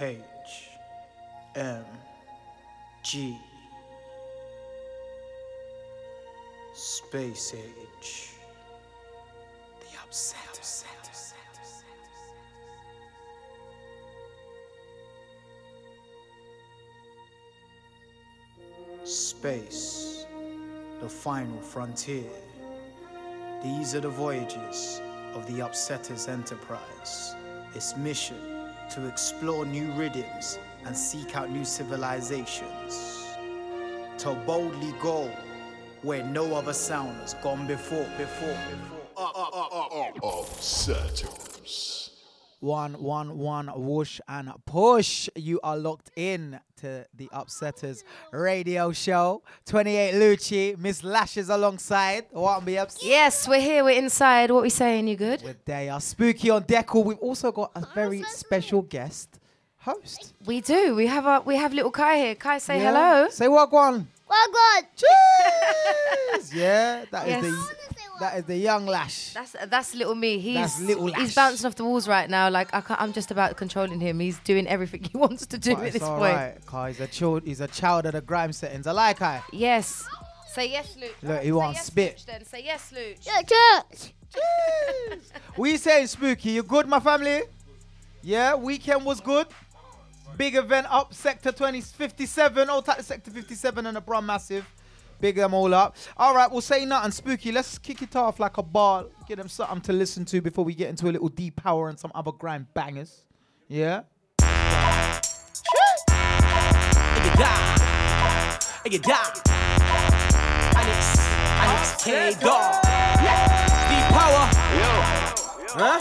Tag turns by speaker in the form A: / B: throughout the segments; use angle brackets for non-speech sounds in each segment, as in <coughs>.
A: H M G Space Age The Upset. Space, the final frontier. These are the voyages of the Upsetters Enterprise. Its mission to explore new rhythms and seek out new civilizations. To boldly go where no other sound has gone before, before, before.
B: Upsetters.
C: One, one, one, whoosh and push. You are locked in to the Upsetters radio show. 28 Lucci, Miss Lashes alongside. What be ups?
D: Yes, we're here. We're inside. What we saying? You good?
C: With they are spooky on deckle. We've also got a very special guest host.
D: We do. We have a we have little Kai here. Kai, say
C: Yeah.
D: hello.
C: Say what one.
E: Well, good.
C: Cheers. <laughs> yeah, that is
D: Yes.
C: the that is the young lash.
D: That's that's little me. He's
C: That's little
D: he's bouncing off the walls right now. Like I can't, I'm just about controlling him. He's doing everything he <laughs> wants to do
C: But
D: at
C: it's
D: this
C: all
D: point.
C: right, 'cause he's a child. He's a child of the grime settings. I like I.
D: Yes. Say yes, Luke.
C: Look, he
D: Say
C: wants
D: yes,
C: spit.
D: Luch then. Say yes, Luke.
E: Yeah, church. <laughs>
C: What you saying, Spooky? You good, my family? Yeah, weekend was good. Big event up, Sector 2057. All type of Sector 57 and a Brum Massive. Big them all up. All right, we'll say nothing. Spooky, let's kick it off like a ball. Get them something to listen to before we get into a little D Power and some other grind bangers. Yeah?
F: Nigga die. Nigga die. Onyx, Onyx K Dog. D Power. Huh?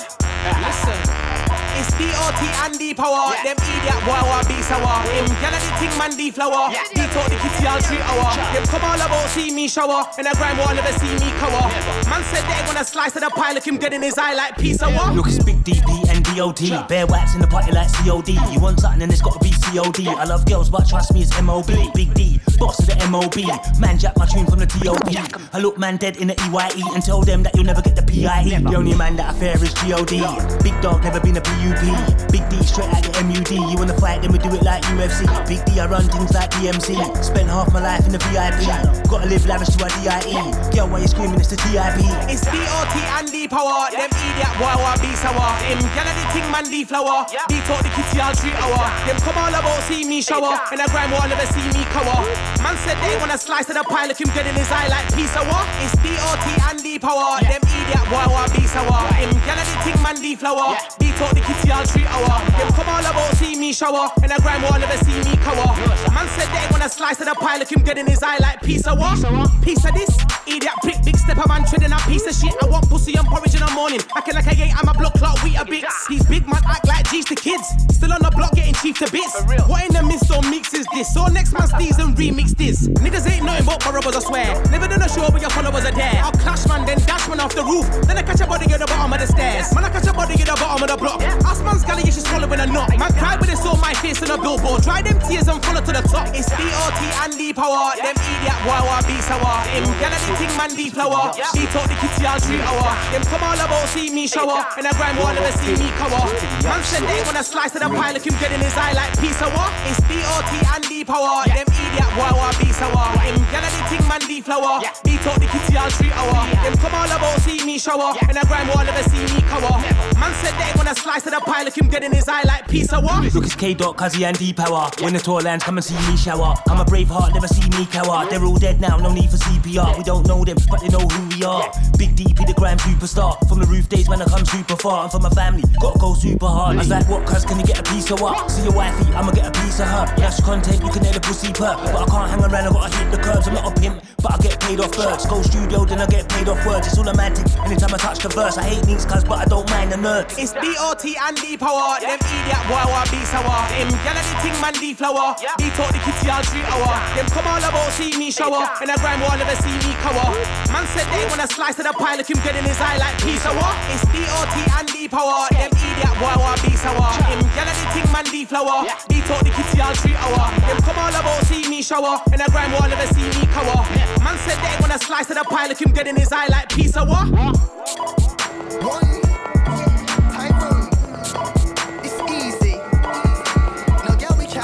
F: Listen. It's DOT and D power. Them idiot boy want be sour. Him gonna the ting man D flower. D talk the kitty all three hour. Them come all about see me shower. And the grime wall never see me cover. Man said they gonna slice of the pie. Look him dead in his eye like piece of what?
G: Look, it's big DP and DOT. Bare wax in the party like COD. You want something and it's gotta be COD. I love girls, but trust me, it's MOB. Big D, boss of the MOB. Man, jack my tune from the TOP. I look man dead in the EYE and tell them that you'll never get the PIE. The only man that I fear is GOD. Big dog, never been a PUP. Big D, straight out the MUD. You wanna fight, then we do it like UFC. Big D, I run things like DMC. Spent half my life in the VIP. Gotta live lavish to a DIE. Girl, why you screaming? It's the TIP.
F: It's DOT and D power. Them idiot boy want be sour. Him gonna the ting man D flower. D talk the kitty all three hour. Them come all about see me shower. And the grime wall never see me cover. Man said they wanna slice of the pie. Look him dead in his eye like piece of what? It's DOT and D power. Them idiot boy want be sour. Him gonna the ting man D flower. D talk the kitty all three hour. Them come all about see me shower. And the grime wall never see me cover. Man said they wanna slice of the pie. Look him dead in his eye like piece of what? Piece of this. Idiot prick, big step of man treading a piece of shit. I want pussy and porridge in the morning. Acting like I ain't, I'm a block clock, we a bit. These big man act like G's to kids. Still on the block getting chief to bits. What in the midst or mix is this? So next man steals and remix this. Niggas ain't nothing but robbers, I swear. Never done a show where your followers are there. I'll clash man, then dash man off the roof. Then I catch a body at the bottom of the stairs. Man, I catch a body at the bottom of the block. Ask man's galley, you should swallow in a knot. Man, cry when they saw my face on a billboard. Try them tears and follow to the top. It's DOT and D power. Them idiot boy want be sour. Him the ting man D flower. D talk the kitty all three hour. Them come all about see me shower. And the grime wall never see me cover. Man said they wanna slice of the pie. Look him dead in his eye like piece of what? It's DOT and D power. Them idiot boy want be sour. Him gonna the ting man D flower. D talk the kitty all three hour. Them come all about see me shower. And the grime wall never see me cover. Man said they wanna slice of the pie. Look him dead in his eye like piece of what?
G: Look, it's K Dot, Cuzzy and D Power. When the tour lands, come and see me shower. I'm a brave heart, never see me cower. They're all dead now, no need for CPR. We don't know them, but they know who we are. Big DP, the grime superstar. From the roof days when I come super far. And for my family, gotta go super hard. I was like, what, cuz, can you get a piece of what? See your wifey, I'ma get a piece of her. That's content, you can hear the pussy perk. But I can't hang around, I gotta hit the curbs. I'm not a pimp, but I get paid off birds. Go studio, then I get paid off words. It's all romantic, anytime I touch the verse. I hate these cuz, but I don't mind the nerds.
F: It's DOT and D power. Them idiot boy want be sour. Him gonna the ting man D flower. D talk the kitty all three hour. Them come all about see me shower. And the grime wall never see me cover. Man said they when I slice of the look him dead in his eye like pizza. What? It's DOT and D power. Them idiot wawa be sour. Him yellow the ting man D flower. be talk the kids I'll treat our. Them come all about see me shower. And I grind one never see me cover. Man said that when I slice of the look him dead in his eye like pizza. What?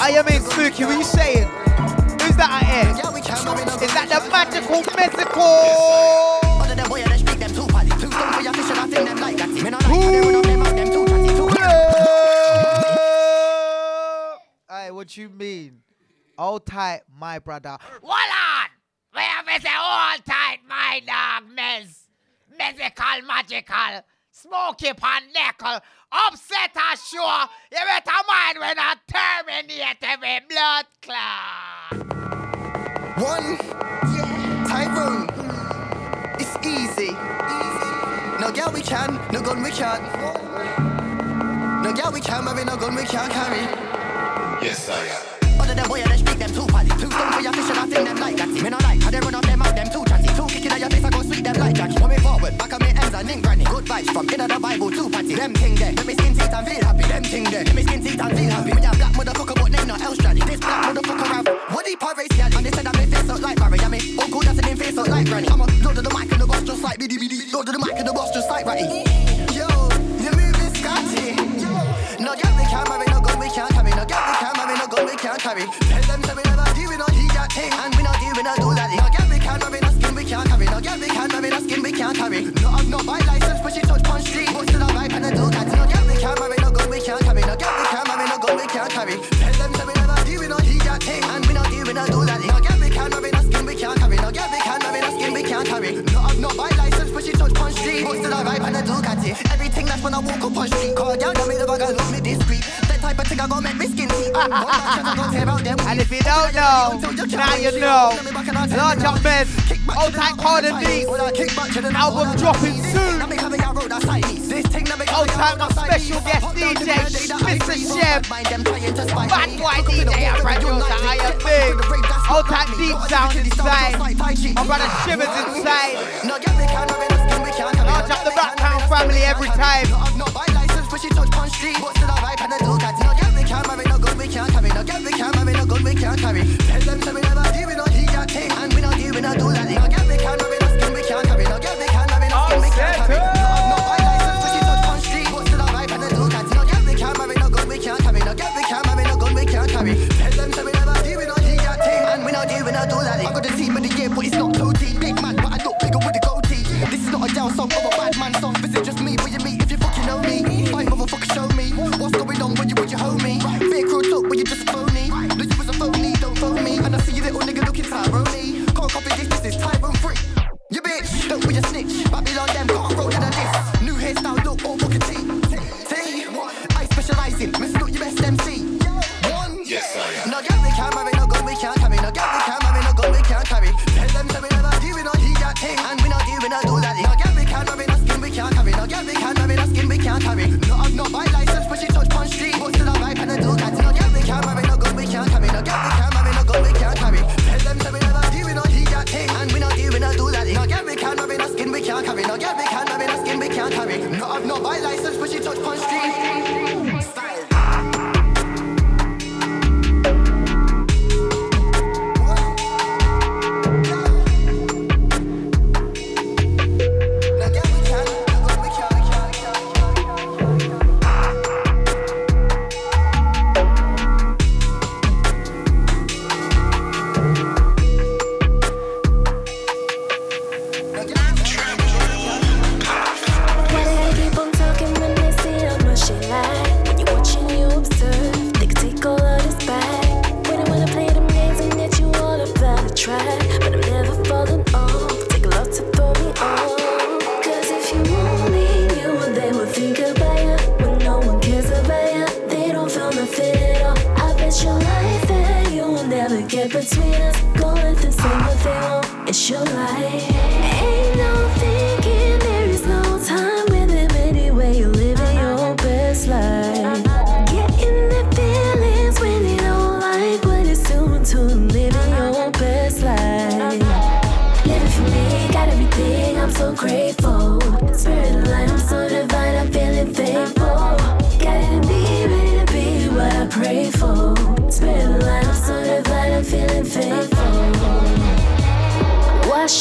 H: I am in spooky, what are you saying? that I hear? Is that the magical, mystical? Hey, what you mean? All tight, my brother.
C: Hold on! We have to all tight, my dog, miss. Mystical, magical, smoky pan nickel upset ashore, you better mind when I terminate every blood clot.
I: One. Tyrone, it's easy. No girl we can, no gun we can. No girl we can marry, no gun we can carry.
B: Yes, I am.
I: Other than boy, I they speak them too potty. Too stone for your fish and I think them like that. Me no like how they run off them out, them too chatty. Two kicking at your face, I go sweet them like that. Coming forward, back at me and then granny. Good vibes from inner the Bible to party. Them ting there, let me skin teeth and feel happy. Them ting there, let me skin teeth and feel happy. We that black motherfucker, but they not else daddy. This black motherfucker rap. What the pirates yeah, and they said I may face up like Barry. I mean, oh, uncle that's an face up like granny. I'm a load of the mic in the boss just like BDBD. Load of the mic in the boss just like Ratty. Yo, the move is scotty. No, yeah, we can't no gun we can't carry. No, yeah, we can't no gun we can't carry. Tell them to me never do it, no, he got thing. and
H: if you don't know, now you know. Large up men, old time Carden B. Album dropping soon. Old time my special guest DJ, Mr. Chef. Bad boy DJ, I'm right on the iron thing. Old time deep sound inside. My brother Shivers inside. Large up the background family every time.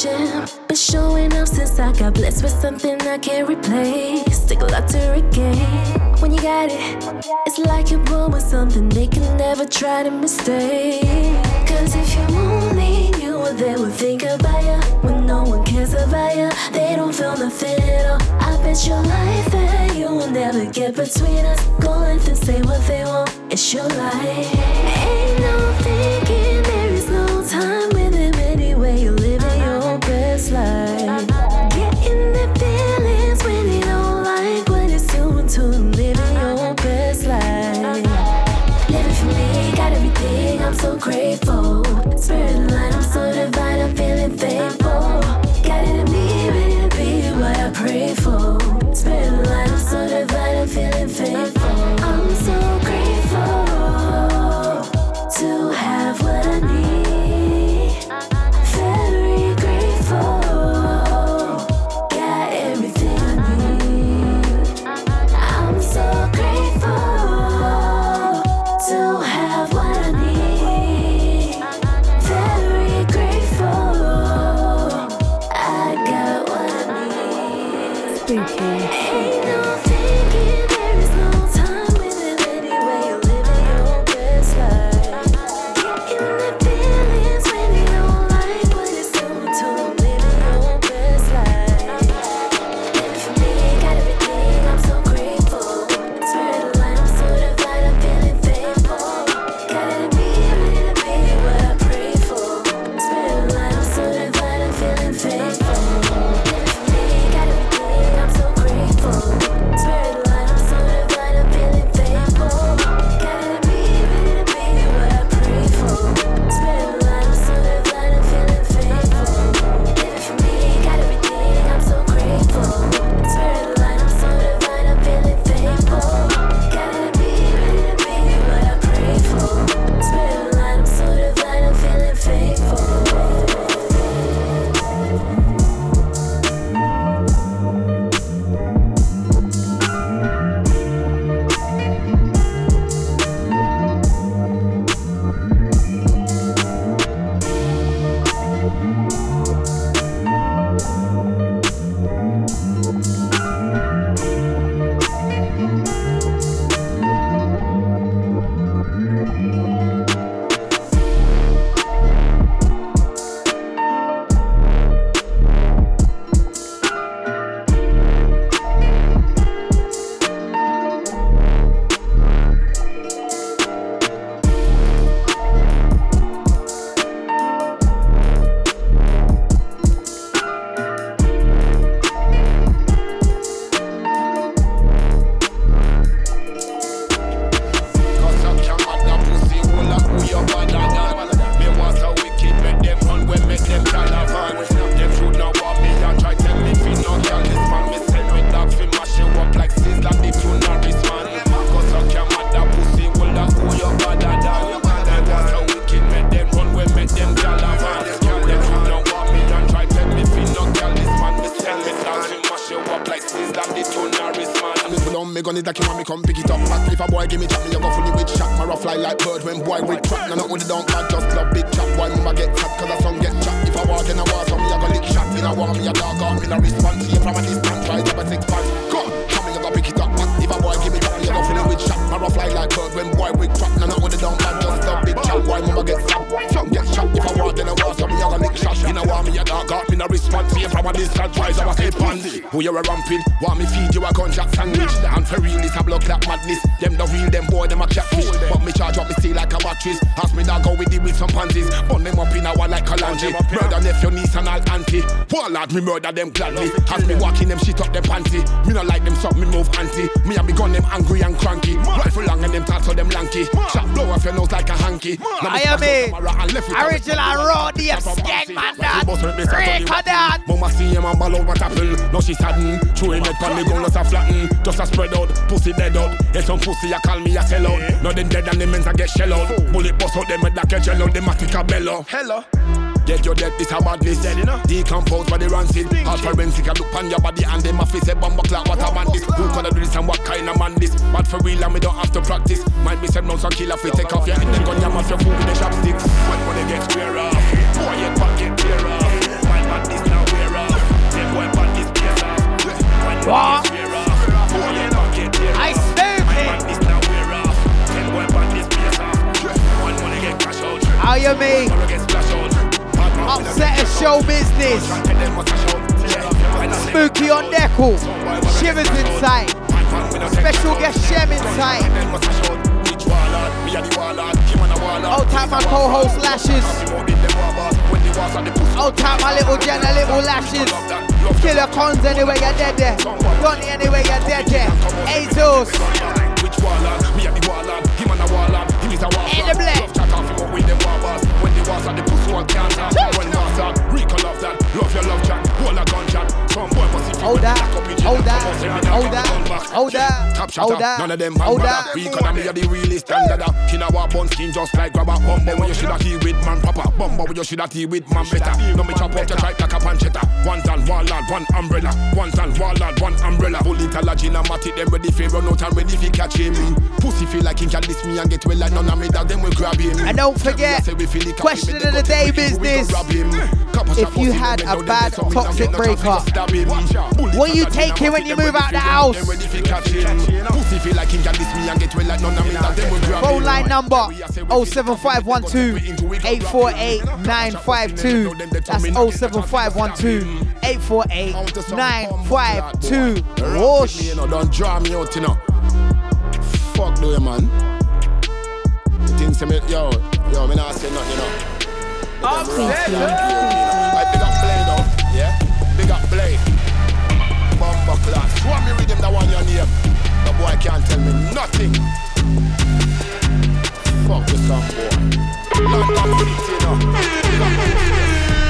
I: But
J: showing up since I got blessed with something I can't replace. Stick a lot to regain. When you got it, it's like you're born with something they can never try to mistake. Cause if you only knew what they would think about you, when no one cares about you, they don't feel nothing at all. I bet your life that you will never get between us. Go let and say what they want, it's your life. Ain't no thinking
K: Warlord, me murder them gladly. As me walking them shit up them panty. Me not like them suck, me move anti. Me and me gun them angry and cranky. Rifle long and them tats so them lanky. Shot blow off your nose like a hanky. Now
C: I
K: me
C: am
K: smash
C: a
K: up camera and left it on the
E: Original
K: top.
E: raw DF
K: Top of
E: gang
K: my
E: man
K: seat.
E: that.
K: Me start
E: Break
K: to
E: her that.
K: Mama see him and ball out what happen. Now she sadden. Chew him head pan me gun, just a flatten. Just a spread out. Pussy dead out. Hey, some pussy a call me a sell out. Now them dead and them men's a get shell out. Bullet bust out them head like a gel out. Them a tick a bellow. Hello. Dead your death, this a bad list. Dead enough. Decompose by the rancid. Hard forensic, I look on your body and them a face say bomb clock. What a man this? Who gonna do this and what kind of man this? But for real, and we don't have to practice. Might be some mouse and killer fit. Take off your head, gun your mouth, your food with the chopsticks. When when it gets clearer, boy, your pocket clearer. My man this now wear off. Boy bad clear off. Clearer, boy, your pocket clear off. My man
E: this
K: now wear off. Them boy bad this clear off.
E: When get
C: crash out. How you mean? Show business. Spooky on deckle. Shivers inside. Special guest Shem inside. Old time my co-host lashes. Old time my little Jenna little lashes. Killer cons anyway you're dead there. Donny anyway you're dead there. Azus. In the black
K: fast like the pussy one can last that, Rico love that. Love your love a gun. Some boy
C: Hold that, hold that, hold that, hold that.
K: Top shot, none of them. We the realest standard. Bun skin just like grab a. When you shoulda with man when you shoulda with man better. No me chop your tripe like a pancetta. One tan, one lad, one umbrella. One tan, one lad, one umbrella. Bullet a lodge in a matty, them ready for run out and ready for catch him. Pussy feel like he can diss me and get well like none of me dog, then we grab him.
C: And don't forget, question of the day business. If you had a bad toxic breakup, what you taking when you move out the house?
K: Pussy feel like he can diss me and get well like none of me dog, then we grab him.
C: Phone line number 07512 848 952. That's 07512 848 952. Whoosh.
K: Don't draw me out, you know. Fuck do you, man. Things say me, yo, yo, me not say nothing, you know. I big up play though, yeah. Big up play. Bumper class. Swan me read that one your name. The boy can't tell me nothing. Fuck the boy. London City, you know.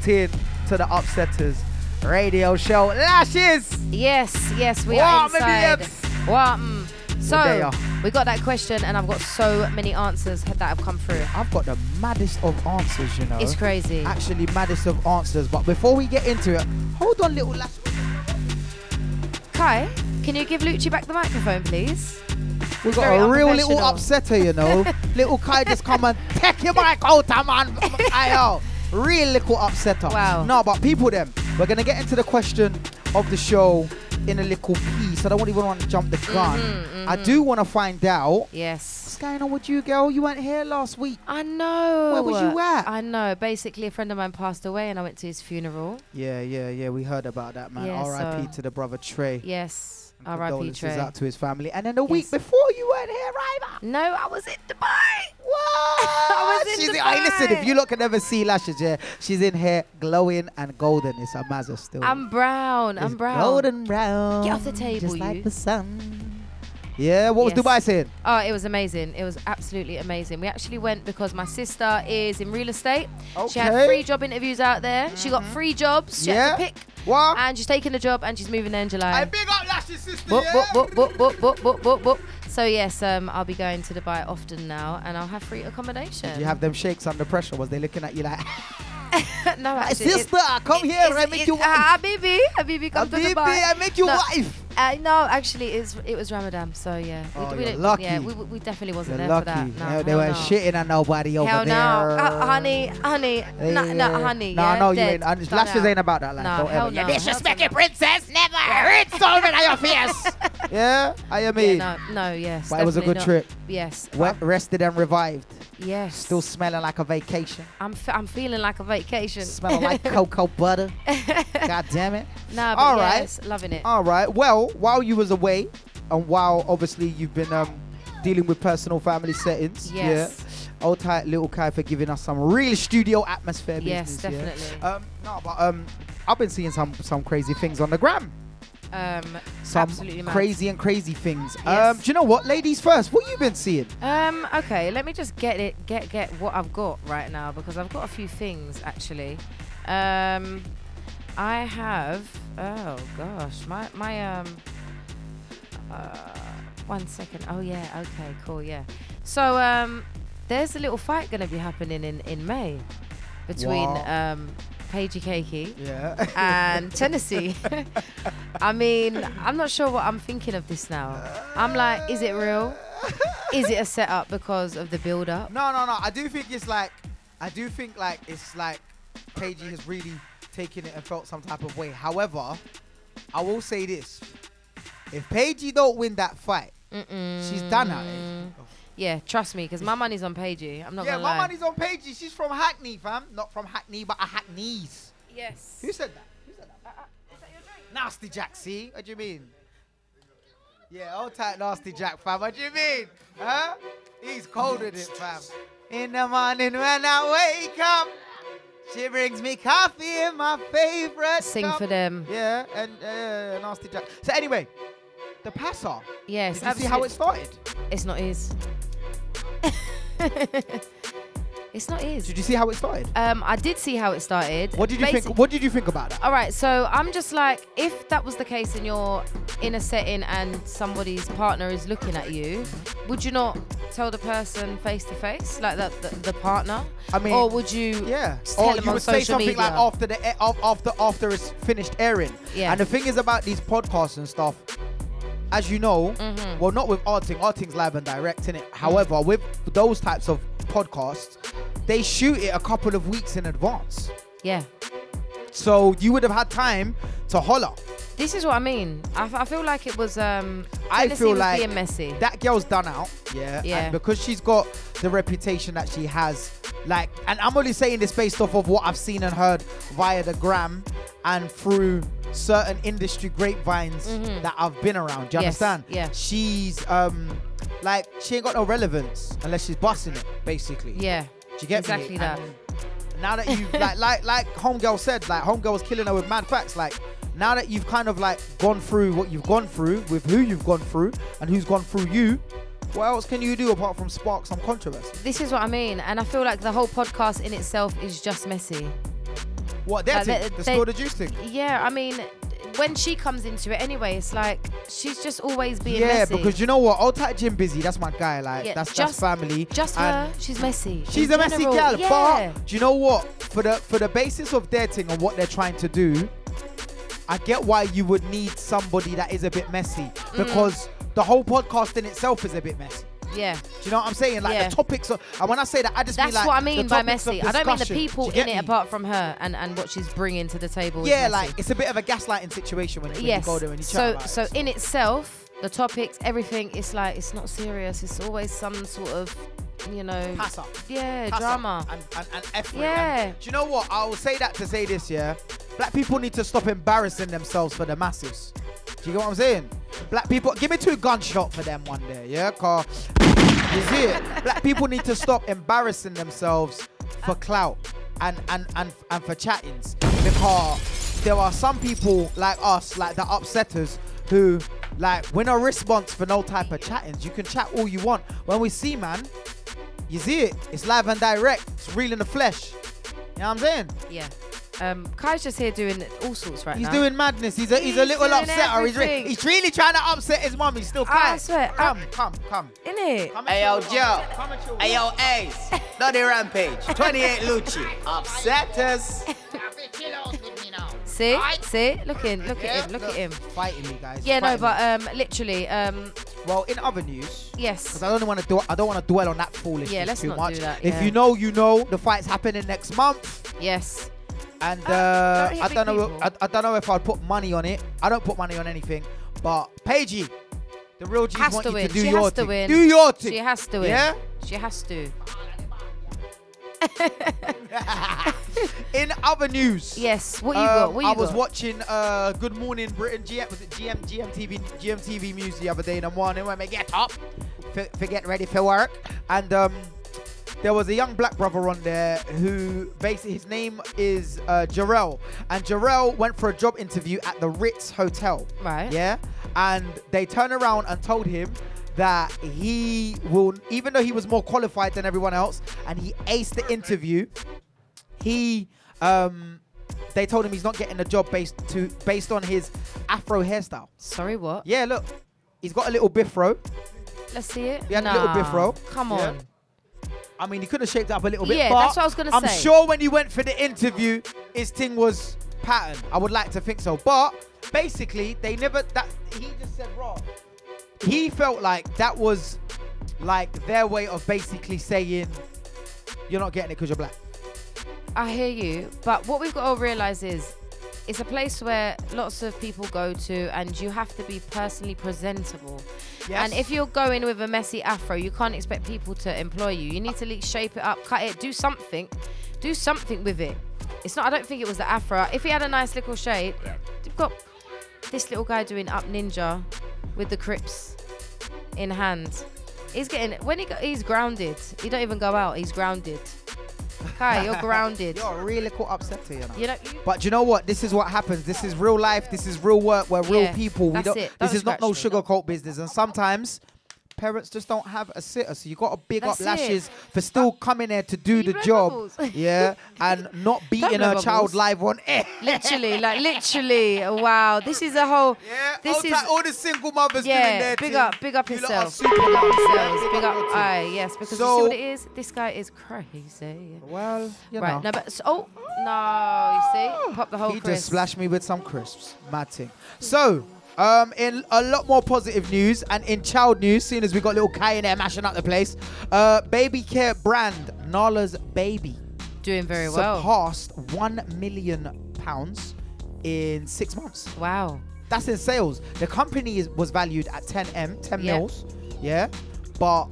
A: Locked in to the
C: Upsetters radio show. Lashes!
D: Yes, yes, we are
C: What,
D: inside. What? mm. So we got that question, and I've got so many answers that have come through.
C: I've got the maddest of answers, you know.
D: It's crazy.
C: Actually, maddest of answers. But before we get into it, hold on, little lash.
D: Kai, can you give Lucci back the microphone, please?
C: We've got
D: very
C: a real little upsetter, you know. <laughs> little Kai just come and take your mic out, man. <laughs> Ayo. Real little upsetter.
D: Wow.
C: No, but people, them, we're going to get into the question of the show in a little piece. I don't even want to jump the gun.
D: Mhm,
C: I
D: mhm.
C: do want to find out
D: Yes.
C: what's going on with you, girl. You weren't here last week.
D: I know.
C: Where was you at?
D: I know. Basically, a friend of mine passed away, and I went to his funeral.
C: Yeah, yeah, yeah. We heard about that, man.
D: Yeah,
C: R.I.P.
D: so-
C: to the brother Trey.
D: Yes.
C: And
D: R.I.P. Trey.
C: out to his family. And then the week
D: Yes.
C: before, you weren't here either.
D: No, I was in Dubai.
C: What? <laughs>
D: I was in
C: She's Hey, listen, if you look can never see lashes, yeah, she's in here glowing and golden. It's a still.
D: I'm brown. I'm brown.
C: Golden brown.
D: Get off the table,
C: Just like the sun. Yeah, what was
D: Yes.
C: Dubai saying?
D: Oh, it was amazing. It was absolutely amazing. We actually went because my sister is in real estate. She had
C: Okay.
D: free job interviews out there. She got free jobs. She
C: Yeah.
D: had to pick.
C: What?
D: And she's taking a job and she's moving there in July.
C: I big up lashes, sister.
D: Boop, boop, boop, boop, boop, boop, boop, boop, boop. So yes, um, I'll be going to Dubai often now, and I'll have free accommodation.
C: Did you have them shakes under pressure? Was they looking at you like, <laughs>
D: no,
C: "My
D: actually, it-
C: sister, come here, I make you wife.
D: Habibi, Habibi, come to
C: Habibi,
D: Dubai.
C: I make you
D: No,
C: wife.
D: Uh, no, actually, it's, it was Ramadan, so yeah.
C: Oh,
D: we, we
C: you're lucky.
D: Yeah, we, we definitely wasn't
C: You're
D: there
C: lucky.
D: for that. No,
C: Yeah, they weren't
D: no.
C: shitting on nobody over
D: Hell
C: there.
D: no, uh, honey, honey,
C: Yeah,
D: no, no, honey.
C: No,
D: yeah,
C: no, you ain't. and
D: done
C: Lashes
D: out.
C: ain't about that. Like,
D: No,
C: don't
D: hell
C: ever.
D: no.
C: Yeah,
E: Disrespected princess, never. It's over in your face. <laughs>
C: Yeah, I
D: Yeah,
C: mean,
D: no, no, yes.
C: but it was a good
D: not.
C: trip.
D: Yes.
C: Wet, rested and revived.
D: Yes.
C: Still smelling like a vacation.
D: I'm, f- I'm feeling like a vacation.
C: Smelling like <laughs> cocoa butter. <laughs> God damn it.
D: Nah, but
C: All right.
D: yes, loving it.
C: All right. Well, while you was away, and while obviously you've been um, dealing with personal family settings,
D: Yes.
C: yeah. Old tight little Kai for giving us some real studio atmosphere.
D: Yes,
C: business, yeah.
D: definitely.
C: Um, no, but um, I've been seeing some some crazy things on the gram.
D: Um,
C: Some
D: absolutely mad.
C: crazy and crazy things. Um, do you know what, ladies first? What you been seeing?
D: Um, okay, let me just get it, get get what I've got right now because I've got a few things actually. Um, I have. Oh gosh, my my um. Uh, one second. Oh yeah. Okay. Cool. Yeah. So um, there's a little fight gonna be happening in in May between
C: Wow.
D: um, Paigey Cakey
C: Yeah.
D: and <laughs> Tennessee. <laughs> I mean, I'm not sure what I'm thinking of this now. I'm like, is it real? Is it a setup because of the build up?
C: No, no, no. I do think it's like, I do think like it's like, Paigey has really taken it and felt some type of way. However, I will say this: if Paigey don't win that fight, she's done at it.
D: Yeah, trust me, because my money's on Paigey. I'm not
C: Yeah,
D: gonna
C: my
D: lie.
C: money's on Paigey. She's from Hackney, fam. Not from Hackney, but a Hackneys.
D: Yes.
C: Who said that? Who said that? Nasty Jack, see? What do you mean? Yeah, old tight Nasty Jack, fam. What do you mean? Huh? He's cold with it, fam. In the morning when I wake up, she brings me coffee in my favorite.
D: Sing
C: cup.
D: for them.
C: Yeah, and uh, Nasty Jack. So anyway, the passer.
D: Yes,
C: Did you see how it started?
D: It's not his. <laughs> it's not his.
C: Did you see how it started?
D: Um, I did see how it started.
C: What did you
D: Basi-
C: think? What did you think about that?
D: All right, so I'm just like, if that was the case and you're in a setting and somebody's partner is looking at you, would you not tell the person face to face, like the, the the partner?
C: I mean,
D: or would you?
C: Yeah.
D: tell
C: Or
D: them
C: you
D: on
C: would say
D: social
C: something
D: media?
C: like after the a- after after it's finished airing.
D: Yeah.
C: And the thing is about these podcasts and stuff, as you know,
D: Mm-hmm.
C: well, not with Arting. Arting's live and direct in it. However, with those types of podcasts, they shoot it a couple of weeks in advance.
D: Yeah.
C: So you would have had time to holler.
D: This is what I mean. I, f- I feel like it was. Um,
C: I feel like
D: being messy.
C: that girl's done out. Yeah.
D: Yeah.
C: And because she's got the reputation that she has, like, and I'm only saying this based off of what I've seen and heard via the gram and through certain industry grapevines that I've been around. Do you.
D: Yes,
C: understand?
D: yeah.
C: She's um, like, she ain't got no relevance unless she's busting it, basically.
D: yeah.
C: Do you get me?
D: exactly that.
C: And now that you like <laughs> like like homegirl said, like homegirl was killing her with mad facts. Like now that you've kind of like gone through what you've gone through with who you've gone through and who's gone through you, what else can you do apart from spark some controversy?
D: This is what I mean, and I feel like the whole podcast in itself is just messy.
C: What they're
D: Like, they-
C: the spill the juice thing.
D: Yeah, I mean, when she comes into it anyway, it's like she's just always being
C: Yeah,
D: messy.
C: because you know what, old tight Jim busy. That's my guy. Like
D: Yeah,
C: that's
D: just-
C: that's family.
D: just
C: and
D: her, she's messy.
C: She's
D: In
C: a messy
D: general,
C: gal,
D: yeah.
C: but do you know what? For the for the basis of their thing and what they're trying to do, I get why you would need somebody that is a bit messy
D: Mm.
C: because the whole podcast in itself is a bit messy.
D: Yeah.
C: Do you know what I'm saying? Like
D: Yeah.
C: the topics, of, and when I say that, I just
D: That's
C: mean like
D: what I mean by messy. I don't mean the people in
C: get
D: it apart from her and, and what she's bringing to the table.
C: Yeah, like it's a bit of a gaslighting situation when, when
D: yes.
C: you go there and you chat
D: so
C: about
D: so
C: it.
D: in itself, the topics, everything, it's like it's not serious. It's always some sort of, you know,
C: Pass up.
D: yeah,
C: Pass up
D: drama.
C: and, and, and effort.
D: Yeah.
C: And do you know what? I will say that to say this, yeah. Black people need to stop embarrassing themselves for the masses. Do you get what I'm saying? Black people, give me two gunshot for them one day, yeah? Cause <laughs> you see it. Black people need to stop embarrassing themselves for clout and and and, and for chattings because there are some people like us, like the upsetters, who like win a response for no type of chattings. You can chat all you want. When we see man, you see it. It's live and direct. It's real in the flesh. You know what I'm saying?
D: yeah. Um, Kai's just here doing all sorts right
C: He's
D: now.
C: doing madness. He's a he's, a little
D: doing
C: upsetter. He's, re- he's really trying to upset his mum. He's still
D: I swear,
C: Come,
D: I-
C: come, come.
D: in it.
C: come and
E: Hey Joe.
C: Come and chill.
E: Hey yo, Ace. Bloody Rampage. <laughs> 28 Lucci. Upsetters. <laughs>
D: See, see, look in, look
C: Yeah,
D: at him, look at him.
C: Fighting me, guys.
D: Yeah, no,
C: Fighting me.
D: but um, literally, um,
C: well, in other news,
D: yes.
C: because I don't want to do I don't want to dwell on that foolishness
D: Yeah, let's
C: too
D: not
C: much.
D: do that,
C: If you know, you know. The fight's happening next month,
D: yes.
C: and
D: Uh,
C: uh,
D: don't hit
C: I
D: big
C: don't know.
D: people.
C: I, I don't know if I'd put money on it. I don't put money on anything, but Paigey, the real G's
D: Has
C: want
D: to
C: you
D: win.
C: to do
D: She
C: your
D: has to
C: thing.
D: win.
C: Do your thing.
D: She has to win.
C: Yeah.
D: She has to. <laughs>
C: In other news,
D: Yes. What you
C: um,
D: got? What you
C: I was
D: got?
C: watching uh, Good Morning Britain. GM was it GM GMTV GMTV News the other day in the morning when we get up, for forget ready for work, and um, there was a young black brother on there who basically his name is uh, Jarrell, and Jarrell went for a job interview at the Ritz Hotel.
D: Right.
C: Yeah, and they turned around and told him that he will, even though he was more qualified than everyone else, and he aced the interview, he um. They told him he's not getting the job based to based on his afro hairstyle.
D: Sorry, what?
C: Yeah, look, he's got a little biffro.
D: Let's see it.
C: He had a little
D: Nah,
C: biffro.
D: Come
C: Yeah.
D: on.
C: I mean, he could have shaped it up a little bit.
D: Yeah,
C: but
D: that's what I was gonna
C: I'm
D: say.
C: sure when he went for the interview, his thing was pattern. I would like to think so. But basically, they never. That he just said raw. He felt like that was like their way of basically saying you're not getting it because you're black.
D: I hear you, but what we've got to realize is it's a place where lots of people go to, and you have to be personally presentable. And if you're going with a messy afro, you can't expect people to employ you. You need to at least shape it up, cut it, do something, do something with it. It's not. I don't think it was the afro. If he had a nice little shape, you've got this little guy doing up ninja with the crips in hand. He's getting when he go, he's grounded. He don't even go out. He's grounded. Kai, you're <laughs> grounded.
C: You're really caught little upsetter, you know.
D: You
C: But you know what? This is what happens. This is real life. This is real work. We're real
D: Yeah,
C: people. We don't.
D: it.
C: This
D: Don't
C: is not no sugarcoat business. And sometimes parents just don't have a sitter, so you got to big
D: That's
C: up
D: it.
C: lashes for still coming there to do the job.
D: bubbles. <laughs>
C: yeah, and not beating her child live on air. <laughs>
D: literally, like literally. Wow, this is a whole.
C: Yeah,
D: This
C: all,
D: is-
C: all the single mothers doing
D: Yeah,
C: their
D: big
C: thing.
D: up, big up yourself.
C: super
D: Big up yourselves.
C: big up.
D: Aye, yes, because you see what it is. This guy is crazy.
C: Well, you
D: right,
C: know.
D: no, but so, oh no, you see, pop the whole.
C: He
D: crisp.
C: just splashed me with some crisps. Mad thing. So, um, in a lot more positive news and in child news, seeing as we got little Kai in there mashing up the place, uh, baby care brand Nala's Baby
D: doing very well.
C: surpassed one million pounds in six months.
D: Wow.
C: That's in sales. The company is, was valued at 10m, 10
D: Yeah.
C: mils, yeah, but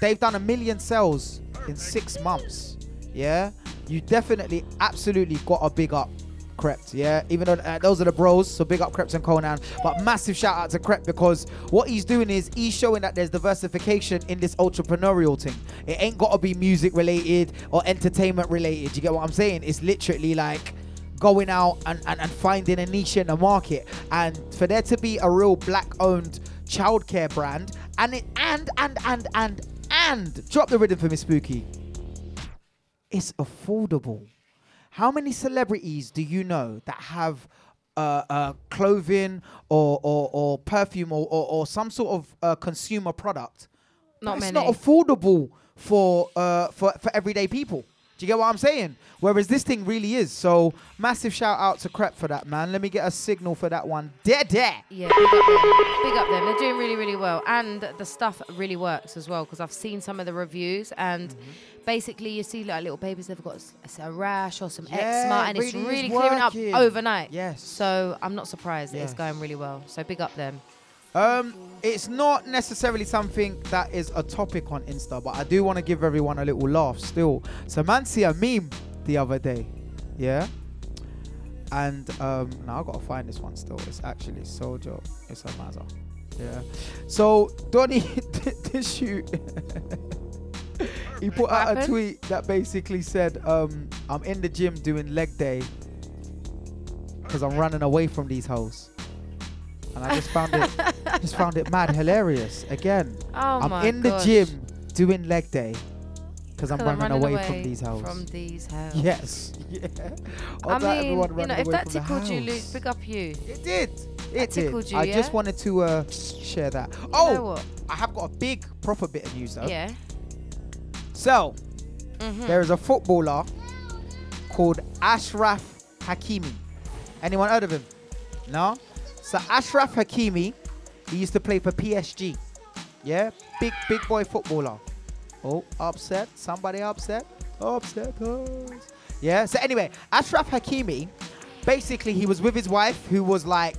C: they've done a million sales in six months. Yeah, you definitely, absolutely got a big up. Krept, yeah. Even though uh, those are the bros, so big up Krept and Konan. But massive shout out to Krept because what he's doing is he's showing that there's diversification in this entrepreneurial thing. It ain't got to be music related or entertainment related. You get what I'm saying? It's literally like going out and, and, and finding a niche in the market. And for there to be a real black owned childcare brand and it and and and and and drop the rhythm for me, Spooky. It's affordable. How many celebrities do you know that have uh, uh, clothing or, or, or perfume or, or, or some sort of uh, consumer product?
D: Not
C: It's not affordable for, uh, for for everyday people. Do you get what I'm saying? Whereas this thing really is. So massive shout out to Krept for that, man. Let me get a signal for that one. Dead, dead.
D: Yeah, big up them. Big up them. They're doing really, really well. And the stuff really works as well because I've seen some of the reviews and
C: Mm-hmm.
D: basically you see like little babies, they've got a rash or some
C: Yeah,
D: eczema and it's
C: really is
D: really clearing up overnight.
C: Yes.
D: So I'm not surprised that it's going really well. So big up them.
C: Um, it's not necessarily something that is a topic on Insta, but I do want to give everyone a little laugh still. So man see a meme the other day, yeah. And um, now I gotta find this one still. It's actually Sojo. It's a Mazza. Yeah. So Donny <laughs> did this shoot. <laughs> he put out a tweet that basically said, um, "I'm in the gym doing leg day because I'm running away from these hoes." And I just found it, just found it mad hilarious. Again, <laughs>
D: Oh
C: I'm in the gym doing leg day because I'm, running, away, from these hoes.
D: From these hoes.
C: Yes. <laughs> Yeah.
D: I mean, you
C: running
D: know, if that tickled you, Luke, big up you.
C: It did. It did.
D: tickled you,
C: I just wanted to uh, share that.
D: know
C: Oh? I have got a big proper bit of news though.
D: Yeah.
C: So,
D: Mhm.
C: there is a footballer called Achraf Hakimi. Anyone heard of him? No? So Achraf Hakimi, he used to play for PSG. Yeah? Big, big boy footballer. Oh, upset. Somebody upset. Upset us. Yeah? So anyway, Achraf Hakimi, basically he was with his wife who was like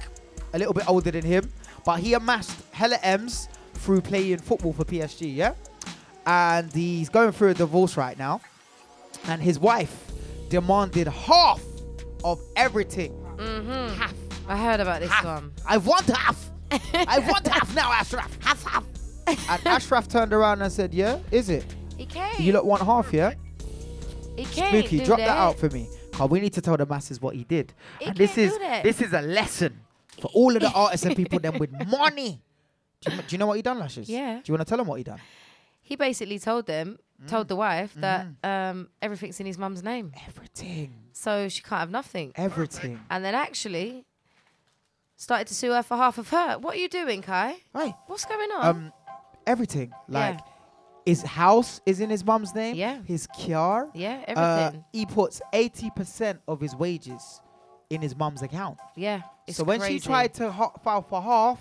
C: a little bit older than him, but he amassed hella M's through playing football for PSG, yeah? And he's going through a divorce right now. And his wife demanded half of everything.
D: Mm-hmm.
C: Half.
D: I heard about this
C: Half.
D: one.
C: I want half. I want half now, Achraf. Half, half. And <laughs> Achraf turned around and said, Yeah, is it?
D: He can't.
C: You lot want half, yeah?
D: he can't
C: Spooky, drop
D: that.
C: that out for me. Cause we need to tell the masses what he did.
D: He
C: and this is this is a lesson for all of the <laughs> artists and people them with money. Do you, do you know what he done, Lashes?
D: Yeah.
C: Do you want to tell them what he done?
D: He basically told them, told the wife that
C: Mm-hmm.
D: um, everything's in his mum's name,
C: Everything.
D: so she can't have nothing.
C: Everything.
D: And then actually started to sue her for half of her. What are you doing, Kai?
C: Right.
D: What's going on?
C: Um, everything. Like
D: Yeah.
C: his house is in his mum's name.
D: Yeah.
C: His car.
D: yeah,
C: Uh,
D: everything.
C: he puts eighty percent of his wages in his mum's account.
D: yeah.
C: So when
D: crazy.
C: she tried to ho- file for half,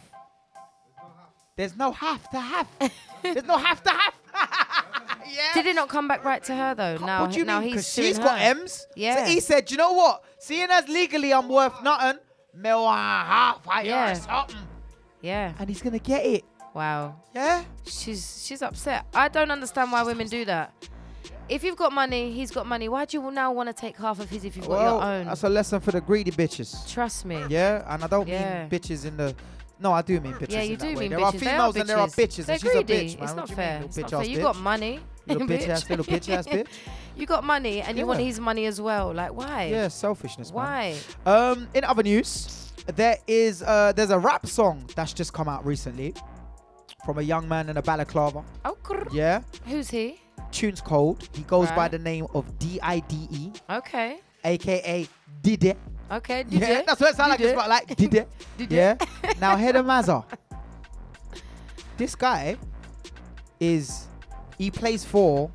C: there's no half to have. <laughs> there's no half to have. <laughs> yeah.
D: Did it not come back right to her though? Now,
C: what do you
D: now
C: mean?
D: he's
C: Because
D: suing
C: she's got
D: her.
C: M's.
D: Yeah.
C: So he said, you know what? Seeing as legally I'm worth nothing, me want half of
D: Yeah.
C: your something.
D: Yeah.
C: And he's gonna get it.
D: Wow.
C: Yeah.
D: She's she's upset. I don't understand why women do that. If you've got money, he's got money. Why do you now want to take half of his if you've got your own?
C: that's a lesson for the greedy bitches.
D: Trust me.
C: Yeah, and I don't
D: Yeah.
C: mean bitches in the. No, I do mean bitches.
D: Yeah, you do
C: way.
D: mean
C: there
D: bitches.
C: are
D: They
C: females and there are bitches,
D: They're
C: and she's
D: greedy.
C: a bitch.
D: It's not
C: you
D: fair.
C: mean,
D: It's not fair. You got money.
C: Little bitch ass, little bitch ass bitch. <laughs>
D: You got money and you want his money as well. Like why?
C: Yeah, selfishness.
D: Why?
C: Um, in other news, there is uh, there's a rap song that's just come out recently from a young man in a balaclava.
D: Oh, grr.
C: Yeah,
D: who's he?
C: tune's cold. He goes by the name of D I D E,
D: Okay.
C: aka Dide.
D: Okay. Did
C: Yeah, that's what it sounds like.
D: Did
C: It's about like Dide. <laughs>
D: Did
C: yeah. now head of Mazza. This guy is he plays for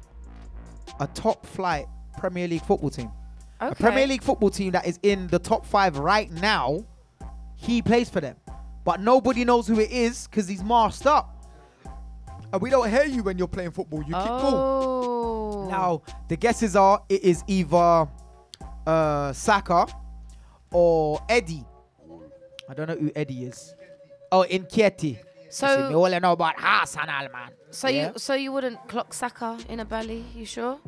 C: a top flight Premier League football team. A Premier League football team that is in the top five right now. He plays for them. But nobody knows who it is because he's masked up. And we don't hear you when you're playing football. You keep cool.
D: Oh.
C: Now, the guesses are it is either uh, Saka or Eddie. I don't know who Eddie is. Oh, Nketiah.
D: So-
C: we all know about Arsenal, man.
D: So
C: Yeah?
D: you so you wouldn't clock Saka in a belly? You sure?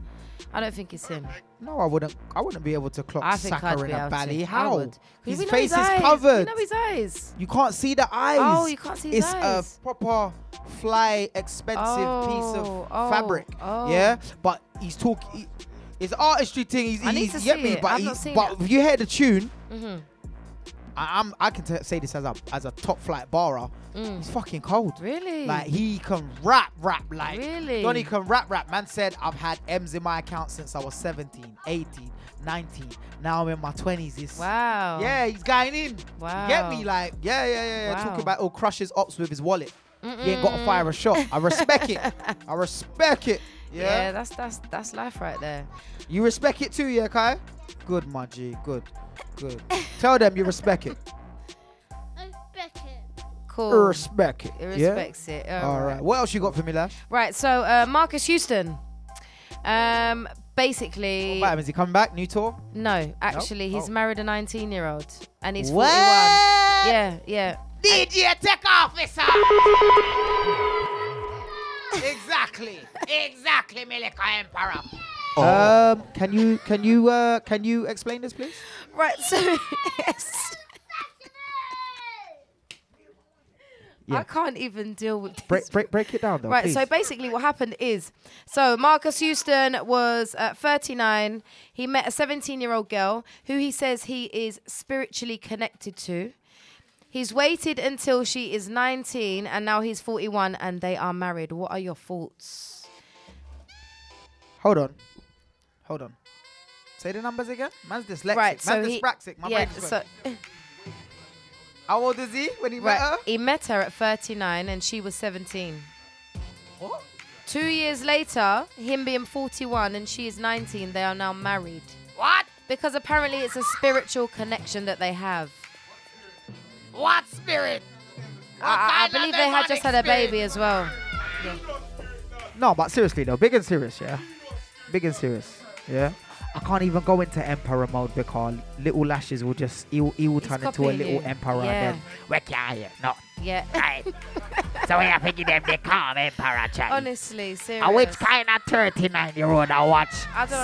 D: I don't think it's him.
C: No, I wouldn't. I wouldn't be able to clock
D: I
C: Saka
D: I'd
C: in a belly. How? His face is
D: eyes.
C: covered.
D: You know his eyes.
C: You can't see the oh, eyes.
D: Oh, you can't see his
C: it's
D: eyes.
C: It's a proper fly, expensive piece of
D: Oh, oh,
C: fabric.
D: oh.
C: Yeah, but he's talking. It's artistry thing. He's,
D: I need
C: he's
D: to
C: get
D: see
C: me,
D: it.
C: but
D: I've not seen
C: but
D: it.
C: if you hear the tune,
D: hmm
C: I, I'm I can t- say this as a as a top flight barra. He's fucking cold.
D: Mm. Really?
C: Like he can rap, rap like.
D: Really?
C: Donny can rap, rap. Man said I've had M's in my account since I was 17, 18, 19. Now I'm in my 20s. It's,
D: Wow.
C: Yeah, he's going in.
D: Wow.
C: You get me? Like, yeah, yeah, yeah, yeah.
D: Wow.
C: Talking about all crushes ops with his wallet. He ain't got to fire a shot. I respect it. <laughs> I respect it.
D: Yeah.
C: Yeah.
D: that's that's that's life right there.
C: You respect it too, yeah, Kai? Good, my G. Good. Good. Tell them you respect it. <laughs> Respect it.
D: Cool.
C: Respect it.
D: He
C: yeah?
D: respects it.
C: All right. What else you got for me, Lash?
D: Right. So uh, Marques Houston. Um, basically,
C: What happens? He come back? New tour?
D: no, actually, he's
C: Oh.
D: married a 19-year-old, and he's
C: What?
D: 41. Yeah, yeah.
E: DJ, take officer. Exactly, exactly, Milika Emperor.
C: Um, can you can you uh can you explain this, please?
D: Right. So <laughs> yes. I can't even deal with this.
C: Break break break it down, though.
D: Right,
C: please.
D: so basically what happened is, so Marques Houston was uh, 39. He met a 17-year-old girl who he says he is spiritually connected to. He's waited until she is 19 and now he's 41 and they are married. What are your thoughts?
C: Hold on, hold on. Say the numbers again. Man's dyslexic.
D: right, so
C: Man's
D: he,
C: dyspraxic. My
D: yeah,
C: brain just
D: so
C: went. <laughs> How old is he when he met her?
D: right, he met her at 39 and she was 17.
C: What?
D: Two years later, him being 41 and she is 19, they are now married.
E: What?
D: Because apparently it's a spiritual connection that they have.
E: What spirit? What
D: I, I believe they had just had a
E: demonic
D: baby as well.
C: No, but seriously though, big and serious, yeah. Big and serious, yeah. I can't even go into emperor mode because little lashes will just he will, he will turn into a little
D: you.
C: emperor
D: Yeah.
C: and then
E: Where can you? No.
D: Yeah.
E: Right. <laughs> so we are picking them they call Emperor child.
D: Honestly, serious.
E: And which kind of 39 year old I watch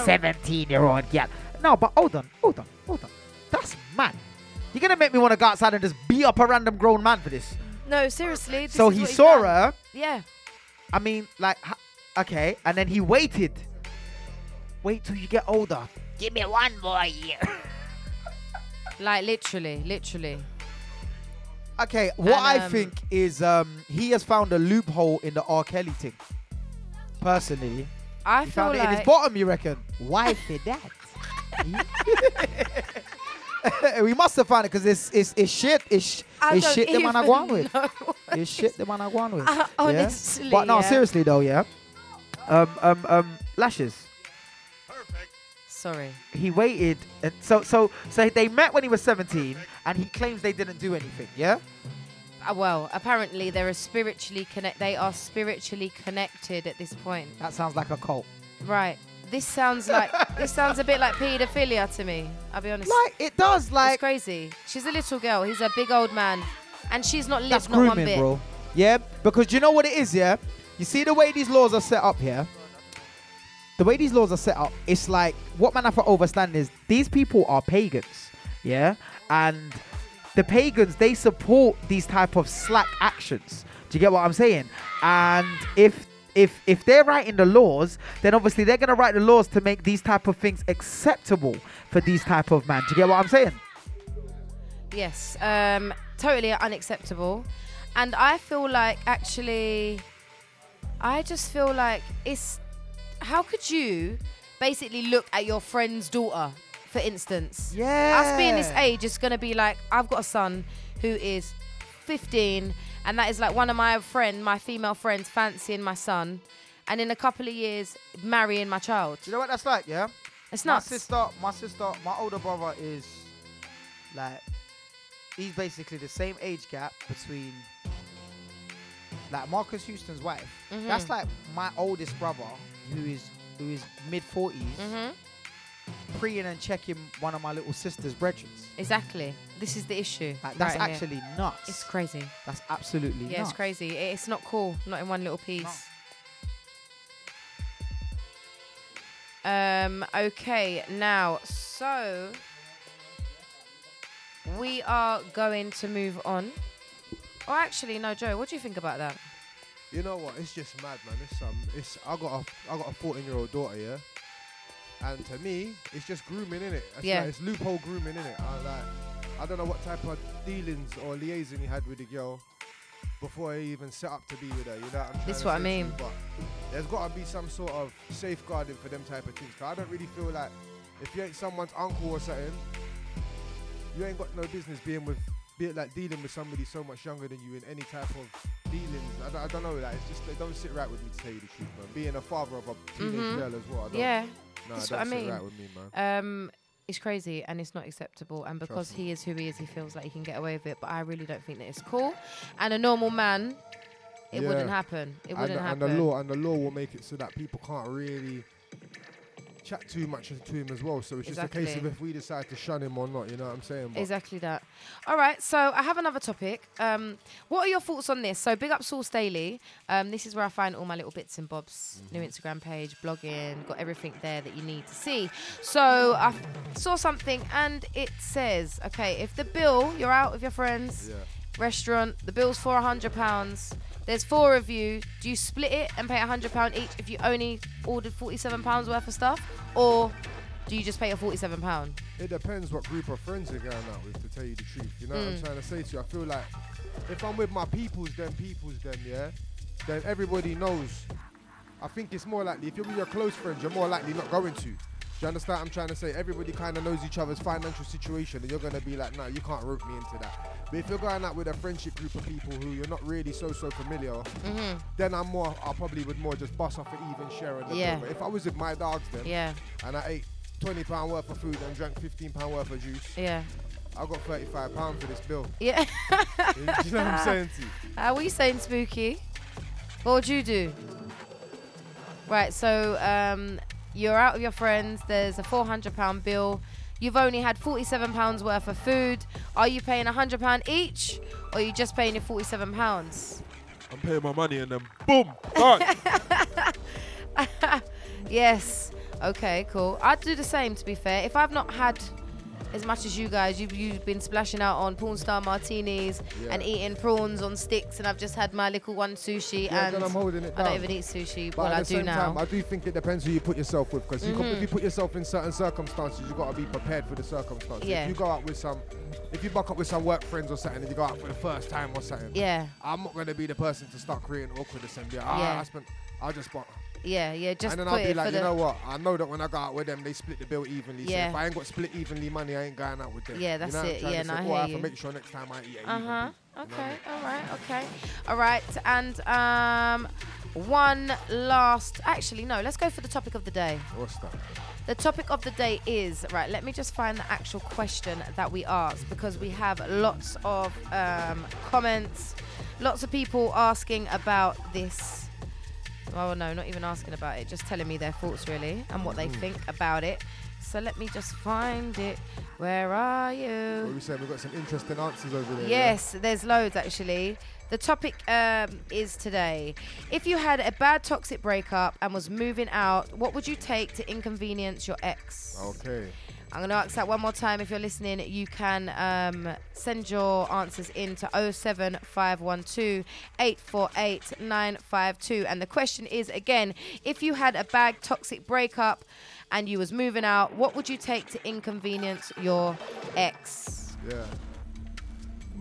E: 17 year old girl?
C: No, but hold on, hold on, hold on. That's mad. You're gonna make me want to go outside and just beat up a random grown man for this.
D: No, seriously. this
C: so
D: is
C: he
D: what
C: saw
D: done.
C: her.
D: Yeah.
C: I mean, like, h- Okay, and then he waited. Wait till you get older.
E: Give me one more year. <laughs>
D: Like literally, literally.
C: Okay, what
D: And,
C: I
D: um,
C: think is um he has found a loophole in the R. Kelly thing. Personally,
D: I
C: he
D: feel
C: found it in his
D: like
C: bottom. You reckon? Why for that? <laughs> <laughs> <laughs> we must have found it because it's it's it's shit. It's it's shit the man are
D: even
C: going with.
D: know.
C: It's shit the man are going with. <laughs>
D: Uh,
C: yeah?
D: honestly,
C: But no,
D: yeah.
C: seriously though, yeah. Um um um lashes.
D: Sorry.
C: He waited and so so so they met when he was 17 and he claims they didn't do anything, yeah?
D: Uh, well, apparently they're spiritually connect. They are spiritually connected at this point.
C: That sounds like a cult.
D: Right. This sounds like this sounds a bit like paedophilia to me. I'll be honest.
C: Like it does like
D: it's crazy. She's a little girl. He's a big old man, and she's not lived
C: That's
D: not one
C: grooming,
D: bit.
C: bro. Yeah, because you know what it is, yeah? You see the way these laws are set up here? The way these laws are set up, it's like what man have to overstand is these people are pagans, yeah? And the pagans, they support these type of slack actions. Do you get what I'm saying? And if if if they're writing the laws, then obviously they're gonna write the laws to make these type of things acceptable for these type of men. Do you get what I'm saying?
D: Yes, um, totally unacceptable. And I feel like actually, I just feel like it's. How could you basically look at your friend's daughter, for instance?
C: Yeah.
D: Us being this age it's going to be like, I've got a son who is 15, and that is like one of my friend, my female friends, fancying my son. And in a couple of years, marrying my child.
C: Do you know what that's like, yeah?
D: It's
C: not.
D: my
C: sister, my sister, my older brother is like he's basically the same age gap between like Marques Houston's wife.
D: Mhm.
C: That's like my oldest brother who is who is mid 40s
D: Mhm.
C: preying and checking one of my little sister's brethren.
D: Exactly. This is the issue.
C: Like, that's
D: right here.
C: actually nuts.
D: It's crazy.
C: that's absolutely
D: Yeah,
C: nuts.
D: it's crazy. It's not cool. Not in one little piece. Um. Okay. Now, so we are going to move on. Oh, actually, no, Joe. What do you think about that?
L: You know what? It's just mad, man. It's um, it's I got a I got a 14 year old daughter, yeah. And to me, it's just grooming, innit? it.
D: Yeah.
L: Like, it's loophole grooming, innit? I like, I don't know what type of dealings or liaison he had with the girl before he even set up to be with her. You know what I'm
D: This what I
L: you?
D: mean.
L: But there's got to be some sort of safeguarding for them type of things. Cause I don't really feel like if you ain't someone's uncle or something, you ain't got no business being with, be like dealing with somebody so much younger than you in any type of dealings. I don't, I don't know. Like it's just they don't sit right with me to tell you the truth, man. Being a father of a teenage
D: Mhm.
L: girl as well. I don't,
D: Yeah,
L: no,
D: that's what I mean.
L: right with me, man.
D: Um, it's crazy and it's not acceptable. And because he is who he is, he feels like he can get away with it. But I really don't think that it's cool. And a normal man, it wouldn't happen. It
L: and,
D: wouldn't
L: the-
D: happen.
L: and the law and the law will make it so that people can't really chat too much to him as well. So it's just a case of if we decide to shun him or not. You know what I'm saying? But
D: Exactly that. All right, so I have another topic. Um, what are your thoughts on this? So, big up Source Daily. Um, this is where I find all my little bits and bobs. New Instagram page, blogging, got everything there that you need to see. So, I f- saw something and it says, okay, if the bill, you're out with your friends,
L: Yeah.
D: Restaurant, the bill's for a hundred pounds. There's four of you. Do you split it and pay a hundred pound each if you only ordered forty-seven pounds worth of stuff, or do you just pay a forty-seven pound?
L: It depends what group of friends you're going out with, to tell you the truth. You know what I'm
D: Mm.
L: trying to say to you? I feel like if I'm with my peoples, then peoples, then yeah, then everybody knows. I think it's more likely if you're with your close friends, you're more likely not going to. Do you understand what I'm trying to say? Everybody kind of knows each other's financial situation, and you're gonna be like, no, you can't rope me into that. But if you're going out with a friendship group of people who you're not really so so familiar,
D: Mhm.
L: then I'm more. I probably would more just bust off an even share
D: Yeah.
L: bill. But if I was with my dogs, then
D: Yeah.
L: and I ate twenty pound worth of food and drank fifteen pound worth of juice.
D: Yeah.
L: I got thirty five pound for this bill.
D: Yeah. <laughs>
L: You know what I'm saying to you? <laughs>
D: How are you saying, Spooky? What would you do? Right, so um, you're out with your friends. There's a £400 bill. You've only had £47 worth of food. Are you paying £100 each, or are you just paying your £47?
L: I'm paying my money and then boom, done. <laughs>
D: yes. Okay, cool. I'd do the same, to be fair. If I've not had as much as you guys. You've, you've been splashing out on porn star martinis and eating prawns on sticks, and I've just had my little one sushi.
L: Yeah,
D: and
L: I'm holding it
D: I don't even eat sushi.
L: But
D: well, I do now.
L: time, I do think it depends who you put yourself with. Because
D: Mhm.
L: if you put yourself in certain circumstances, you've got to be prepared for the circumstances.
D: Yeah.
L: If you go out with some, if you buck up with some work friends or something, and you go out for the first time or something,
D: Yeah.
L: I'm not gonna be the person to start creating awkwardness and be like, ah,
D: Yeah.
L: I spent, I'll just buck.
D: Yeah, yeah. Just
L: and then I'll be like, you know what? I know that when I go out with them, they split the bill evenly. So if I ain't got split evenly money, I ain't going out with them.
D: Yeah,
L: You
D: that's
L: know
D: it. Yeah,
L: say?
D: no, I hear
L: I have
D: you.
L: to make sure next time I eat it.
D: Uh huh. Okay. All right. Okay. All right. And um, one last. Actually, no. Let's go for the topic of the day.
L: What's that?
D: The topic of the day is right. Let me just find the actual question that we asked because we have lots of um, comments, lots of people asking about this. Oh no, not even asking about it, just telling me their thoughts really and what they
L: Mm.
D: think about it. So let me just find it. Where are you?
L: What we saying? We've got some interesting answers over there. yeah?
D: Yes, there's loads actually. The topic um, is today. If you had a bad toxic breakup and was moving out, what would you take to inconvenience your ex?
L: Okay.
D: I'm going to ask that one more time. If you're listening, you can um, send your answers in to 07512 848 952. And the question is again, if you had a bad toxic breakup and you was moving out, what would you take to inconvenience your ex?
L: Yeah.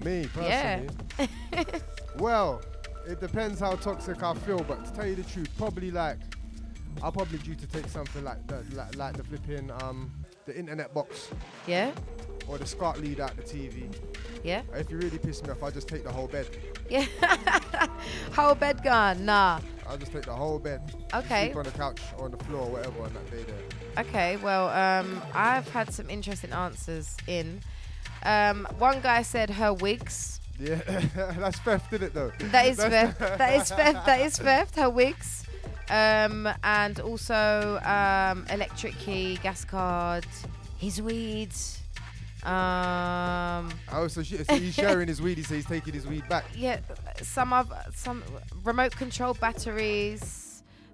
L: Me personally. Yeah. <laughs> well, it depends how toxic I feel, but to tell you the truth, probably like I'll probably due to take something like the like, like the flipping um the internet box
D: Yeah?
L: or the SCART lead out the TV.
D: Yeah?
L: If you really piss me off, I just take the whole bed.
D: Yeah. <laughs> Whole bed gone? Nah.
L: I'll just take the whole bed.
D: Okay.
L: Sleep on the couch or on the floor or whatever on that day there.
D: Okay, well, um, I've had some interesting answers in. Um, one guy said her wigs.
L: Yeah, <laughs> that's theft, isn't it though?
D: That is theft. That is theft. That is theft. Her wigs. Um, and also um, electric key, gas card, his weeds. Um,
L: Oh, so, she, so he's sharing his weed. He says he's taking his weed back.
D: yeah, some of some remote control batteries.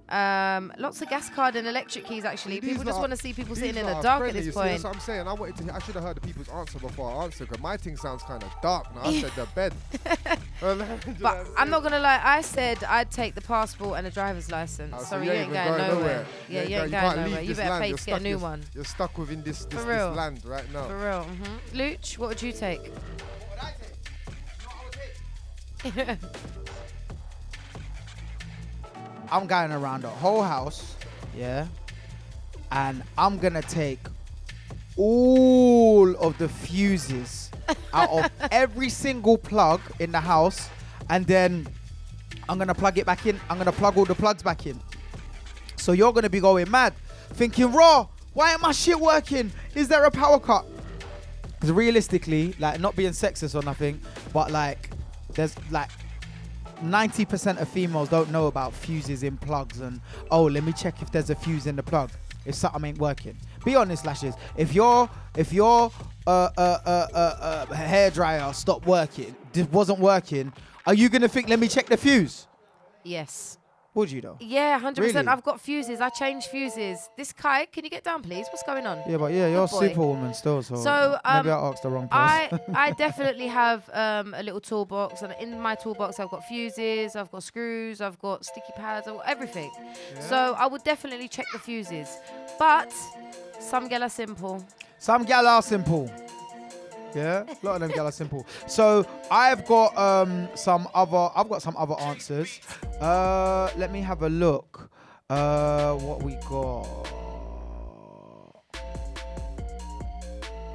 D: Um, lots of gas card and electric keys. Actually,
L: These
D: people just want to see people
L: these
D: sitting in the dark
L: friendly,
D: at
L: you
D: this
L: see,
D: point.
L: That's what I'm saying. I wanted to. I should have heard the people's answer before I answered. Cause my thing sounds kind of dark now. I said the bed. <laughs> <laughs>
D: But I'm not gonna lie. I said I'd take the passport and a driver's license.
L: Oh, so
D: Sorry,
L: you
D: you
L: ain't
D: ain't going
L: going
D: nowhere.
L: nowhere.
D: Yeah,
L: You
D: you
L: ain't
D: ain't going nowhere. You
L: this
D: better
L: land.
D: pay to get a new
L: you're-
D: one.
L: You're stuck within this this,
D: For
L: this land right now.
D: For real. hmm Luch, what would you take?
C: I'm going around the whole house, yeah, and I'm gonna take all of the fuses <laughs> out of every single plug in the house, and then I'm gonna plug it back in. I'm gonna plug all the plugs back in. So you're gonna be going mad, thinking, "Raw, why ain't my shit working? Is there a power cut?" Because realistically, like not being sexist or nothing, but like there's like 90% of females don't know about fuses in plugs and oh let me check if there's a fuse in the plug if something ain't working. Be honest lashes. If your if your uh, uh, uh, uh, uh, hair dryer stopped working wasn't working are you gonna think let me check the fuse?
D: Yes.
C: Would you though
D: Yeah, hundred
C: Really?
D: percent. I've got fuses. I change fuses. This Kai, can you get down, please? What's going on?
C: yeah but yeah you're
D: boy.
C: superwoman still so,
D: So, um,
C: maybe I asked the wrong person
D: I I <laughs> definitely have um, a little toolbox, and in my toolbox I've got fuses, I've got screws, I've got sticky pads, I've got everything. So I would definitely check the fuses, but some gal are simple.
C: Some gal are simple. Yeah, a lot of them gal are simple. So I've got um some other. I've got some other answers. Uh, let me have a look. Uh, what we got?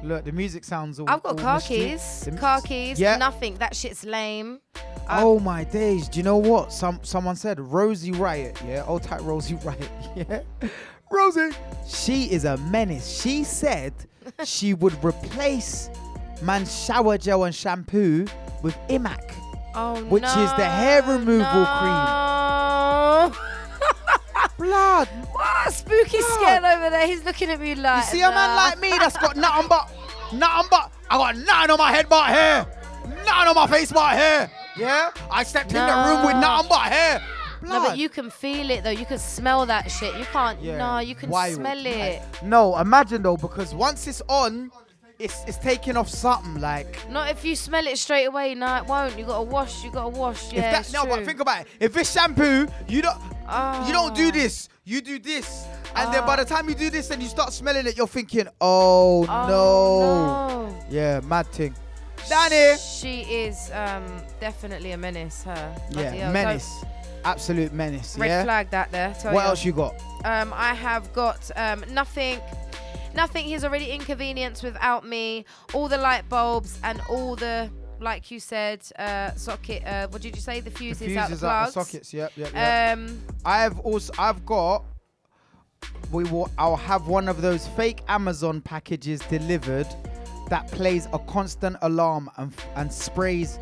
C: Look, the music sounds all.
D: I've got
C: all
D: car keys,
C: The
D: car keys,
C: Yeah.
D: nothing. That shit's lame. I've-
C: Oh my days! Do you know what? Some someone said Rosie Riot. Yeah, old type Rosie <laughs> Riot. Yeah, Rosie. She is a menace. She said <laughs> she would replace man's shower gel and shampoo with Immac,
D: Oh
C: which is the hair removal
D: no.
C: cream. <laughs> Blood.
D: What? Spooky scared over there. He's looking at me like.
C: You see a man like me that's got nothing but nothing but I got nothing on my head but hair, nothing on my face but hair. Yeah, I stepped in the room with
D: Nah.
C: nothing but hair.
D: No, but you can feel it though. You can smell that shit. You can't.
C: Yeah,
D: No, you can
C: wild.
D: smell it.
C: No, imagine though, because once it's on, it's it's taking off something like.
D: Not if you smell it straight away. No, it won't. You gotta wash. You gotta wash. Yeah,
C: if that, no, but think about it. If it's shampoo, you don't you don't do
D: Oh.
C: this. You do this, and then by the time you do this and you start smelling it, you're thinking, oh, no.
D: no.
C: Yeah, mad thing. Danny.
D: She is um, definitely a menace. Her. Bloody
C: Yeah,
D: hell.
C: menace. Absolute menace.
D: Red
C: yeah.
D: flag that there.
C: What
D: ya.
C: else you got?
D: Um, I have got um, nothing. Nothing he's already inconvenienced without me. All the light bulbs and all the, like you said, uh, socket. Uh, what did you say? The fuses, out the
C: Fuses out the
D: plugs.
C: sockets. Yep, yep, yep.
D: Um,
C: I've also I've got we will I'll have one of those fake Amazon packages delivered that plays a constant alarm and and sprays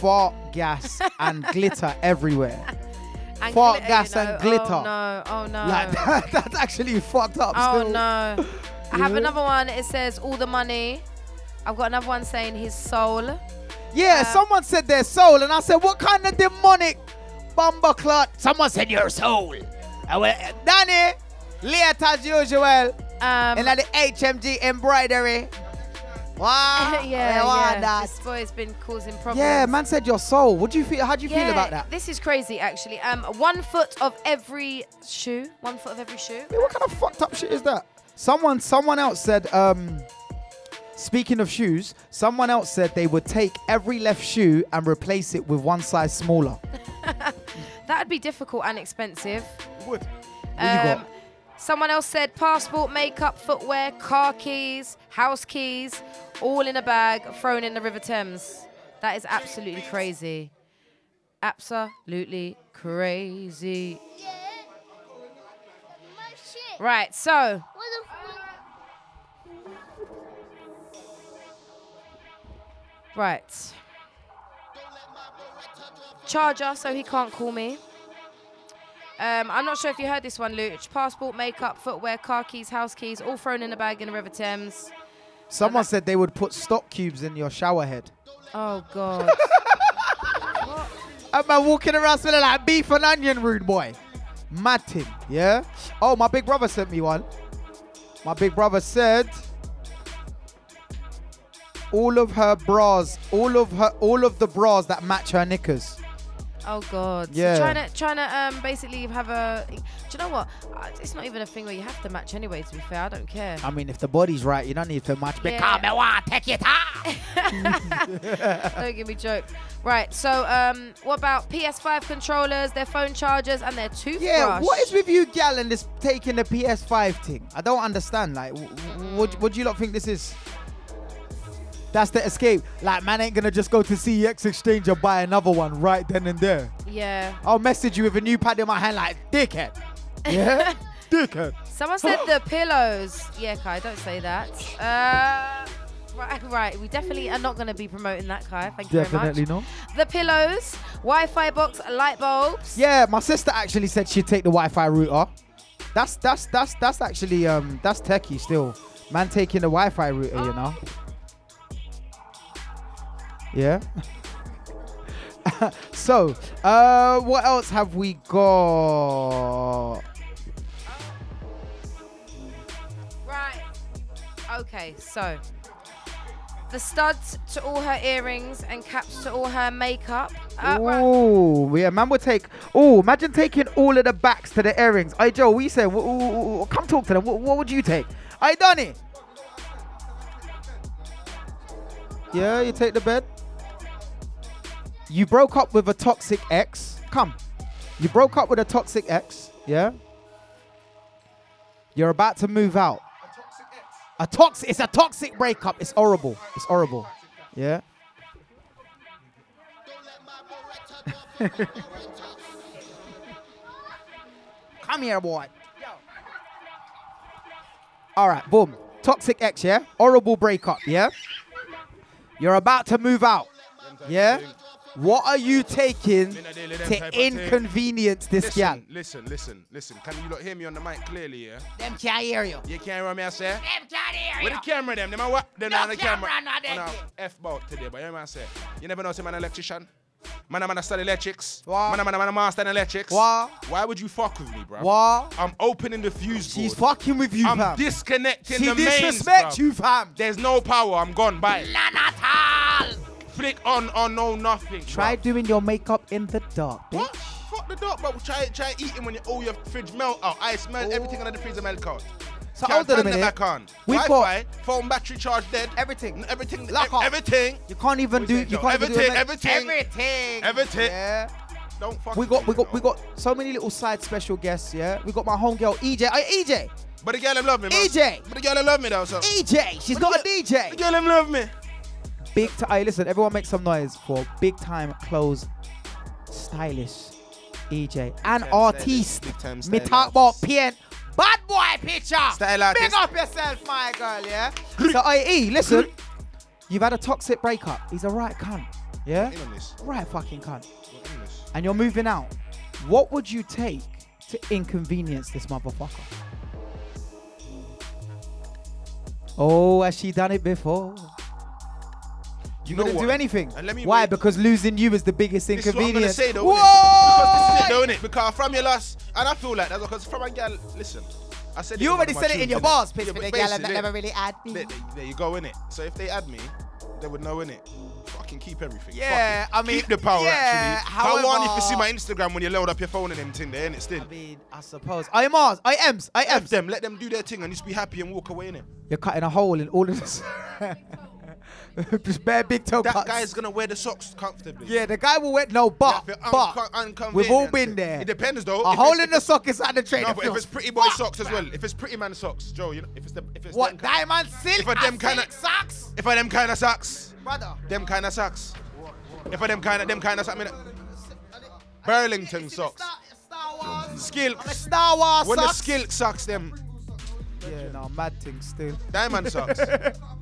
C: fart gas <laughs> and glitter everywhere.
D: and
C: Fart
D: glitter,
C: gas
D: you
C: and glitter.
D: Oh no! Oh no!
C: Like <laughs> that, that's actually fucked up.
D: Oh
C: still.
D: no! <laughs> I have
C: Yeah.
D: another one. It says all the money. I've got another one saying his soul.
C: Yeah,
D: Um,
C: someone said their soul, and I said, what kind of demonic bumper clot? Someone said your soul. I went, Danny, late as usual.
D: Um,
C: and at the HMG embroidery. Wow. <laughs>
D: yeah, yeah.
C: that.
D: This boy's been causing problems.
C: Yeah, man said your soul. What do you feel? How do you feel about that?
D: This is crazy, actually. Um, one foot of every shoe. One foot of every shoe.
C: Yeah, what kind of fucked up shit is that? Someone, someone else said. Um, speaking of shoes, someone else said they would take every left shoe and replace it with one size smaller. <laughs>
D: That'd be difficult and expensive.
C: Would. What you got?
D: Um, Someone else said passport, makeup, footwear, car keys, house keys, all in a bag, thrown in the River Thames. That is absolutely crazy. Absolutely crazy. Right, so Right. Charger, so he can't call me. Um, I'm not sure if you heard this one, Luch. Passport, makeup, footwear, car keys, house keys, all thrown in a bag in the River Thames.
C: Someone said they would put stock cubes in your shower head.
D: Oh God. <laughs>
C: I'm man walking around smelling like beef and onion, rude boy. Mad thing, yeah? Oh, my big brother sent me one. My big brother said all of her bras, all of her, all of the bras that match her knickers.
D: Oh God.
C: Yeah.
D: So trying to trying to um basically have a. Do you know what? Uh, It's not even a thing where you have to match anyway. To be fair, I don't care.
C: I mean, if the body's right, you don't need to match.
D: Yeah.
C: Because
E: me want take it off. <laughs> <laughs>
D: Don't give me joke. Right. So um, what about PS5 controllers, their phone chargers, and their toothbrush?
C: Yeah, what is with you, gal, and this taking the PS5 thing? I don't understand. Like, w- w- would, would you not think this is? That's the escape. Like, man ain't gonna just go to CEX Exchange and buy another one right then and there.
D: Yeah.
C: I'll message you with a new pad in my hand, like, dickhead. Yeah, <laughs> dickhead.
D: Someone said the pillows. Yeah, Kai, don't say that. Uh, right, right. We definitely are not to be promoting that, Kai. Thank you
C: Definitely
D: very much.
C: Definitely not.
D: The pillows, Wi-Fi box, light bulbs.
C: Yeah, my sister actually said she'd take the Wi-Fi router. That's that's that's that's actually um that's techie still. Man taking the Wi-Fi router, you know. Yeah. <laughs> so, uh, what else have we got?
D: Right. Okay, so the studs to all her earrings and caps to all her makeup. Uh, right.
C: Oh, yeah, man would take. Oh, imagine taking all of the backs to the earrings. Hey, Joe, we say, w- come talk to them. What, what would you take? I done it. Yeah, you take the bed. You broke up with a toxic ex. Come. You broke up with a toxic ex. Yeah. You're about to move out. A toxic. It's a toxic breakup. It's horrible. It's horrible. Yeah. <laughs> Come here, boy. All right, boom. Toxic ex, yeah? Horrible breakup, yeah? You're about to move out, yeah? What are you taking to inconvenience this gal?
K: Listen, listen, listen, listen. Can you lot hear me on the mic clearly, yeah?
E: Them can't hear you.
K: You can't hear me, I say?
E: Them can't hear you.
K: With the camera, them, them are what? Them
E: No
K: on the camera.
E: camera, not that
K: On a. F bout today, but you know what I say? You never know, some an electrician.
M: Man, I'm gonna study electrics.
C: Wow.
M: Man, I'm gonna master in electrics.
C: Wow.
M: Why would you fuck with me, bro?
C: Wow.
M: I'm opening the fuse board.
C: She's fucking with you,
M: I'm
C: fam.
M: disconnecting
C: She
M: the mains,
C: disrespect
M: bruv.
C: you, fam.
M: There's no power. I'm gone. Bye.
N: None at all.
M: Flick on, on, no, nothing.
C: Try
M: bruv.
C: doing your makeup in the dark, bitch.
M: What? Fuck the dark, bro. Try, try eating when you, all your fridge melt out. Ice melt, everything oh. under the freezer melt out.
C: So
M: Can't
C: hold on a minute.
M: back on.
C: We've
M: Wi-Fi, phone battery charge dead.
C: Everything.
M: Everything.
C: Lock off.
M: Everything.
C: You can't even do. You can't even do
M: everything. Everything.
N: Everything.
M: Everything.
C: Yeah.
M: Don't fuck.
C: We got, we got, we got so many little side special guests. Yeah. We got my homegirl EJ. Hey, EJ.
M: But the girl them love me, man.
C: EJ.
M: But the girl them love me though, so.
C: EJ. She's got a DJ.
M: The girl them love me.
C: Big time. Hey, listen. Everyone make some noise for big time clothes, stylish EJ and
M: Big time
C: artiste.
M: stylist, big time
C: Me talk about PN.
N: Bad boy picture.
M: Style
C: Big up yourself, my girl. Yeah. so, IE, listen. You've had a toxic breakup. He's a right cunt. Yeah. Right fucking cunt. And you're moving out. What would you take to inconvenience this motherfucker? Oh, has she done it before?
M: You
C: wouldn't do anything.
M: And let me
C: Why?
M: wait.
C: Because losing you is the biggest
M: This is what I'm gonna
C: inconvenience.
M: say though,
C: Whoa!
M: innit? Because this is it though, innit? Because from your last, and I feel like that's because from a girl. Listen, I said.
C: You
M: one
C: already
M: of my
C: said it in your
M: innit?
C: bars, piss
M: Yeah,
C: for
M: but
C: the gal that
M: basically,
C: never really had me.
M: There, there- there you go, innit? So if they add me, they would know, innit? Fucking keep everything.
C: Yeah,
M: Fuck it.
C: I mean,
M: keep the power
C: yeah,
M: actually. How one if you see my Instagram when you load up your phone and them thing there, innit? Still.
C: I mean, I suppose. I am Mars. I am. I am.
M: F them, let them do their thing and just be happy and walk away, innit?
C: You're cutting a hole in all of this. <laughs> <laughs> Just bare big toe
M: That
C: cuts.
M: guy's gonna wear the socks comfortably.
C: Yeah, the guy will wear no, but
M: Yeah,
C: but
M: unco- unconvenient.
C: we've all been there.
M: It depends though.
C: A
M: If
C: hole
M: it's-
C: in the sock is at the trainer.
M: No, but if it's pretty boy socks as well. If it's pretty man socks, Joe, you know, if it's the if it's
N: What
M: them kind,
N: diamond silk?
M: if I them kind of
N: socks?
M: if I them kind of socks,
N: Brother.
M: them kind of socks. If I them kind of them kind of socks, I mean, Burlington socks,
N: Star Wars.
M: skilk.
N: Star Wars
M: When the
N: socks.
M: skilk socks, them
C: Yeah, no, mad things still.
M: diamond socks. <laughs>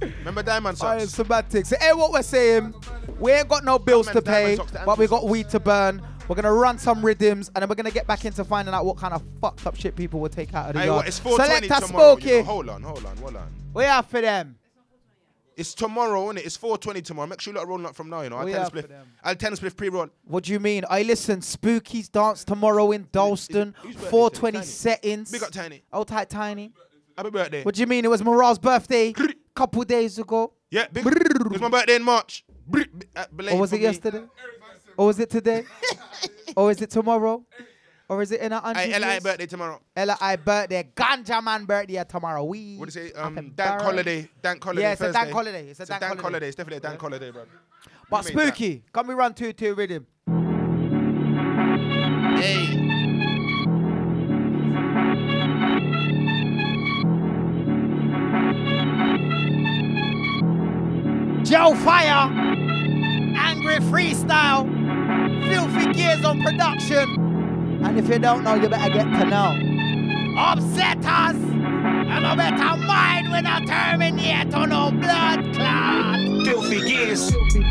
M: Remember diamond socks?
C: semantics. So, hey, what we're saying, we ain't got no bills to
M: Diamond- diamond
C: pay,
M: socks,
C: but we got weed to burn. We're gonna run some rhythms, and then we're gonna get back into finding out what kind of fucked up shit people will take out of the
M: Hey,
C: yard.
M: what? It's 420
C: Select a
M: tomorrow. You know, hold on, hold on, hold on.
C: We are for them.
M: It's tomorrow, innit? It's 420 tomorrow. Make sure you lot are rolling up from now, you know. I'll
C: We
M: ten
C: for them.
M: I'll ten split pre-roll.
C: What do you mean? I listen. Spooky's dance tomorrow in Dalston.
M: whose birthday
C: 420
M: today? Tiny?
C: settings.
M: Big up Tiny.
C: Oh, tight, tiny.
M: Happy birthday.
C: What do you mean? It was Morale's birthday <laughs> couple days ago.
M: Yeah, big. it was my birthday in March. Brr, uh,
C: Or was it
M: me.
C: yesterday? Or was it today? <laughs> or is it tomorrow? Or is it in a hundred
M: Hey, Ella,
C: years?
M: birthday tomorrow.
C: Ella, I birthday. Ganja man birthday tomorrow. We.
M: What do you say?
C: I
M: Um, dank holiday. Dank holiday.
C: Yeah, it's a
M: Thursday.
C: dank holiday. It's a dank holiday.
M: It's definitely a dank holiday, bro.
C: But
M: You that.
C: spooky. Can we run two two rhythm?
M: Hey.
N: Joe Fire, Angry Freestyle, Filthy Gears on production,
C: And if you don't know, you better get to know.
N: Upsetters, and I better mind when I terminate on no blood clot.
L: Filthy.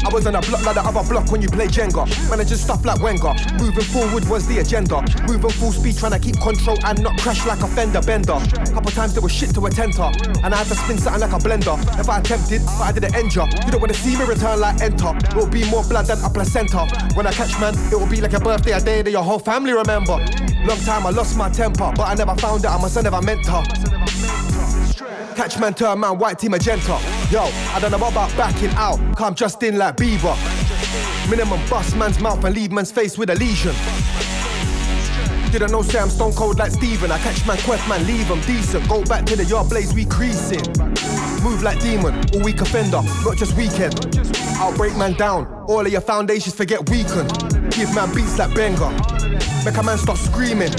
L: I was on a block like the other block when you play Jenga. Managing stuff like Wenger. Moving forward was the agenda. Moving full speed, trying to keep control and not crash like a fender bender. Couple times there was shit to attend to, and I had to spin something like a blender. If I attempted, but I didn't end. You don't wanna see me return like enter. It will be more blood than a placenta. When I catch man, it will be like a birthday, a day that your whole family remember. Long time I lost my temper, but I never found it. I must have never meant to. Catch man, turn man, white team magenta. Yo, I don't know about backing out. Come just in like Bieber. Minimum bust man's mouth and leave man's face with a lesion. Didn't know say I'm stone cold like Steven. I catch man, quest man, leave him decent. Go back to the yard blaze, we creasing. Move like demon, all week offender, not just weekend. I'll break man down, all of your foundations forget weakened. Give man beats like Benga. Make a man stop screaming.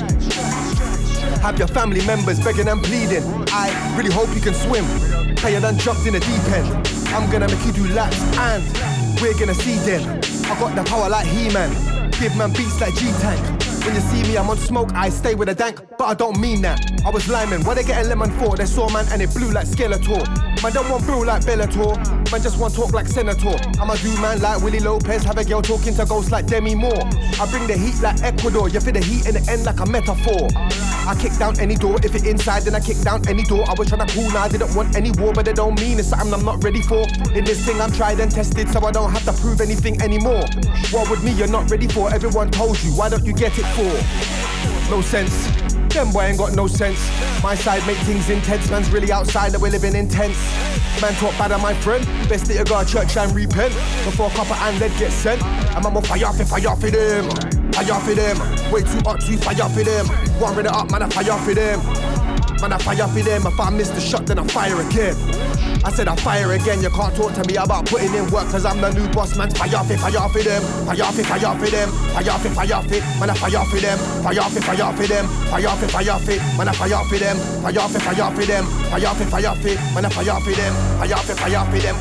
L: Have your family members begging and pleading. I really hope you can swim. Hey, you done jumped in the deep end. I'm gonna make you do laps and we're gonna see then. I got the power like He-Man. Give man beats like G-Tank. When you see me, I'm on smoke, I stay with a dank, but I don't mean that. I was liming, what they getting lemon for? They saw man and it blew like Skeletor. Man don't want brew like Bellator, man just want talk like Senator. I'ma do man like Willie Lopez, have a girl talking to ghosts like Demi Moore. I bring the heat like Ecuador, you feel the heat in the end like a metaphor. I kick down any door. If it inside, then I kick down any door. I was trying to cool, now I didn't want any war, but it don't mean it's something I'm not ready for. In this thing, I'm tried and tested, so I don't have to prove anything anymore. What with me, you're not ready for. Everyone told you, why don't you get it for? No sense. Them boy ain't got no sense. My side make things intense. Man's really outside that we're living intense. Man talk bad my friend. Best that you go to church and repent before copper and lead get sent. And will fire it, fire for them. Fire for them. Way too hot to fire for them. One it up, man, I fire for them. Man, I fire for them. If I miss the shot, then I fire again. I said I fire again. You can't talk to me about putting in work, cause I'm the new boss, man. Fire for, fire for them. Fire for, fire for them. Fire for, fire for. Man, I fire for them. Fire for, fire for them. Fire for, fire for. Man, I fire for them. Fire for, fire for them. Fire for, fire for. Man, I fire for them. Fire for, fire for them.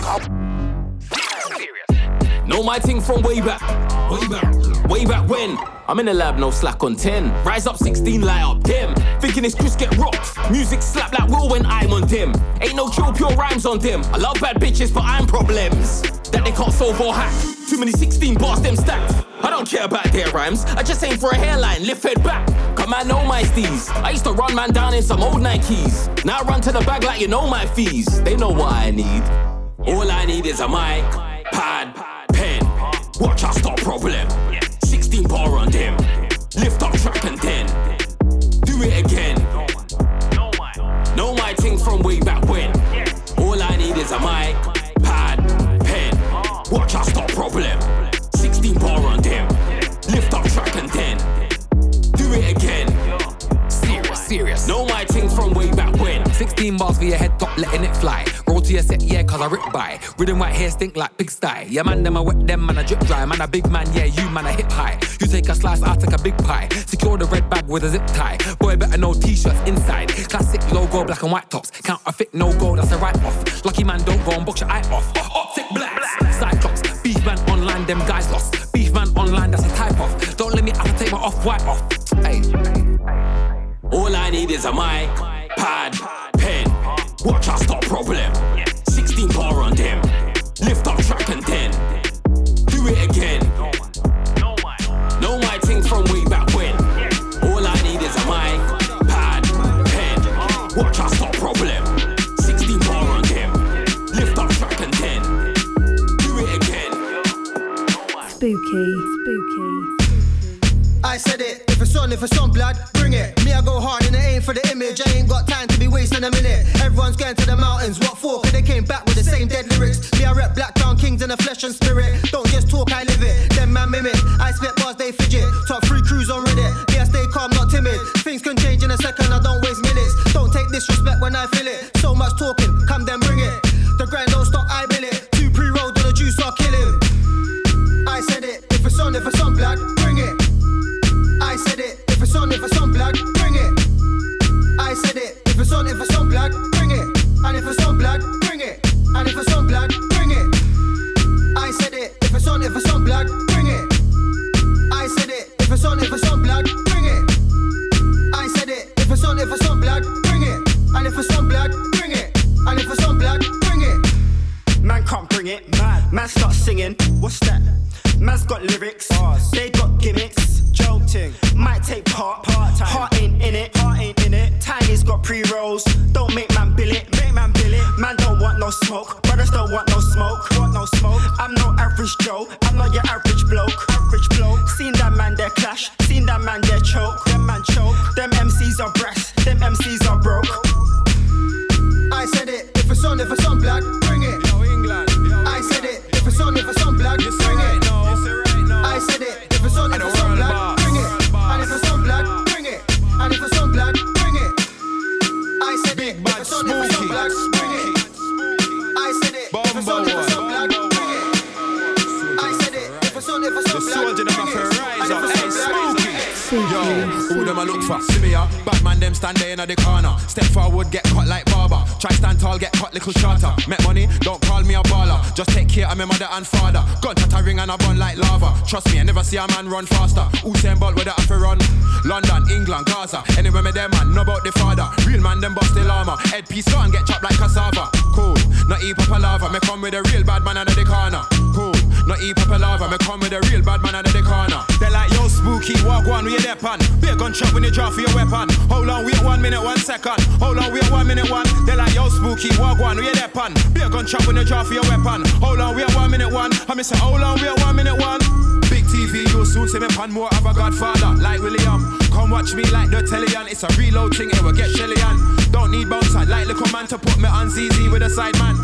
O: Know my thing from way back, way back, way back when. I'm in the lab, no slack on 10. Rise up 16, light up dim. Thinking it's Chris get rocked. Music slap like Will when I'm on dim. Ain't no chill, pure rhymes on dim. I love bad bitches, but I'm problems. That they can't solve or hack. Too many 16 bars, them stacked. I don't care about their rhymes. I just aim for a hairline, lift head back. Come man, know my steez. I used to run man down in some old Nikes. Now I run to the bag like you know my fees. They know what I need. All I need is a mic, pad, pen. Watch us stop problem. 16 bar on them. Lift up track and then do it again. Know my thing from way back when. All I need is a mic, pad, pen. Watch us stop problem. 16 bar on them. Lift up track and then do it again. Serious, serious. Know my thing from way back.
P: 16 bars for your head top, letting it fly. Roll to your set, yeah, cause I rip by. Rhythm white hair stink like big sty. Yeah, man, them I wet them, man, I drip dry. Man, a big man, yeah, you, man, I hip high. You take a slice, I take a big pie. Secure the red bag with a zip tie. Boy, better know t-shirts inside. Classic logo, black and white tops. Count a fit, no go, that's a write off. Lucky man, don't go and box your eye off. Optic blacks, cyclops. Beef man online, them guys lost. Beef man online, that's a type off. Don't let me have to take my off white off. Hey.
O: All I need is a mic, pad, pen. Watch us stop problem. 16 bar on them. Lift up track and then do it again. Know my thing from way back when. All I need is a mic, pad, pen. Watch us stop problem. 16 bar on them. Lift up track and then do it again.
Q: Spooky. Spooky.
H: I said it, if it's on, if it's on blood, bring it. Me, I go hard and it ain't for the image. I ain't got time to be wasting a minute. Everyone's going to the mountains, what for? Cause they came back with the same dead lyrics. Me, I rep Black Crown Kings in the flesh and spirit. Don't just talk, I live it. Them man mimic. I spit bars, they fidget. Top three crews on Reddit. Me, I stay calm, not timid. Things can change in a second, I don't waste minutes. Don't take disrespect when I feel it. So much talking, come then bring it. The grind don't stop, I bill it. Two pre-rolls on the juice, I'll kill him. I said it, if it's on, if it's on, blood, it's on, if it's on, blood, bring it. I said it, if it's on, if it's on, blood, bring it. And if it's on, blood, bring it. And if it's on, blood, bring it. I said it, if it's on, if it's on, blood, bring it. I said it, if it's on, if it's on, blood, bring it. I said it, if it's on, if it's on, blood, bring it. And if it's on, blood, bring it. And if it's on, blood, bring it.
R: Man can't bring it. Man, man start singing. What's that? Man's got lyrics. They got gimmicks. Jolting. Might take part. part time. Heart ain't in it. Heart ain't in it. Tiny's got pre rolls. Don't make man bill it. Make man bill it. Man don't want no smoke. Brothers don't want no smoke. Want no smoke. I'm no average Joe. I'm not your average bloke. Average bloke. Seen that man there clash. Seen that man there choke. Them man choke. Them
S: them I look for? See me up, bad man them stand there in the corner. Step forward, get cut like barber. Try stand tall, get cut little shorter. Make money, don't call me a baller. Just take care of my mother and father. Gun to a ring and I burn like lava. Trust me, I never see a man run faster. Usain Bolt with the after run. London, England, Gaza. Anywhere me them man, know about the father. Real man them bust the llama. Head piece gone, get chopped like cassava. Cool, not eat up a lava. Me come with a real bad man under the corner. Cool. Not eat lava, me come with a real bad man under the corner. They like, yo, spooky, walk one, we there pan. Be a gunshot when you draw for your weapon. Hold on, wait one minute, one second. Hold on, wait one minute, one. They like, yo, spooky, walk one, we there pan. Be a gunshot when you draw for your weapon. Hold on, wait one minute, one. I miss say, hold on, wait one minute, one. Big TV, you'll soon see me pan more of a godfather, like William. Come watch me like the tellion. It's a reload thing, it will get Shellyan. Don't need bouncer, like little man to put me on ZZ with a side man.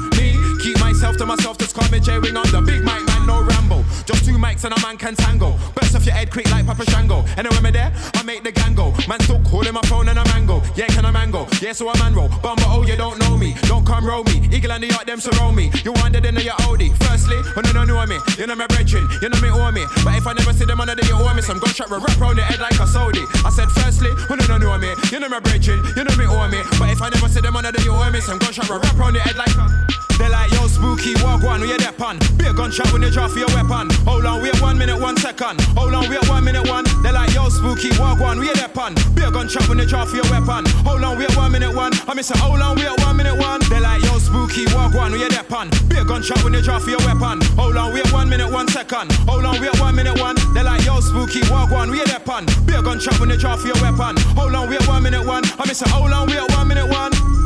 S: Myself to myself, just call me J Wing on the big mic man, no Rambo. Just two mics and a man can tango. Burst off your head quick like Papa Shango. And Anyway, me there, I make the gang go. Man still calling my phone and a mango. Yeah, can I mango? Yeah, so a man roll. Bumba, oh, you don't know me. Don't come roll me. Eagle and the yacht, them surround me. You wanted in your oldie. Firstly, when you don't know me, you know me brethren, you know me owe me. But if I never see them under the you owe me, some gunshot will wrap round your head like a Saudi. I said, firstly, when you don't know me, you know me brethren, you know me owe me. But if I never see them under the you owe me, some gunshot will wrap round your head like a they like, yo, spooky, walk one, we that pan. Be a gunshot when you draw for your weapon. Hold on, we wait one minute, one second. Hold on, we wait one minute, one. They like, yo, spooky, walk one, we that pan. Be a gunshot when you draw for your weapon. Hold on, we wait one minute, one. I miss a hold on, we wait one minute, one. They like, yo, spooky, walk one, we that pan. Be a gunshot when you draw for your weapon. Hold on, wait one minute, one second. Hold on, wait one minute, one. They like, yo, spooky, walk one, we that pan. Be a gunshot when you draw for your weapon. Hold on, wait one minute, one. I miss a hold on, we wait one minute, one.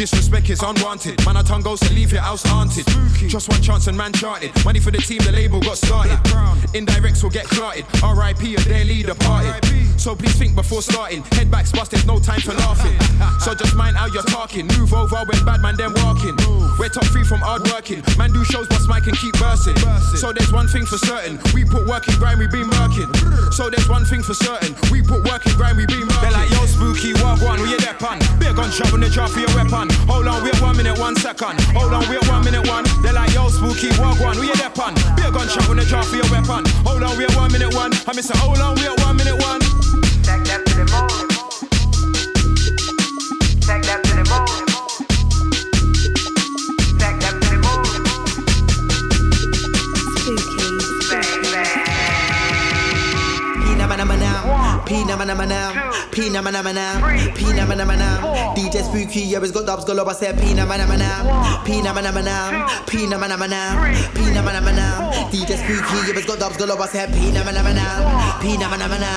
S: Disrespect is unwanted. Man, a tongue goes to leave your house haunted. Just one chance and man charted. Money for the team, the label got started. Indirects will get clotted. RIP, a their leader parted. So please think before starting. Head back, bust, there's no time for laughing. <laughs> So just mind how you're talking. Move over when bad man then walking. We're top three from hard working. Man do shows, bust mic and keep bursting. So there's one thing for certain. We put work in grind, we been working. So there's one thing for certain. We put work in grind, we been working. They're like, yo, spooky, walk one, we hear that pan. Big gunshot when the drop for your weapon. Hold on, wait one minute, one second. Hold on, wait one minute, one. They're like, yo, spooky, walk one, we hear that pan. Big gunshot when they drop for your weapon. Hold on, wait one minute, one. I miss a hold on, wait one minute, one.
I: Mana, Pina mana mana, Pina mana mana, Pina mana mana. DJ Spooky, yeah, it's got dubs galore. I said Pina mana mana, Pina mana mana, Pina mana mana, Pina mana mana. DJ Spooky, yeah, it's got dubs galore. I said Pina mana mana, Pina mana mana,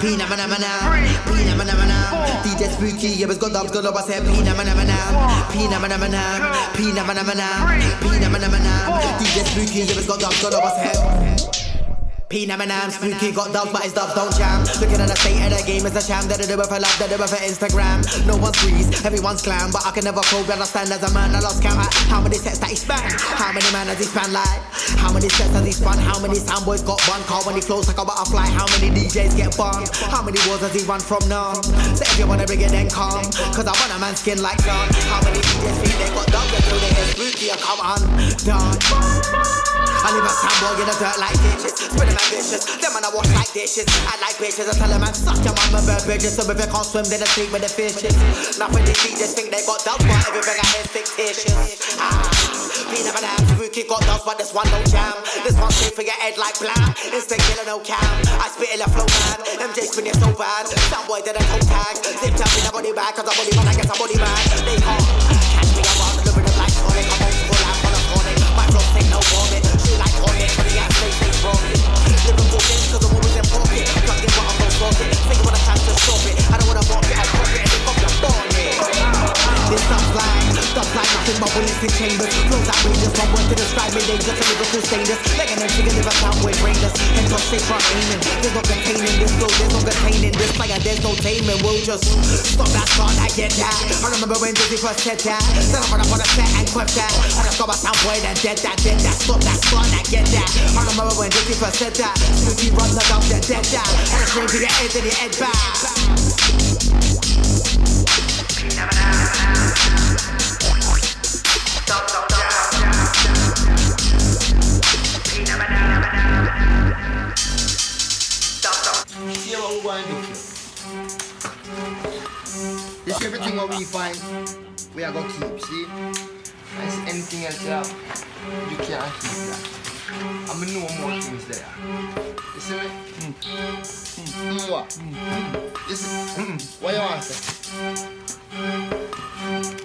I: Pina mana mana, Pina mana mana. DJ Spooky, yeah, it's got dubs galore. I said Pina mana mana, Pina mana mana, Pina mana mana, Pina mana mana. DJ Spooky, yeah, it's got dubs galore. I said. Pina Manam, spooky, got dubs, but his dubs don't jam. Looking at the state of the game, it's a sham. That do it for love, that do it for Instagram. No one's freeze, everyone's glam, but I can never cope. Understand as a man, I lost count how many sets that he span. How many man has he span like? How many sets has he spun? How many soundboys got bun? Car when he flows like a butterfly. How many DJs get burned? How many wars has he run from now? So if you wanna bring it, then come. Cause I want a man's skin like sun. How many DJs think they got dubs until they hear spooky? I come on, done. I live a soundboy in the dirt like ditches. My vicious. Them man I wash like dishes. I like bitches. I tell them man suck your mama bird bridges. So if you can't swim, then I sleep with the fishes. Nothing they see, just think they got dubs, but everything I hear fictitious. Ah, peanut and ham, spooky got dubs, but this one don't jam. This one straight for your head like blam. Instant killer, no cam. I spit in a flow man. MJ spin it so bad. Soundboy did a toe tag. Zip tap in a body bag, cause a body man, I guess a body man. They can't catch me, I'm on living it like Sonic. I'm old school, I'm on a phonic. My take no vomit. She like Hornet, but the ass stay stay vomit. Think what I can to stop it. I don't wanna walk it, I pop it, and fuck your bonnet. This stuff's like, stuff's like nothing but ballistic chambers. Flows outrageous, one word to describe me They dangerous. A lyrical stainless. Legging them, chicken liver, soundboy brainless. Hands on safe, front aiming. There's no containing this flow, there's no containing this fire, there's no taming. We'll just stop that start, I get that. I remember when Dizzee first said that. I'm gonna put a set and quip that. I just my soundboy that dead that, dead that. Stop that start, I get that. I remember when Dizzee first said that. Snooki run the dog, that dead that. And it's straight to your head, then your head back.
T: We to do. This everything what we find, we are going to keep, see? And anything else you have, you can't keep that. I'm to know more things there. You see me? Mm. Mm, what? You see? Mm. What you want to say?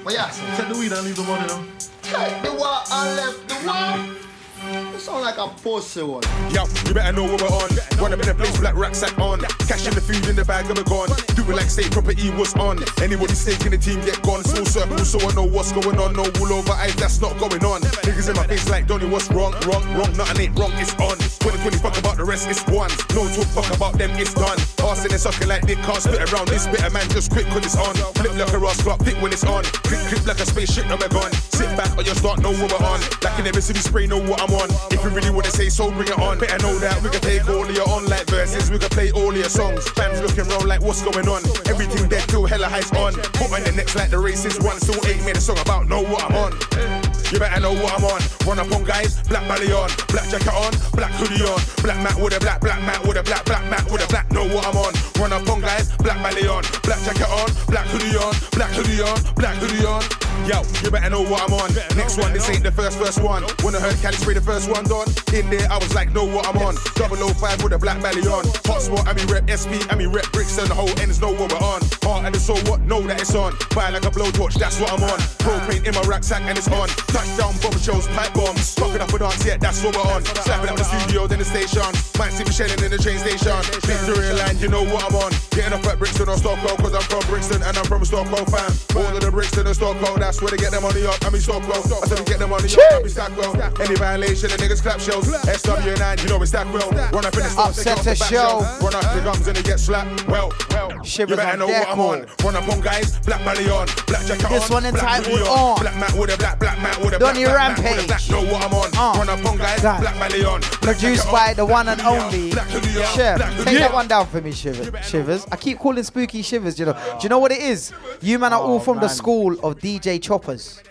T: What you want to say?
U: Take the weed and leave the money now.
T: Take the what and left the what?
H: You sound like a pussy one.
M: Yo, you better know what we're on. Up in the place, black rucksack on. Cash in the food in the bag, and we're gone. Do it like state property was on. Anybody stake in the team get gone. Small circle, so I know what's going on. No wool over eyes, that's not going on. Niggas in my face like Donny, what's wrong? Wrong, wrong, nothing ain't wrong, it's on. 2020, fuck about the rest, it's one. No talk, fuck about them, it's done. Passing and sucking like Dick, can't spit around this bit of man, just quick, cause it's on. Flip like a clock, thick when it's on. Click, click like a spaceship, now we're gone. Sit back or you start, know what we're on. Like in every city spray, know what I'm on. If you really wanna say so, bring it on. Better know that we can take all of your online verses, we can play all of your songs. Fans looking round like what's going on. Everything dead till hella highs on. Put on the next like the racist one, still ain't made a song about know what I'm on. You better know what I'm on. Run up on guys, black belly on, black jacket on, black hoodie on, black mat with a black, black mat with a black, black mat with a black. Know what I'm on. Run up on guys, black belly on, black jacket on, black hoodie on, black hoodie on, black hoodie on. Yo, you better know what I'm on. Next one, this ain't the first first one. When I heard Cali spray the first one done, in there I was like, know what I'm on. 005 with a black belly on. Hot spot, I mean rep SP, I mean rep bricks and the whole ends know what we're on. Heart and the soul, what? Know that it's on. Buy like a blowtorch, that's what I'm on. Propane in my rucksack and it's on. Touchdown, bomb shows, pipe bombs. Fucking up a dance, yeah, that's what we're on. Slapping up the studio, then the station. Might see me shelling in the train station. Victoria line, you know what I'm on. Getting up at Brixton or Stockholm, cause I'm from Brixton and I'm from Stockholm fam. All of the Brixton and Stockholm, that's where they get their money up. I mean Stockholm. I said we get their money up, I mean Stockwell. Any violation, the niggas clap shells. SW9, you know it's Stockwell. Run up in the store,
C: Upset
M: the
C: show.
M: Run up the gums and they get slapped. Well, well.
C: Shivers
M: you better know what I'm on. Run up on guys, black belly on, black jacket
C: This
M: on.
C: one
M: black
C: entitled On.
M: Black mat with a black, black mat with
C: Donny Rampage.
M: black. Know what I'm on.
C: Uh.
M: Run up on guys,
C: That.
M: black belly on.
C: Produced by the one and
M: black hoodie on,
C: only
M: black hoodie on,
C: Chef. Take that one down for me, Shiver, Shivers. I keep calling Spooky Shivers, you know. Do you know what it is? You man are all from the school of DJ choppers.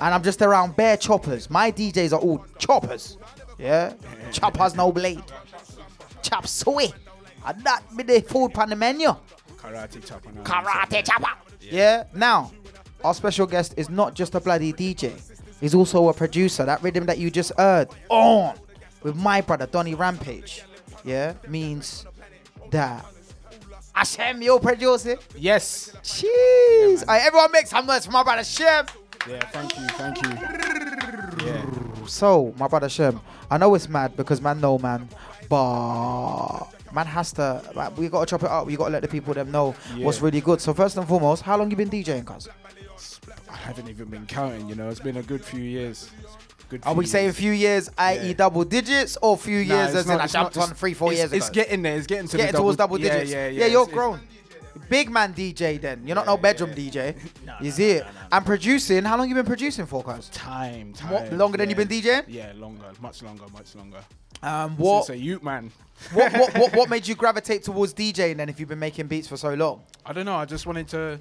C: And I'm just around bare choppers. My DJs are all choppers. Yeah? Choppers no blade. Chop suey. And that be the food on the menu.
F: Karate chopper.
C: Karate chopper. Yeah. Now, our special guest is not just a bloody DJ. He's also a producer. That rhythm that you just heard on with my brother Donny Rampage. Yeah, means that Hashem, you produce it.
F: Yes.
C: Jeez. Alright, everyone make some noise for my brother Shem.
F: Yeah, thank you, thank you. Yeah.
C: So, my brother Shem, I know it's mad because man no man, but man has to. man, we gotta chop it up. We gotta let the people them know what's really good. So first and foremost, how long you been DJing, cuz?
F: I haven't even been counting, you know. It's been a good few years. Good
C: Are
F: few
C: we saying
F: years.
C: few years, i.e., double digits, or few
F: Nah,
C: years
F: it's
C: as in I jumped on three, four
F: it's-
C: years ago?
F: It's getting there. It's getting to
C: getting
F: the
C: towards
F: double,
C: double digits.
F: Yeah, yeah, yeah.
C: yeah you're
F: It's-
C: grown. Big man DJ then. You're not no bedroom DJ. you see it? I'm producing, how long you been producing for, cuz?
F: Time, time.
C: longer than
F: yeah.
C: you been DJing?
F: Yeah, longer, much longer, much longer.
C: Um, what,
F: Since a youth man.
C: what, what, what, what <laughs> made you gravitate towards DJing then if you've been making beats for so long?
F: I don't know. I just wanted to.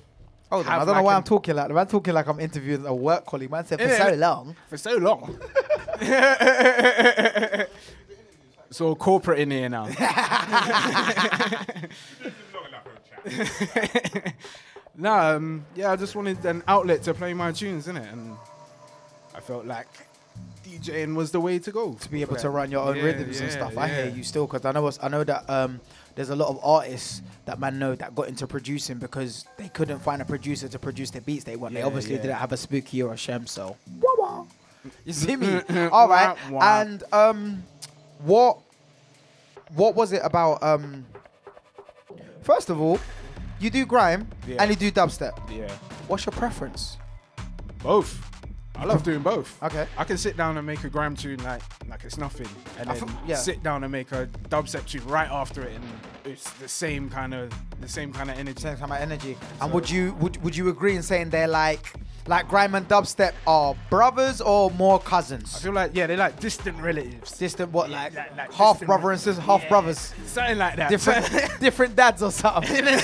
C: Hold on, I don't know why I'm talking like. I'm talking like I'm interviewing a work colleague. Man said for so long.
F: For so long. <laughs> it's all corporate in here now. <laughs> no, um, yeah, I just wanted an outlet to play my tunes, innit? And I felt like DJing was the way to go.
C: to be able to run your own
F: Yeah,
C: rhythms and
F: yeah,
C: stuff. I hear you still because I know I know that um, there's a lot of artists that man know that got into producing because they couldn't find a producer to produce the beats they want. they obviously
F: yeah.
C: didn't have a spooky or a shem, so <laughs> you see me. <laughs> All right, and um, what what was it about? Um, first of all, you do grime
F: Yeah.
C: and you do dubstep.
F: Yeah.
C: What's your preference?
F: Both. I love doing both.
C: Okay.
F: I can sit down and make a gram tune like like it's nothing, and
C: I
F: then
C: yeah.
F: sit down and make a dubstep tune right after it, and it's the same kind of the same kind of energy.
C: Same kind of energy. And would you would would you agree in saying they're like like grime and dubstep are brothers or more cousins?
F: I feel like yeah, they're like distant relatives.
C: Distant what like,
F: like- like
C: half
F: distant
C: brother and sister, half
F: Yeah,
C: brothers,
F: Something like that.
C: different <laughs> different dads or something. <laughs>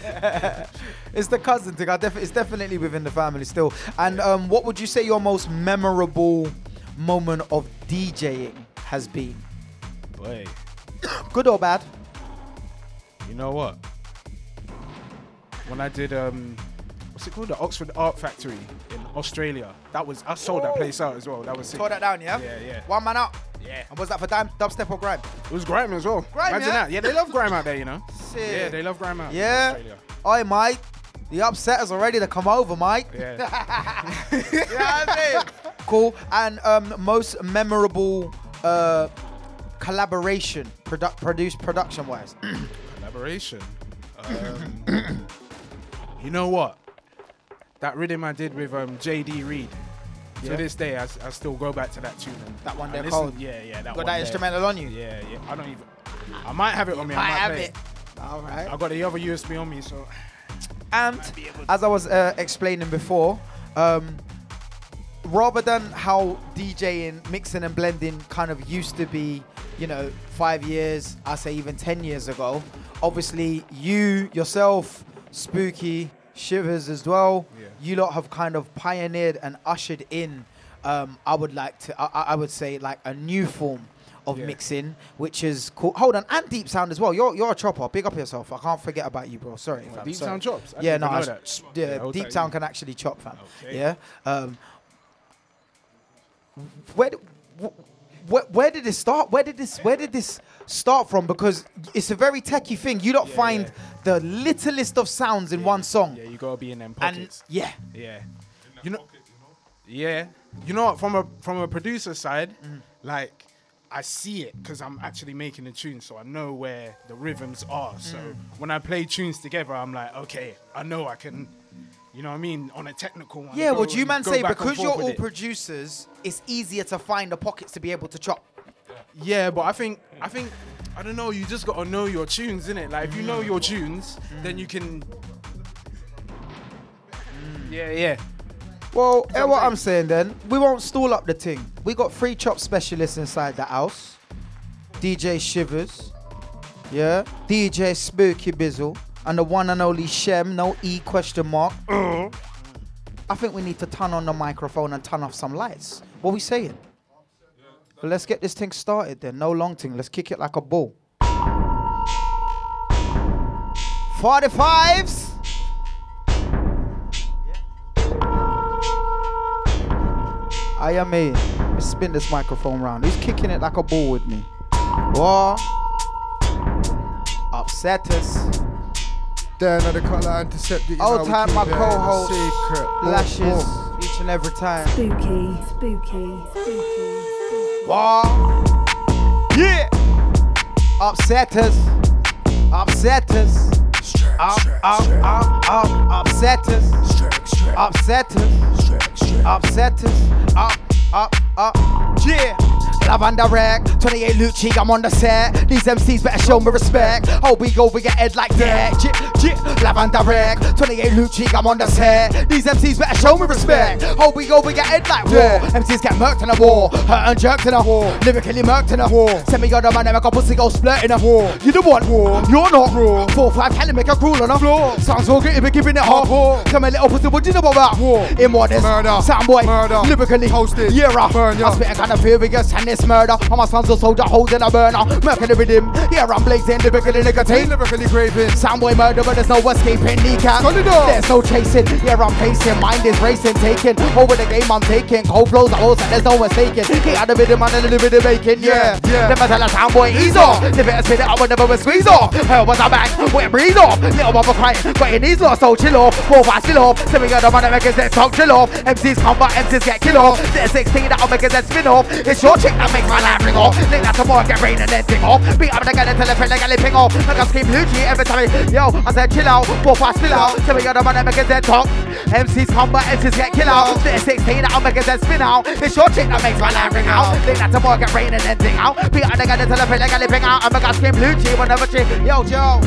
C: <laughs> it's the cousin thing. I def- it's definitely within the family still. And um, what would you say your most memorable moment of DJing has been?
F: Boy, <coughs>
C: Good or bad?
F: you know what? When I did um, what's it called, the Oxford Art Factory in Australia, that was I sold that place out as well. That was sick.
C: Tore that down, yeah.
F: Yeah, yeah.
C: One man up.
F: Yeah.
C: And was that for dime, dubstep or grime?
F: It was grime as well.
C: Grime,
F: Imagine
C: yeah?
F: that. Yeah, they love grime out there, you know.
C: Sick.
F: Yeah, they love grime out.
C: Yeah.
F: Australia.
C: Oi, mate. The upsetters are ready to come over, Mike.
F: Yeah.
C: you know what I mean? cool. And um, most memorable uh, collaboration, produ- produced production wise. <clears throat>
M: Collaboration. Um, <clears throat> you know what? That rhythm I did with um, JD Reid.
C: Yeah.
M: To this day, I still go back to that tune.
C: That one
M: I
C: there called-
M: Yeah, yeah. That
C: Got that
M: there.
C: instrumental on you?
M: Yeah, yeah. I don't even. I might have it on me.
C: might
M: I might
C: have
M: play
C: it. All right.
M: I got the other USB on me, so.
C: And as I was uh, explaining before, um, rather than how DJing, mixing and blending kind of used to be, you know, five years, I say even 10 years ago, obviously you, yourself, Spooky, Shivers as well, you lot have kind of pioneered and ushered in, um, I would like to, I I would say like a new form of
M: Yeah.
C: mixing, which is cool. Hold on, and deep sound as well. You're you're a chopper. Big up yourself. I can't forget about you, bro. Sorry.
M: Well,
C: fam,
M: Deep
C: sorry.
M: Sound chops? I
C: Yeah, no, I
M: know that.
C: yeah,
M: Yeah,
C: deep sound
M: you.
C: can actually chop, fam.
M: Okay.
C: Yeah. Um, where, d- wh- wh- where did this start? Where did this Where did this start from? Because it's a very techie thing. You don't find the littlest of sounds in one song.
M: Yeah, you gotta be in them
C: And-
M: pockets.
C: yeah.
M: yeah. You know. Yeah. You know what? From a from a producer side,
C: Mm.
M: like I see it because I'm actually making the tune, so I know where the rhythms are. So
C: Mm.
M: when I play tunes together, I'm like, okay, I know I can. You know what I mean? On a technical one.
C: Yeah,
M: go
C: what you man say because you're all
M: it.
C: producers, it's easier to find the pockets to be able to chop.
M: Yeah, but I think I think I don't know. You just gotta know your tunes, innit? Like if you know your tunes, then you can. Yeah, yeah.
C: Well, eh, what I'm saying then, we won't stall up the thing. We got three chop specialists inside the house. DJ Shivers, yeah, DJ Spooky Bizzle, and the one and only Shem, no E question mark. I think we need to turn on the microphone and turn off some lights. What we saying? Well, let's get this thing started then. No long thing. Let's kick it like a ball. 45s. I am me. Let's spin this microphone round. He's kicking it like a ball with me? What? Upset us.
L: There, another colour antiseptic. you know,
C: Old
L: we
C: time, my
L: it in the
C: co-host.
L: secret. Boom,
C: Lashes
L: boom.
C: each and every time.
J: Spooky, spooky, spooky.
C: What? Yeah. Upset us. Upset us. Up, up, up, up. Upset us. Upset us. Upset us. Up, up, up. Yeah. Lavender rag, 28 Lucci, I'm on the set. These MCs better show me respect. Oh, we go, we get head like that. Jit, jit, lavender rag, 28 Lucci, I'm on the set. These MCs better show me respect. Oh, we go, we get head like war. MCs get murked in a war, hurt and jerked in a war, lyrically murked in a war. Send me other man, make a pussy go split in a war. You the one war, you're not raw. Four, five, can make a cruel on the floor. Sounds so good, be giving it war. Come a little pussy, what you know about war? Immodest, murder, soundboy, murder, lyrically hosted, yeah. I spit a kind of furious and this murder. All my sons are soldier holding a burner, the rhythm. Yeah, I'm blazing, lyrically nicotine, lyrically craving. Soundboy murder, but there's no escaping kneecap. There's no chasing, yeah, I'm pacing. Mind is racing, taking over the game. I'm taking cold flows, I and there's no mistaking. Get out of rhythm and the rhythm making, yeah, yeah. Never tell a soundboy ease off. It and spit it, I would never squeeze off. Hell was a bang, wet breeze off. Little mama crying, but it needs lost, so chill off. Four fast, still off. Seven got the money makers that talk chill off. MCs come but MCs get kill off. There's 16 that'll make it that spin off. It's your chick that makes my life ring off. Think that's tomorrow get rain and then ting off. Beat up the and tell a friend like a ping off. Make a scream Lucci every time. I- Yo, I said chill out. Four fast, spill out. Seven got the money makers that talk. MCs come but MCs get kill out. There's 16 that'll make it that spin out. It's your chick that makes my life ring out. Think that tomorrow get rain and then ting out. Beat up the and tell a friend like a ping out. I make a scream Lucci whenever she. Yo, Joe.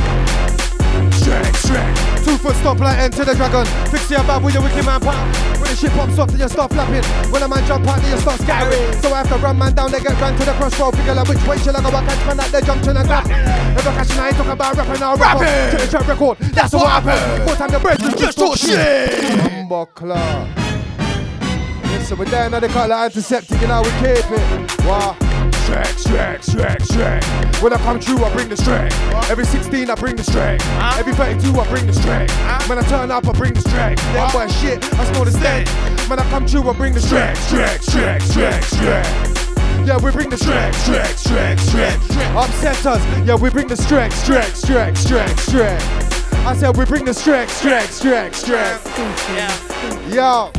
L: Shrek, Shrek. Two foot stop like enter the dragon. Fix your bad with your wicked man pop. When the shit pops off, then you start flapping. When a man jump out, then you start scattering. So I have to run man down, they get ran to the crossroad. Figure out which way shall I go? I catch man at the junction and grab. Never catching, I ain't talking about rapping, now rap
B: Rapping.
L: To the track record, that's what happened. More time the bread, we just talk shit. Humble club. Listen, we're down another cut like antiseptic, you know we keep it. Wow. Shrek, Shrek, Shrek, Shrek. When I come true, I bring the strength. Every 16, I bring the strength. Every 32, I bring the strength. When I turn up, I bring the strength. That boy shit, I smell the stench. When I come true, I bring the strength. Shrek, Shrek, Shrek, Shrek. Yeah, we bring the strength, strength, strength, strength. Upset us. Yeah, we bring the strength, strength, strength, strength, strength. I said we bring the strength, strength, strength, strength. Yo,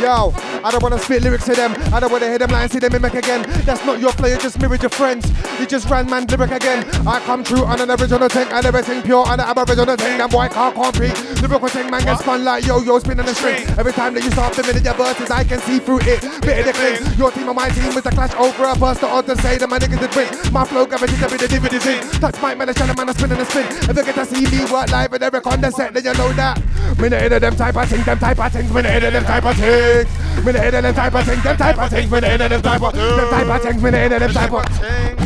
L: Yo, I don't wanna spit lyrics to them. I don't wanna hear them lines, see them mimic again. That's not your play, just mirrored your friends. You just ran man lyric again. I come true on an original thing, and everything pure on an aboriginal thing. That boy can't compete. Lyrical thing, man gets spun like yo-yo spinning the string. Every time that you start the minute your verses, I can see through it. Bit of the cling. Your team and my team is a clash over a burst. Odds to say that my niggas did win. My flow gravity to be the DVD thing. Touch my man, channel man, a spin and a spin. If you get to see me work live and every on the set, then you know that. Not into them type of things, them type of things. Not into them type of things. Me not into them type of things, them type of. Me into them type of them type of. Me into them type of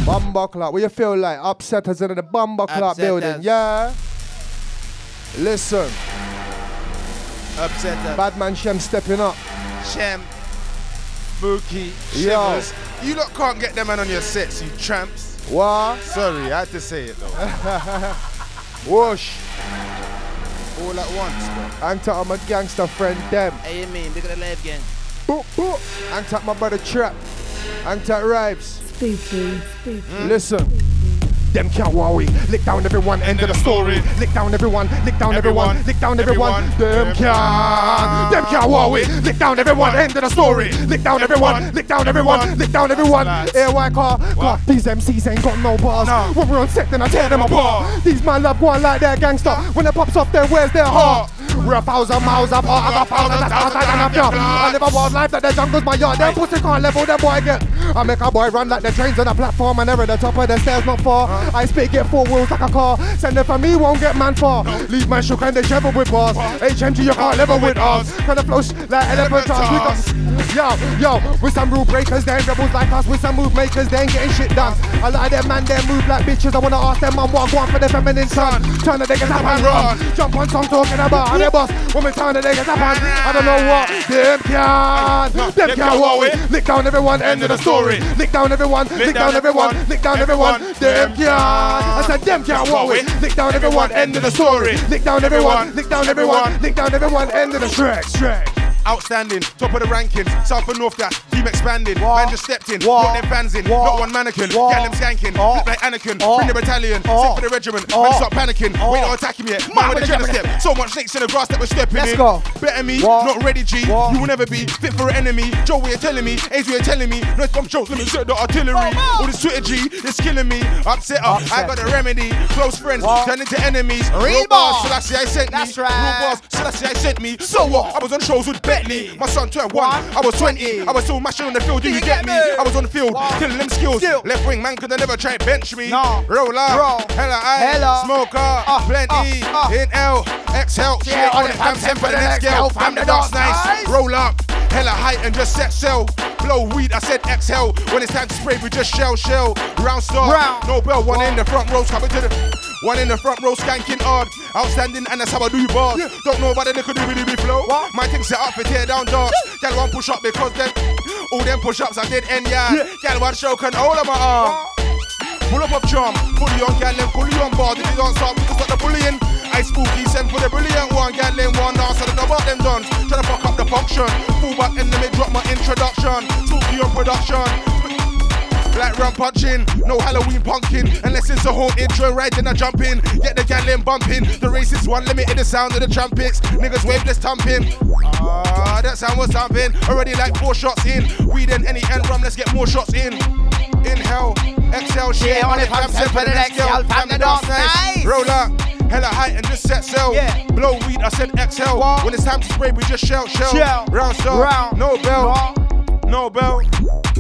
L: Bumba Club, what you feel like? Upset Upsetters in the Bumba Club building, yeah. Listen,
M: Upsetters.
L: Badman Shem stepping up.
M: Shem. Spooky.
L: Yo.
M: Shivers. You lot can't get them man on your sets, you tramps.
L: What?
M: Sorry, I had to say it though. <laughs>
L: Whoosh.
M: All at once, bro.
L: And to my gangster friend them.
C: Hey, you mean, look at the live gang.
L: Boop, boop. And to my brother Trap. And to Rives.
Q: Spooky, spooky.
L: Listen. Them can't worry. Lick down everyone, end of the story. Lick down everyone, lick down everyone, lick down everyone. Them can't. Them can't worry. Lick down everyone, end of the story. Lick down everyone, lick down everyone, lick down everyone. Air car, car. These MCs ain't got no bars. When we're on set, then I tear them apart. These man love one like they're gangster. When it pops off, then where's their heart? We're a thousand miles apart, I got thousands and an after. I live a wild life that the jungle's my yard. Them pussy can't level, them boy get. I make a boy run like the trains on a platform and never at the top of the stairs not far. I speak it four wheels like a car. Send it for me, won't get man far. Leave man shook and they shovel with bars. HMG, you can't level with us. Kinda flow like elephant. We got, yo, yo, with some rule breakers, then rebels like us. With some move makers, they ain't getting shit done. I like them man, they move like bitches. I wanna ask them, man, what I want for the feminine son. Turn the niggas up and run. Jump on song talking about how they boss. Women turn the niggas up and I don't know what. Them can, them can what we. Lick down everyone, end of the story. Lick down everyone, lick down everyone, lick down everyone. Them can. I said them can what we. Lick down everyone, end of the story. Lick down everyone, lick down everyone, lick down everyone, end of the Shrek, Shrek.
M: Outstanding, top of the rankings. South and North, that team expanding. Man just stepped in, got them fans in. Not one mannequin, get them skanking. Look like Anakin, bring the battalion. Send for the regiment, man stop panicking. We not attacking yet, man with the gender step. So much snakes in the grass that we're stepping
C: Let's
M: in.
C: go.
M: Better me, not ready G. You will never be fit for an enemy. Joe, what you telling me? A's what you telling me? No, I'm Joe, let me set the artillery. All this Twitter G, it's killing me. Upset up, I got the remedy. Close friends, turn into enemies.
C: Real
M: so that's I sent me.
C: Right.
M: Real so that's I sent me. So what? I was on shows with Bentley. My son turned one, I was 20. I was still mashing on the field, do you get me? I was on the field, killing them skills. Left wing man could have never try bench me. Roll up, hella I, smoker, plenty,
C: uh.
M: inhale, exhale, shit on it, fam, send for the next girl, fam, the dark's nice. Roll up, hella height and just set sail. Blow weed, I said exhale. When it's time to spray, we just shell, shell. Round star,
C: Round.
M: no bell, one in the front row, coming to the. One in the front row, skanking hard. Outstanding, and that's how I do bars. Don't know about the little doobie doobie flow. My thing set up for tear down dogs. Girl, one push up because then all them push ups I did end yeah. Girl, one show can hold on my arm. Pull up of charm, fully on gal and fully on board. If you don't stop, we can start the bullying. I spooky, send for the brilliant one. Gal in one dance, I don't know about them dons. Tryna fuck up the function. Full back in the mid, drop my introduction. Spooky on production. Like rum punching, no Halloween punkin. Unless it's a whole intro ride, then I jump in. Get the gal in bumping. The race is one limited, the sound of the trumpets. Niggas waveless thumping. Ah, that sound was something. Already like four shots in. Weed and any and rum, let's get more shots in. Inhale, exhale, shit
C: Yeah,
M: on it,
C: fam,
M: fam,
C: send
M: send
C: for the next girl, fam, the dance nice.
M: Roll up, hella height and just set sail.
C: Yeah.
M: Blow weed, I said exhale. When it's time to spray, we just shell, shell.
C: Shell.
M: Round star,
C: Round.
M: no bell. No bell.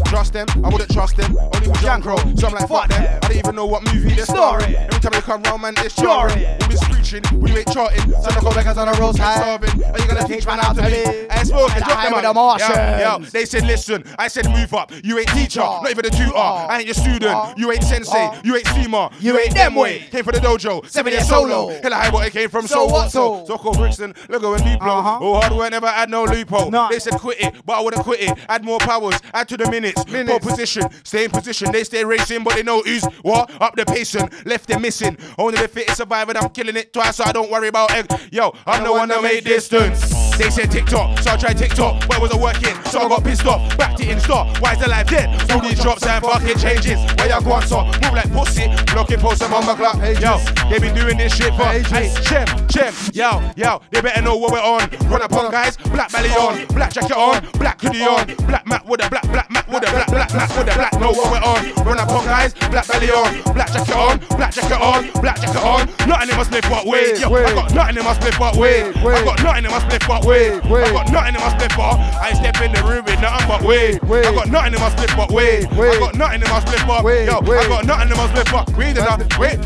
M: Trust them, I wouldn't trust them. Only with John Crow, so I'm like, fuck them. I don't even know what movie they're starring. Every time they come round, man, it's jarring. All this preaching, we ain't charting. So I go back on the I'm starving. Are you gonna teach man how to be? Hey, smoke and drop them on. Yo, yo, they said, listen, I said, move up. You ain't teacher, not even a tutor. Oh. I ain't your student. Oh. You ain't sensei, oh. you ain't steamer. You ain't them way. Came for the dojo, seven year solo. Hella high, but it came from so what so. Zoko Brixton, Logo and Duplo. Oh, hard work never had no loophole. They said quit it, but I wouldn't quit it. Add more powers, add to the minutes. Pole position, stay in position. They stay racing, but they know who's what. Up the pacing, left them missing. Only the fittest survivor, I'm killing it twice, so I don't worry about egg. Yo, I'm the one that made distance. They said TikTok, so I tried TikTok. Where was I working? So I got pissed off. Backed it in stock. Why is the life dead? All these drops and fucking changes. Where y'all going, so move like pussy. Blocking posts and mama clock. Yo, they been doing this shit for Hey, Chem, Chem, yo, yo. They better know what we're on. Run up on guys, black belly on, black jacket on, black hoodie on, black mat with a black, black mat with a black, black mat with a black. Know what we're on. Run up on guys, black belly on, black jacket on, black jacket on, black jacket on. Nothing in my split but weed. Yo, I got nothing in my split but weed. I got nothing in my split but weed. I got nothing in my but. I step in the room with nothing but weed. I got nothing in my split but weed. I got nothing in my split but. Yo, I got nothing in my split but weed and I weed.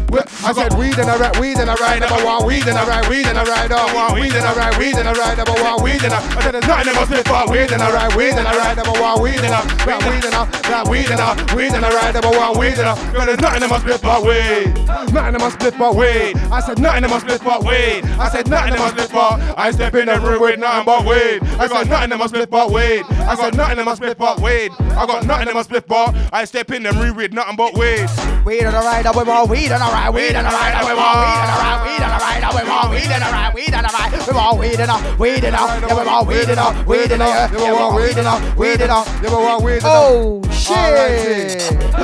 L: I said weed and I ride, weed and I ride, number one weed and I ride, weed and I ride, number one weed and I ride, weed and I ride, number one weed and I. I said there's nothing in my but weed and I ride, weed and I ride, number one weed and I. Ride weed and I, ride weed and I, weed and I ride, number one weed and I. Yo, there's nothing in my but weed. Nothing in my split but weed. I said nothing in my split but weed. I said nothing in my split but. I step in the room with nothing but weed. I got nothing in my split but weed. I got nothing in my split but weed. I got nothing in my split but. I step in the room with nothing but weed.
C: Weed on the right, we want weed on the right, weed on the right, we want weed on the right, weed on the right, we want weed on the right, we want weed on the weed we want weed we want weed
L: we want
C: oh shit.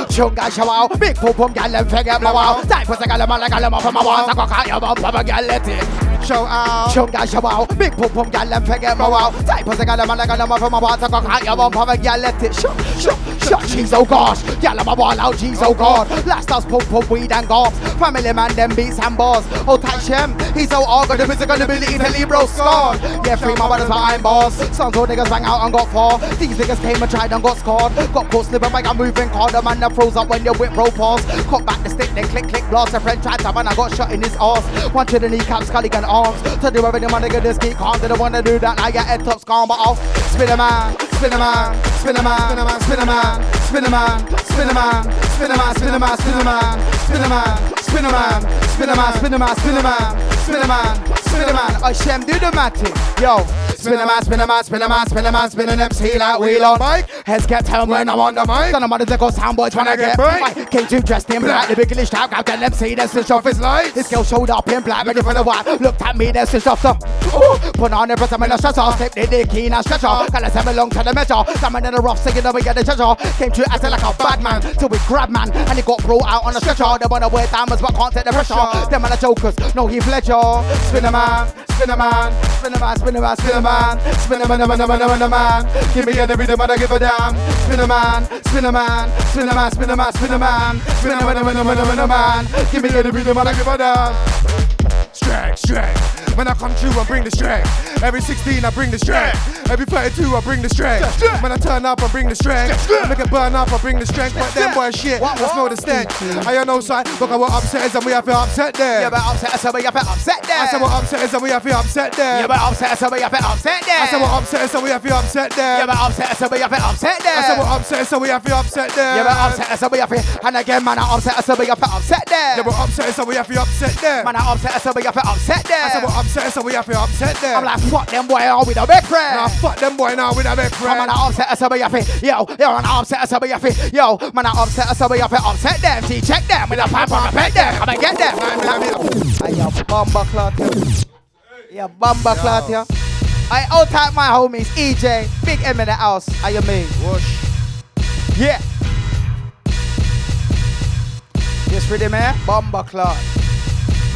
C: Chung guy show out, big pum pum gal and figure blow out. Die pussy gal and man gal and man from a wall, suck a car, your mom from a gal let it.
L: Show out,
C: chung guy show out, big pum pum gal and figure blow out. Die pussy gal and man gal and man from a wall, suck a car, your mom from a gal let it. Show, show, show, jeez oh gosh, gal and man out, jeez oh god. Last us pump pump weed and gobs. Family man, them beats and bars. Oh, touch him. he's so all got the physical ability to leave bro scarred. Yeah, free my brothers behind bars. Sons old niggas bang out and got far. These niggas came and tried and got scored. Got caught slipping by a moving car. The man that froze up when you whip bro pause. Caught back the stick, then click click blast. A friend tried to man, I got shot in his ass. One to the kneecap, scully and arms. To the revenue man, nigga just keep calm. Didn't wanna do that, now your head top's but off. Spin a man, spin a man, spin a man, spin a man, spin a man, spin a man, spin a man, spin a man, spin a man, spin a man, spin a man, spin a man, spin a man, spin a man, spin a man, spin a man. Oh, Shem, do the matic, yo. Spin a man, spin a man, spin a man, spin a man, spin an MC like wheel on mic. Heads get turned when I'm on the mic. Son of mother's go sound boy tryna get right. Came to dressed in black, the big English trap, got tell them see the switch off his light. His girl showed up in black, ready for the white. Looked at me, then switched off the. Put on the I'm in a stretcher. Slip the dicky in a stretcher. Gotta send me along to the measure. Someone in the rough singing over get the treasure. Came to acting like a bad man, till we grab man, and he got brought out on a stretcher. They wanna wear diamonds, but can't take the pressure. Them man are jokers, no Heath Ledger. Spin a man, spin a man, spin a man, spin a man, spin a man, spin a man, a man, a man, a man, a man. Give me the rhythm, I don't give a damn. Spin a man, spin a man, spin a man, spin a man, spin a man, spin a man, a man, a man, a man, man. Give me the rhythm, I don't give a damn.
L: Strength, strength. When I come through, I bring the strength. Every 16, I bring the strength. Every 32, I bring the strength. When I turn up, I bring the strength. I make it burn up, I bring the strength. But them boy shit, I smell the stench. I don't know, son. Look at what upset is, and we have to upset there.
C: Yeah, but upset us, so we have to upset there.
L: I said what upset is, and we have to upset there.
C: Yeah, but upset us, so we have to upset there.
L: I said what upset is, so we have to upset there.
C: Yeah, but upset us, so we have to upset there.
L: I said what upset is, so we have to upset there.
C: Yeah, but upset us, so we have to. And again, man, I upset us, so we have to upset there.
L: Yeah, but upset is, so we have to upset there.
C: Man, I upset us, so we have to upset there.
L: I said what upset so we have to upset there.
C: I'm like, fuck them boy, now with a big friend.
L: Nah, fuck them boy now with a big friend.
C: Man, I upset so we have to. Yo, yo, man, I upset so we have to. Yo, man, I upset so we have to upset them. See, check them with a pipe on a pet them. Come and get them. I am bomber clot. Yeah, bomber clot here. I out type my homies, EJ, Big M in the house. How you mean?
L: Whoosh.
C: Yeah. This rhythm here, bomber clot.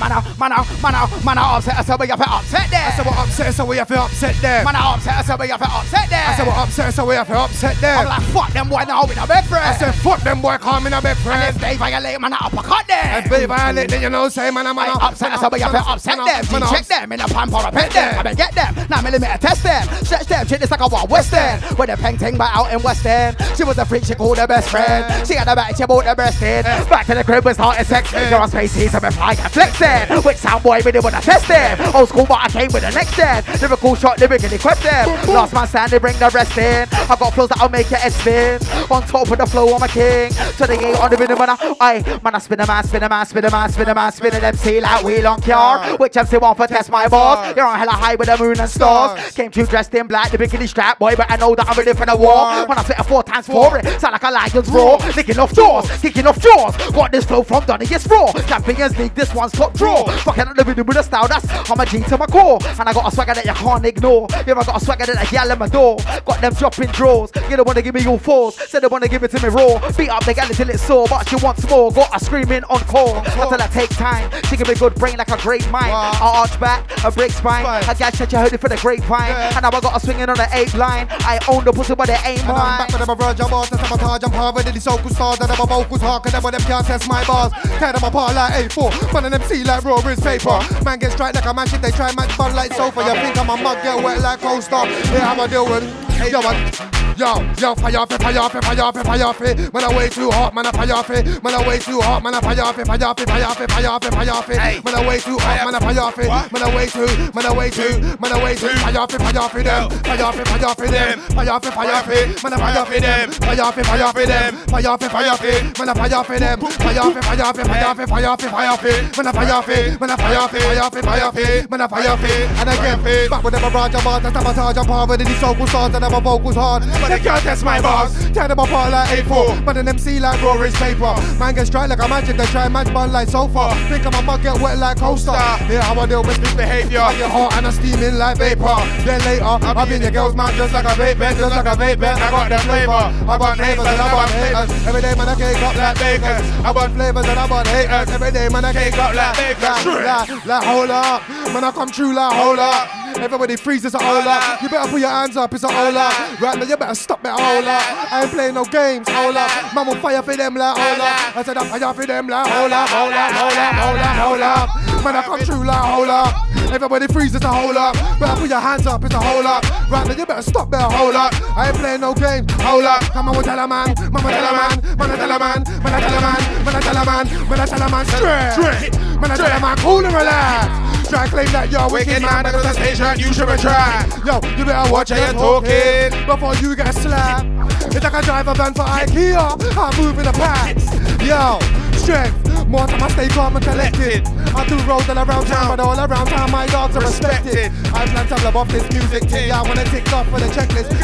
C: Man, I, man, I, man, I, man, I upset us, so we have to upset there.
L: I said what upset so we have to upset there.
C: Man, I upset us, so we have to upset there.
L: I said what upset so we have to upset there.
C: I'm like, fuck them boy now with a bed friend.
L: I said fuck them boy, in a bed friend.
C: And if they violate, man, I uppercut them.
L: If they violate, then you know, say man, I'm
C: upset us, so we have to upset them. Check them in a pump or a pet them. Come and get them. Now millimeter test them. Stretch them. Shit, it's like a wild west end. With a peng ting back out in West End. She was a freak, she called her best friend. She had a back, she bought the breast in. Back to the crib, we started sex. You're on space, he's a fly and flexing. With sound boy, we didn't want to test them. Old school, but I came with the next gen. Lyrical shot, lyrically question. Last man stand, they bring the rest in. I got flows that'll make your head spin. On top of the flow, I'm a king. To the gate on the rhythm, and I, I, man, I spin a man, spin a man, spin a man, spin a man, spin an MC like wheel on car. Which MC want for test my balls? You're on hella high with the moon and stars. Came to dressed in black, the bikini strap, boy, but I know that I'm ready for the war. When I spit a four times four, it, sound like a lion's roar. Licking off jaws, kicking off jaws. Got this flow from Donny, yes, raw. Champions League, this one's top
U: draw. Fucking up the rhythm with a style that's on my G to my core. And I got a swagger that you can't ignore. Yeah, I got a swagger that I yell at my door. Got them dropping drawers. You don't wanna give me all fours. Said they wanna give it to me raw. Beat up the gal until it's sore, but she wants more. Got a screaming encore until I take time. She give me good brain like a great mind. I arch back, a break spine. I gal said you heard it for the grapevine. And now I got a swinging on the eight line. I own the pussy, but it ain't
L: And I'm
U: mine.
L: back with them a boss, to sabotage and power with the soulful stars and them a vocals hard, cause them can't test my bars. Tear them apart like A4, man and them see like raw paper. Man get straight like a man they try match fun like sofa. You think I'm a mug, get wet like coaster. Yeah, I'm a deal with. Yo, man. Yo, yo, fire off it, fire off it, fire off it, fire off it. Man, I way too hot, man, I fire off it. Man, I way too hot, man, I fire off it, fire off it, fire off it, fire off it, fire off it. Man, I way too hot, man, I fire off it. Man, I way too, man, I way too, man, I way too. Fire off it, fire off it, them. Fire off it, fire off it, them. Fire off it, fire off it. Man, I fire off it, them. Fire off it, fire off it, them. Fire off it, fire off it. Man, I fire off it, them. Fire off it, fire off it, fire off it, fire off it, fire off it. Man, I fire off it. Man, I fire off it, fire off it, fire off it. Man, I fire off it. And again, back with them a Raja bars, that's sabotage and power with the soulful stars and a vocals hard. But they can't test my bars. Tear them apart like A4. But an MC like is paper. Man get straight like a magic, they try match bun like sofa. Think of my mug, get wet like coaster. Yeah, how I deal with misbehavior. I get hot and I'm steaming like vapor. Then later, I'll be in your girl's mouth just like a vape pen, just like a vape pen. I got that flavor. I got neighbors and I got haters. Every day, man, I cake up like bakers. I got flavors and I got haters. Every day, man, I cake up like bakers. Like, like, like, hold up. Man, I come true like, hold up. Everybody freezes a hold up. You better put your hands up, it's a hold up. Right now, you better stop that hold up. I ain't playing no games, hold up. Man will fire for them like hold up. I said I fire for them like hold up, hold up, hold up, hold up, hold up. Man, I come true like hold up. Everybody freezes a hold up. Better put your hands up, it's a hold up. Right now, you better stop that hold up. I ain't playing no games, hold up. Come on, tell a man, mama tell a man, man tell a man, man tell a man, man tell a man, man tell a man, straight, man tell a man, cool and relax. Try claim that you're a wicked man, was a station you should try. Yo, you better watch how you're talking before you get slapped. It's like I drive a van for IKEA, I'm moving the packs. Yo, strength, more time I stay calm and collected. I do roads all around town, but all around town my dogs are respected. I plan to love off this music yeah, I wanna tick off for the checklist.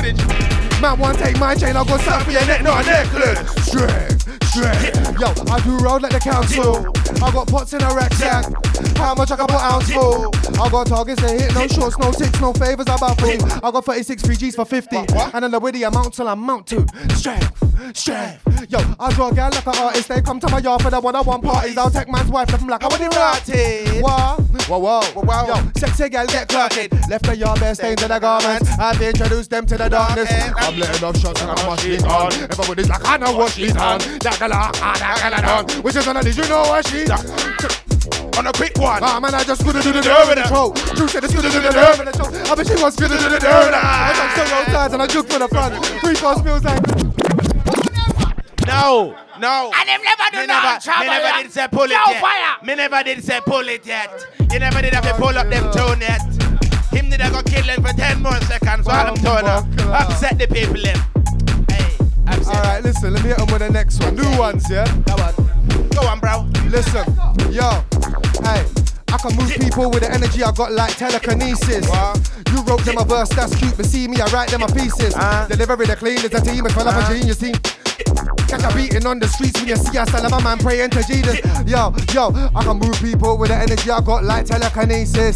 L: Man, one take my chain, I'll go sell for your neck, not a necklace. Strength, Yo, I do road like the council. I got pots in a rucksack. How much I can put ounce for? I got targets to hit, no shorts, no ticks, no favors, I you. I got 36 free G's for 50. And then the witty amount till I mount to. Strength, strength. Yo, I draw a gal like an artist. They come to my yard for the one I want parties. I'll take man's wife, left him like I want him rotted. What? Whoa, whoa, whoa, whoa. Yo, sexy gal get clotted. Left the yard bare stains in the garments. I've introduced them to the darkness. I'm letting off shots and I'm washing on. Everybody's like, I know what she's on. That gal, that gal, on. Which is on, did you know what she's on? On a quick one. Ah, man, I just scooted to the nerve in the throat. True said, scooted to do the nerve in the throat. I bet she was scooted to the nerve in the I got so roll sides and I juke for the front. Three course meals like.
M: No, no.
E: And them never do
M: Me never,
E: trouble.
M: me never did say pull it yet.
E: fire.
M: Me never did say pull it yet. You never did have to pull up them tune yet. Him did I go kill him for 10 more seconds while I'm turn up. Upset the people them.
L: All right, listen, let me hit them with the next one. New ones, yeah?
M: Go on. Go on, bro.
L: Listen, yo, hey. I can move people with the energy I got like telekinesis. You wrote them a verse, that's cute, but see me, I write them a pieces. Uh-huh. Delivery the clean as a team, it's full of a genius team. Catch a beating on the streets when you see us, son of a man praying to Jesus. Yo, yo, I can move people with the energy I got like telekinesis.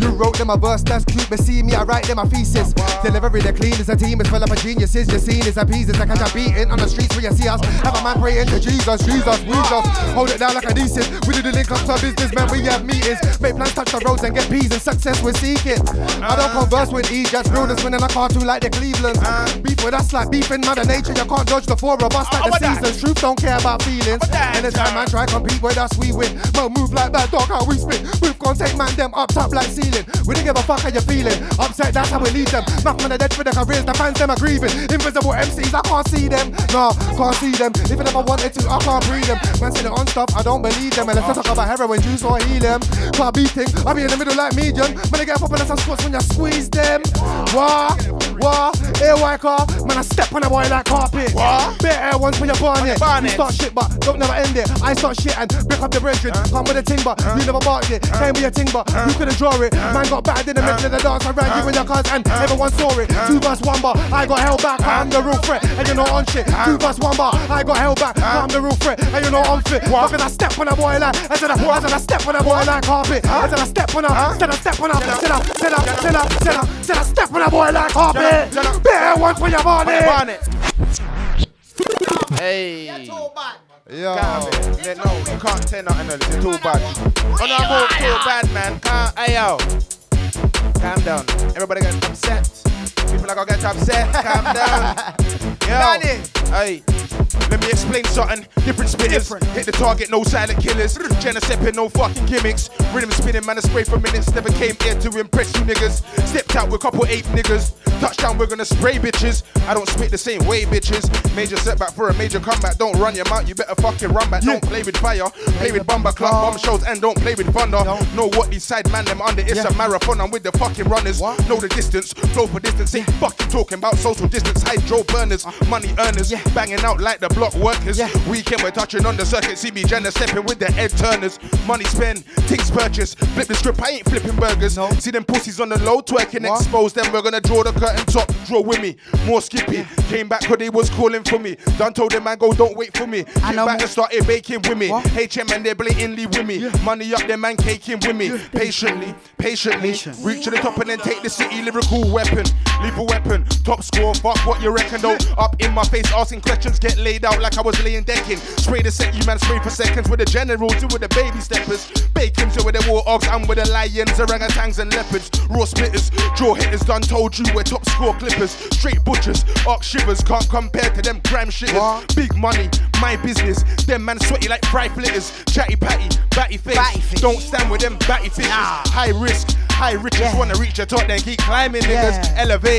L: You wrote them a verse, that's cute, but see me, I write them a thesis. Delivery the clean as a team, it's full of geniuses. Your scene is a pieces. I catch a beating on the streets when you see us. Have a man praying to Jesus, Jesus, Jesus. Hold it down like a decent. We do the link up to business, man, we have meetings. Make plans, touch the roads and get peas and success we're seeking. I don't converse with E, just realness winning a cartoon like the Clevelands. Beef with us like beefing Mother Nature, you can't dodge the four of us like the seasons. Truth don't care about feelings. Anytime I try compete with us, we win. Man, move like bad dog, how we spin. We've gonna take man them up top like ceiling. We don't give a fuck how you feeling. Upset, that's how we lead them. Knock man the dead for the careers, the fans them are grieving. Invisible MCs, I can't see them. Nah, can't see them. Even if I wanted to, I can't breathe them. Man, say the on stuff, I don't believe them. And let's talk about heroin juice or helium. Can't beating, I be in the middle like medium. When they get up unless I squats when you squeeze them. Wah, What? Air white car, man, I step on a boy like carpet. What? Bare air ones for your barnet. You start shit, but don't never end it. I start shit and break up the brethren. Come with a ting, but you never marked it. Came with a ting, but you couldn't draw it. Man got bad in the middle of the dance. I ran you in your cuz and everyone saw it. Two bus, one bar. I got held back. I'm the real threat, and you're not on shit. Two bus, one bar. I got held back. I'm the real threat, and you're not on fit. Fucking I step on a boy like. I said I, I said I step on a boy like carpet. I said I step on a. Said I step on a. Said I, said I, said I, said I, said I step on a boy like carpet. Bare one for your bonnet.
M: Hey.
L: Yo.
M: Can't be. Yeah, No, you can't say nothing else. It's too bad. Oh no, I'm too bad, man. Can't. Hey yo. Calm down. Everybody got upset. People are gonna get upset. <laughs> Calm down. Yo. Hey. Let me explain something. Different spitters. Hit the target, no silent killers. Jenna stepping, no fucking gimmicks. Rhythm spinning, man, I spray for minutes. Never came here to impress you niggas. Stepped out with a couple ape niggas. Touchdown, we're gonna spray bitches. I don't spit the same way, bitches. Major setback for a major comeback. Don't run your mouth, you better fucking run back. Don't play with fire. Play with bomber club, bomb shows, and don't play with thunder. Know what these side man them under. It's a marathon. I'm with the fucking runners. Know the distance, flow for distance. Ain't fucking talking about social distance. Hydro burners, money earners, yeah. banging out like the block workers. Weekend we're touching on the circuit. See me Jenna stepping with the Ed turners. Money spend, things purchase. Flip the strip, I ain't flipping burgers. See them pussies on the low twerking, expose them. We're gonna draw the curtain top, draw with me. More skippy. Came back cause they was calling for me. Done told them man go, don't wait for me. Came back and started baking with me. HM and they blatantly with me. Money up, them man caking with me. Patiently, patiently. Reach to the top and then take the city lyrical weapon. Leave a weapon. Top score, fuck what you reckon though. Up in my face, asking questions, get laid out like I was laying decking. Spray the set, you man spray for seconds with the generals, do with the baby steppers. Bacon, so with the war ox, I'm with the lions, orangutans and leopards. Raw splitters, draw hitters, done told you we're top score clippers. Straight butchers, ox shivers, can't compare to them gram shitters. Big money, my business. Them man sweaty like fry flitters. Chatty patty, batty face. Don't stand with them batty fishes. High risk, high riches. Wanna reach the top, then keep climbing, niggas. Elevate,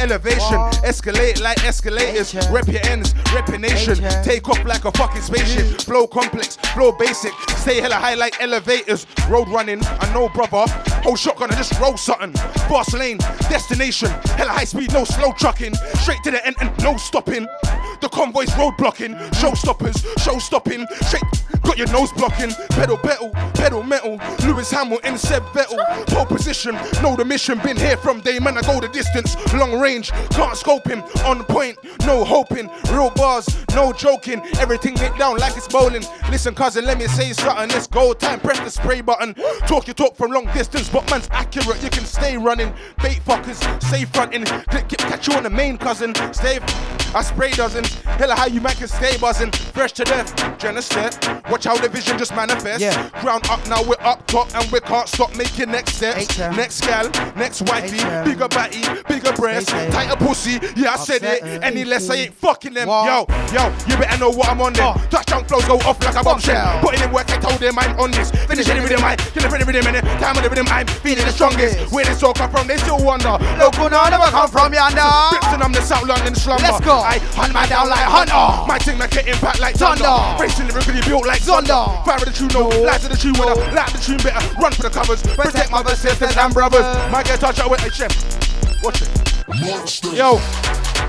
M: elevation, escalate like escalators. Rep your ends, rep your nation. Take off like a fucking spaceship. Mm. Flow complex, flow basic. Stay hella high like elevators. Road running, I know, brother. Whole shotgun, I just roll something. Fast lane, destination. Hella high speed, no slow trucking. Straight to the end and no stopping. The convoy's road blocking. Show stoppers, show stopping. Straight, got your nose blocking. Pedal, pedal, pedal metal. Lewis Hamilton, Seb Vettel. Pole position, know the mission. Been here from day, man. I go the distance. Long range, can't scope him. On point, no hoping. Real bars, no joking. Everything hit down like it's bowling. Listen, cousin, let me say something. It's go time. Press the spray button. Talk your talk from long distance, but man's accurate. You can stay running. Bait fuckers, stay fronting. Click, catch you on the main cousin. Stay. I spray dozens. Hella how you man can stay buzzing. Fresh to death. Jenna step. Watch how the vision just manifests.
U: Yeah.
M: Ground up now, we're up top and we can't stop making next steps. Next gal, next wifey, bigger batty, bigger breast, tighter pussy. Yeah, I said it. Any less, I ain't fucking them. Yo, yo, you better know what I'm on them. Touchdown flows go off like a bombshell. Putting in work, I told them I'm on this. Finishing it with them, I kill it with them, and time of the rhythm, I'm feeling the strongest. Where this all come from, they still wonder. Local now never come from yonder. Brixton, I'm the South London slumber.
U: Let's go.
M: I hunt my down like Hunter. My team make it impact like thunder.
U: Thunder.
M: Racing lyrically built like Zonda. Fire of the true, no. Lies of the true winner. Like the tune better. Run for the covers. Protect mothers, sisters, and brothers. My get touch out with a chef. Watch it. Yo,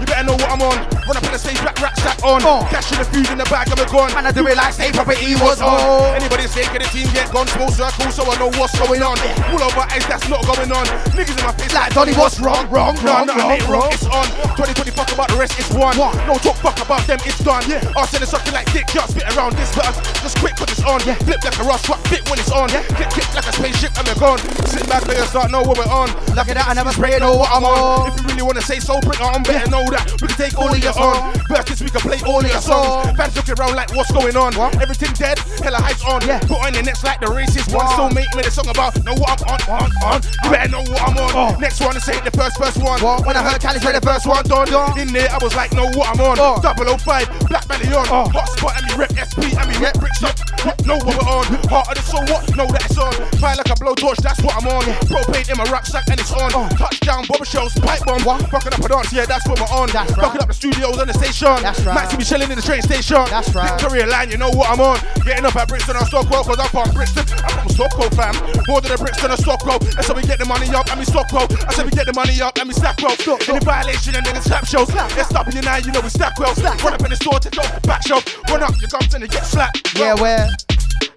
M: you better know what I'm on. Run up on the stage, rack, rack, stack on. Uh. Cash in the food in the bag, I'm a gone. Man, I do it like say property was on. Anybody say can the team get gone? Small circle, so I know what's going on. All over eyes, that's not going on. Niggas in my face like Donny, what's wrong? Wrong, wrong, no, ain't wrong. It's on. 2020, fuck about the rest, it's one. No talk, fuck about them, it's done. Yeah. I'll send it something like dick, y'all spit around this, but just quick, put this on. Yeah. Flip like a rust, rock, fit when it's on. Yeah. Click, click like a spaceship, and we're gone. Sit back, us start, know what we're on. Look at that, I never spray, know what I'm on. If you really wanna say so, bring it on, better know that. We can take all of your on. Versus, we can play all of your songs. Fans looking around like, what's going on? Everything dead, hella hype's on. Yeah. Put on your next like the racist one. So make me the song about know what I'm on, on, on. You better know what I'm on. Next one, this ain't the first, first one. When I heard Cali say the first one done, in there I was like, know what I'm on. Oh. 005, Black on. Hot spot and me rep SP and me rep bricks up. Know what we're on. Heart of the soul, what? Know that it's on. Fire like a blowtorch, that's what I'm on. Propane in my rucksack and it's on. Touchdown, bobber shells, pipe bomb. Fucking up a dance, yeah, that's what we're on. Fucking up the studios and the station. That's right. Maxi be chilling in the train station.
V: That's right.
M: Victoria line, you know what I'm on. Getting up at Brixton and Stockwell, cause I'm from Brixton. I'm from Stockwell, fam. More than the Brixton and Stockwell. That's how we get the money up, and we Stockwell. That's how we get the money up, and we Stackwell. Any violation and then it's slap shows. They're stopping you now, you know we Stackwell. Run up in the store, take off the back shelf. Run up, you come and get slapped.
C: Yeah, where?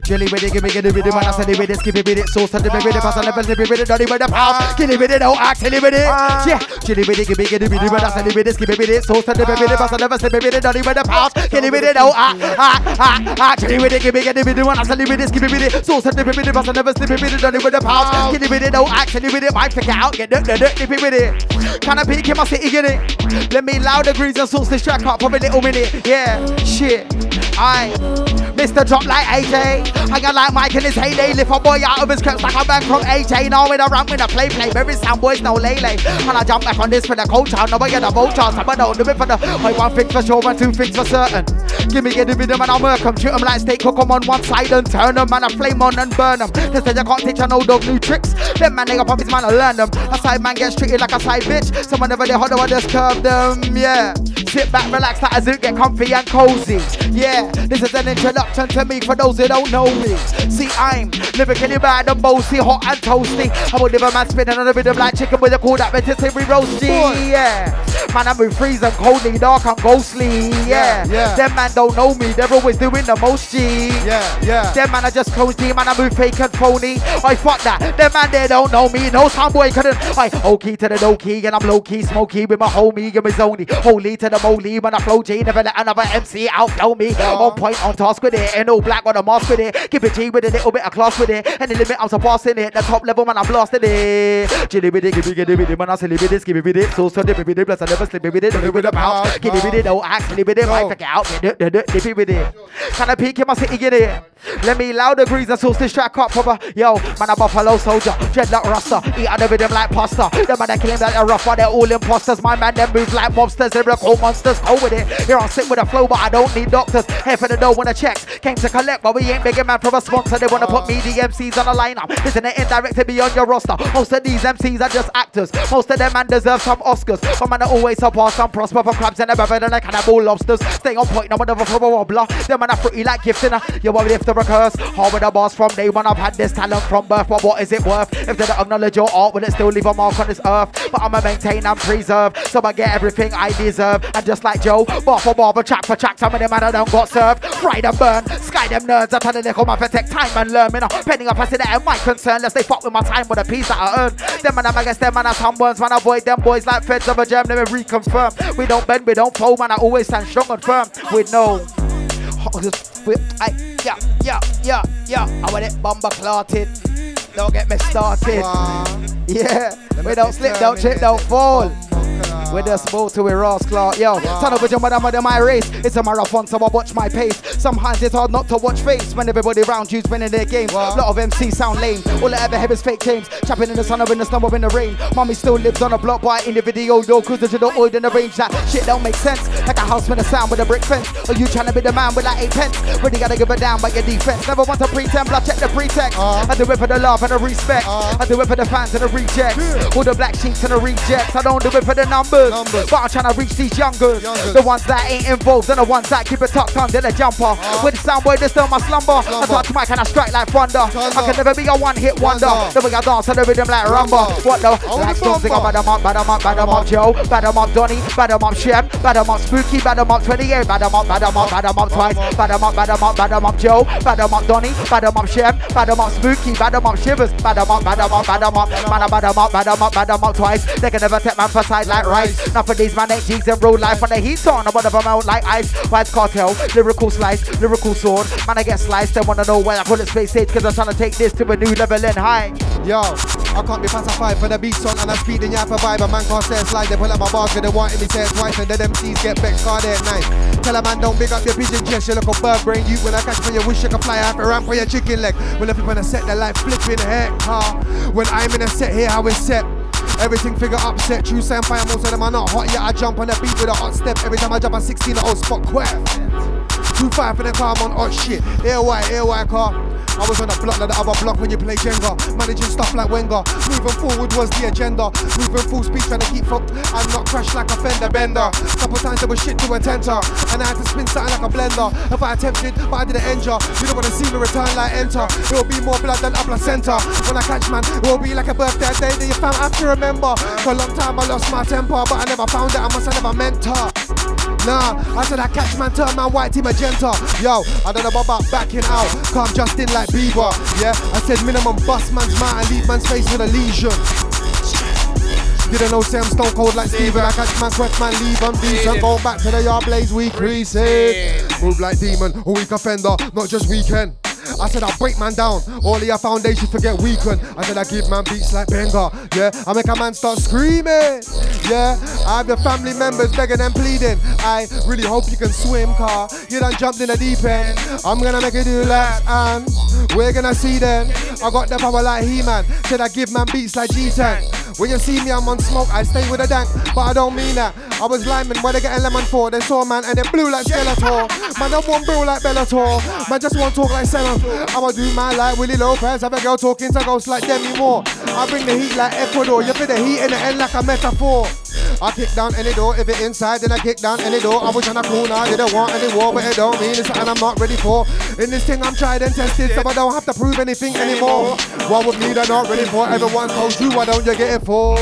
C: Jelly with it, give me, give me, give me, man, I said it with it, skip it with it, sauce, and the with it, pass on the bell, with it, dirty with the pass, kill it with it, no act, kill it with it, yeah, jelly with it, give me, give me, give me, man, I said it with it, skip it with it, sauce, and the with it, pass on the bell, it with it, dirty with the pass, kill it with it, no act, act, act, act, jelly with it, give me, give me, give me, man, I said it with it, skip it with it, sauce, and the with it, pass on the bell, it with it, dirty with the pass, kill it with it, no act, kill it with it, might pick it out, get dirt, dirt, dip it with it, can I peek in my city, get it, let me loud degrees and sauce this track up for a little minute, yeah, shit, I. Mr. Drop like AJ. I got like Mike in his heyday. Lift a boy out of his creps like a bang from AJ. Now with a ramp with a play play. Every sound boys no lay lay. And I jump back on this for the culture. Now I get a vulture. Some I don't do it for the. One thing for sure and two things for certain. Give me get the rhythm and I'll work 'em. Shoot 'em like steak cook 'em on one side and turn 'em. And I flame on and burn 'em. They say you can't teach a no dog new tricks. Them man they got puppies man I learn them. A side man gets treated like a side bitch. Someone never they hot I just curve them. Yeah. Sit back, relax, like a zoo, get comfy and cozy. Yeah, this is an introduction to me for those who don't know See, I'm living lyrically bad and boasty, hot and toasty. I will live a man spinning on a rhythm like chicken with a cool that rotisserie roasty. Yeah, man, I'm with freeze and coldly, dark and ghostly. Yeah,
L: yeah.
C: Them man don't know me, they're always doing the most G.
L: Yeah, yeah.
C: Them man are just cozy, man, I move fake and phony. I fuck that. Them man they don't know me, no sound boy couldn't. I O key to the low key, and I'm low key smoky with my homie and my zony. Holy to the moly, when I flow G, never let another MC outflow me. On point, on task with it, and no black on a mask with it. Keep it G with a little bit of class with it, and the limit I'm surpassing it. The top level, man, I'm blasting it. Chilly with it, give me, give me, give me, man, I silly with it, give me with it. So, so dip it with it, plus I never slip it with it, dip it with the pounds. Give me with it, no act, silly with it, right, fuck it out, dip it, it with it. Can I peek in my city, get it? Let me loud degrees and sauce this track up, proper. Yo, man, a buffalo soldier, dreadlock rasta, eat out the rhythm like pasta. Them man, they killing like a rough, but they're all imposters. My man, them move like mobsters, they're cold monsters, go with it. Here I'm sick with a flow, but I don't need doctors. Here for the dough when the checks came to collect, but we ain't man from a sponsor. They wanna put me the MCs on the lineup. Isn't it indirect to be on your roster? Most of these MCs are just actors. Most of them man deserve some Oscars. But man, always surpass some prosper for crabs and better than a cannibal lobsters. Stay on point, no one ever for a wobbler. Them man are pretty like gifting. You want me if the recurse? Hard with the boss from day one. I've had this talent from birth, but what is it worth? If they don't acknowledge your art, will it still leave a mark on this earth? But I'ma maintain and preserve, so I get everything I deserve. And just like Joe, bar for bar, but track for track, some of them man I don't got served. Fried and burn, sky them nerds. I tell them they come up and take time and learn. Me now, penning up, I see that ain't my concern. Let's they fuck with my time with a piece that I earn. Them man, I guess them man, some words, man, avoid them boys like feds of a germ. Let me reconfirm. We don't bend, we don't fold, man. I always stand strong and firm. With no. With, I, yeah, yeah, yeah, yeah. I want it bomber clotted. Don't get me started. <laughs> Yeah, we don't slip, don't trip, don't fall. We're just smooth to a Ross Clark. Yo, turn over your madam of my race. It's a marathon, so I watch my pace. Sometimes it's hard not to watch face when everybody around you's winning their game. A lot of MCs sound lame. All I ever have is fake claims. Trapping in the sun or in the snow or in the rain. Mommy still lives on a block, by in the video, yo, cruising to the oil in the range. That shit don't make sense. Like a house with a sound with a brick fence. Or you trying to be the man with like eight pence. Really gotta give it down by your defense. Never want to pretend, but I check the pretext. Uh-huh. I do it for the love and the respect. Uh-huh. I do it for the fans and the rejects. All the black sheets and the rejects. I don't do it for the numbers. But I'm trying to reach these youngers. The ones that ain't involved and the ones that keep it tucked under the jumper. With the sound boy, they still my slumber. I touch mic and I strike like thunder. I can never be a one hit wonder. The way I dance to the rhythm like rumba. What the? Like Storm Singer, bad 'em up, bad 'em up, bad 'em up Joe, bad 'em up Donny, bad 'em up Shem, bad 'em up Spooky, bad 'em up 28, bad 'em up, bad 'em up, bad 'em up twice, bad 'em up, bad 'em up, bad 'em up Joe, bad 'em up Donny, bad 'em up Shem, bad 'em up Spooky, bad 'em up Shivers, bad 'em up, bad 'em up, bad 'em up, man, I bad 'em up, bad 'em up, bad 'em up twice. They can never take man for side like Not for these man ain't G's and real life, and the heat on, of them out like ice. White cartel, lyrical slice, lyrical sword. Man, I get sliced. They wanna know why I call it space stage, cause I'm trying to take this to a new level and high.
L: Yo, I can't be pacified for the beats on and I speed ya for vibe. A man can't say slide, they pull up my bars, cause they wanted me say twice, and then them C's get back car they're. Tell a man don't big up your pigeon chest, you look a bird brain. You when I catch for your wish, you can fly out a ramp for your chicken leg. When the people in a set, their life flipping heck, car. When I'm in a set here, how it's set. Everything figure upset, true sound fire, most of them are not hot yet. I jump on the beat with a hot step. Every time I jump a 16 at old spot quack. Two five for the car, I'm on hot shit. Air white, air white car. I was on a block like the other block when you play Jenga. Managing stuff like Wenger. Moving forward was the agenda. Moving full speed trying to keep up and not crash like a fender bender. Couple times there was shit to a to, and I had to spin something like a blender. If I attempted, but I didn't enter. You don't wanna see me return like enter. It will be more blood than a placenta. When I catch man, it will be like a birthday day that you found I have to remember. For a long time I lost my temper, but I never found it. I must have never meant her. Nah, I said I catch man, turn man white team magenta. Yo, I don't know about backing out. Come just in like Bieber. Yeah, I said minimum bust man's mind and leave man's face with a lesion. Didn't know say I'm stone cold like Steven. I catch man, quest man, leave on decent. Go back to the yard blaze, we creasing. Move like demon, a weak offender, not just weekend. I said I break man down, all of your foundations forget weaken. I said I give man beats like Benga, yeah. I make a man start screaming, yeah. I have your family members begging and pleading. I really hope you can swim, car. You done jumped in the deep end. I'm gonna make you do laps and we're gonna see then. I got the power like He-Man. Said I give man beats like G-Tank. When you see me, I'm on smoke, I stay with a dank, but I don't mean that. I was liming where they get a lemon for. They saw man and they blew like Skeletor. Man, I want brew like Bellator. Man, just want talk like Senna. I'ma do my like Willie Lopez. Have a girl talking to ghosts like Demi Moore. I bring the heat like Ecuador. You feel the heat in the end like a metaphor. I kick down any door, if it inside, then I kick down any door. I was trying to cool now, didn't want any war, but it don't mean it's something I'm not ready for. In this thing, I'm tried and tested, so I don't have to prove anything anymore. What would me, they're not ready for. Everyone told you, why don't you get it for?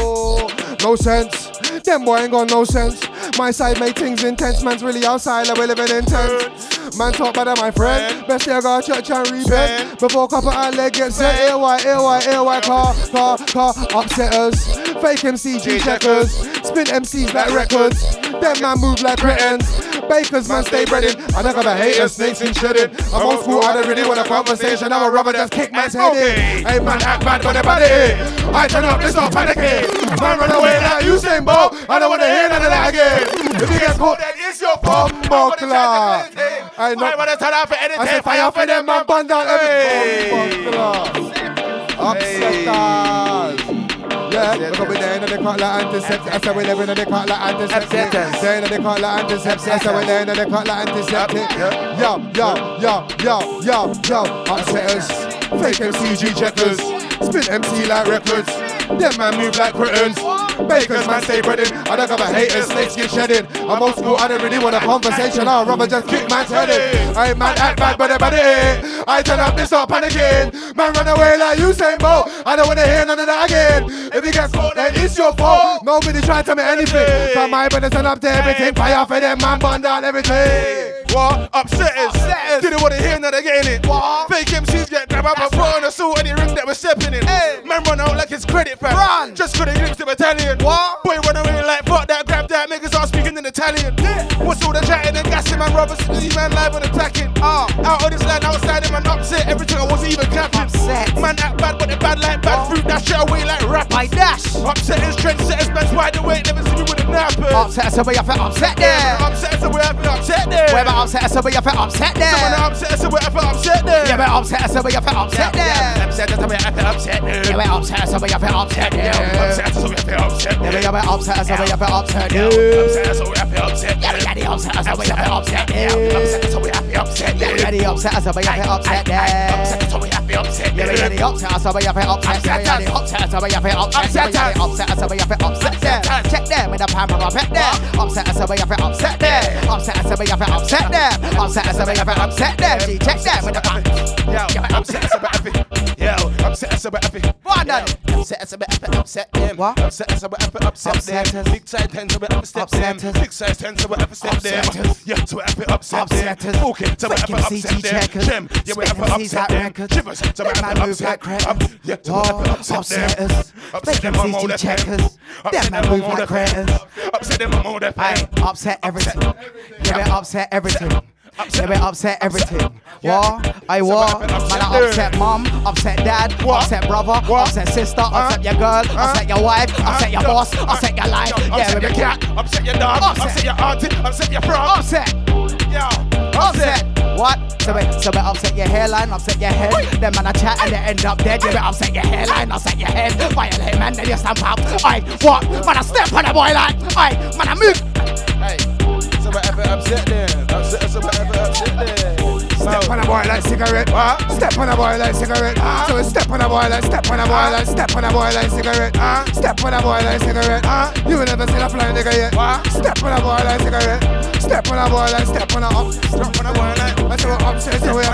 L: No sense. Them boy ain't got no sense. My side make things intense, man's really outside, like we're living intense. Man talk better, my friend. Best you go to church and repent. Before couple and leg get set. AY, AY, AY, car, car, car, upsetters. Fake MCG checkers. Spin MCs like records. Them man move like Bakers, man, stay breaded. I never got haters, snakes and shedded. I'm old school, I don't really want a conversation. I'm a rubber, just kick man's head in. Hey, man, act bad, but they body in. Eh? I turn up, it's not panicking. Man, run away like Usain Bolt. I don't want to hear none of that again. If you get caught, then it's your fault. Buckler. I know. I want to turn out for anything. I said fire for them, man, bun down every Upsetters. Yeah, look up with the end of the like antiseptic. I said we're living in the like antiseptic. The end of the like antiseptic. I said we're living in the like antiseptic. Yo, yo, yo, yo, yo, yo. Upsetters, fake MCG checkers, spin MC like records. Them man move like curtains. Bakers man stay breaded. I don't cover haters, snakes get shedded. I'm old school, I don't really want a conversation. I'd rather just kick man's head in. I ain't man act bad, but about it. I turn up and start panicking. Man run away like Usain Bolt. I don't wanna hear none of that again. If you get caught, then it's your fault. Nobody try to tell me anything. From my brothers turn up to everything. Fire for them, man, burn down everything.
M: What? Upsetters. Didn't want to hear now they're getting it. What? Fake MCs get grabbed up and put on a suit and the ring that we're stepping in. Man run out like it's credit fam. Run. Just couldn't glimpse the battalion. What? Boy run away like fuck that, grab that. Niggas are speaking in Italian. What's all the chatting and gassing man Roberts? These man live on attacking. Ah, out of this land, outside him and upset. Everything I wasn't even clapping. Upset. Man act bad, but they bad like bad fruit. That shit away like rap. My dash. Upsetters, trendsetters, man's wide awake. Never see me with a napper.
C: Upset, so we have to upset there.
M: Upset, so we have to upset there.
C: Where about upset, so we have to upset there.
M: Someone upset, so we have to upset there.
C: Yeah, we're upset, so we have to upset there.
M: Upset, so we have to upset there.
C: Yeah, we're upset, so we have to upset there.
M: Upset, so we have to upset
C: Yeah,
M: there.
C: we are upset, so we have to upset there.
M: Upset, so we have to upset
C: Yeah,
M: there.
C: we are the upset, so we have to upset there.
M: Upset, so we have to upset
C: Yeah,
M: there.
C: are the upset, so we have to upset there.
M: Upset, so we have to upset
C: Yeah,
M: there.
C: the upset, so we have to upset there. We are the upset, so we have to upset there. We are the upset, so we have to upset there. Check them with the camera, pet there. Upset, so we have to upset there. Upset, so we have to upset there. I'm upset, so have to upset there. G, check them with the
M: Yo, upset, so we have to. Yo, upset, so we have to.
C: What done?
M: Upset, so have to upset them.
C: What?
M: Upset, so have to upset them. Big size ten, so we have to step them. Big size ten, so we have to step them. Yeah, so to upset them. Okay, so we have
C: Fake
M: to
C: MCG
M: upset them. Them, yeah, we have to
C: Spit MCs
M: upset them. Shivers, so we
C: Them
M: have
C: man
M: to
C: move
M: upset them. Yeah, so to upset them. Upset them, I'm all
C: MCG
M: the
C: checkers. Them
M: Upset them, I'm all
C: like
M: the time.
C: cretins.
M: Upset them, I'm all the
C: Aye,
M: time.
C: upset everything. Yeah, upset everything. Yeah, we upset everything. What? I what? Man, I upset mom, upset dad, upset brother, upset sister, upset your girl, upset your wife, upset your boss, upset your life. Yeah,
M: Upset
C: we
M: your cat, upset your dog,
C: Upset.
M: upset your auntie, upset your frog.
C: upset.
M: Yo,
C: Upset. What? So we, so we upset your hairline, upset your head. Then man I chat and they end up dead. Yeah, we upset your hairline, upset your head. Violate man, then you stamp out. Aye, what? Man I step on a boy like. Aye, man I move.
M: Hey, so whatever upset them. Upset, so whatever upset them.
L: Step on a boy like cigarette.
M: What?
L: Step on a boy like cigarette. So we step on a boy like step on a boy like step on a boy like cigarette. Step on a boy like cigarette. You will never see a flying nigga yet. Step on a boy like cigarette. Step on a boy like step on a up. Step on a boy like. I say we upset so we.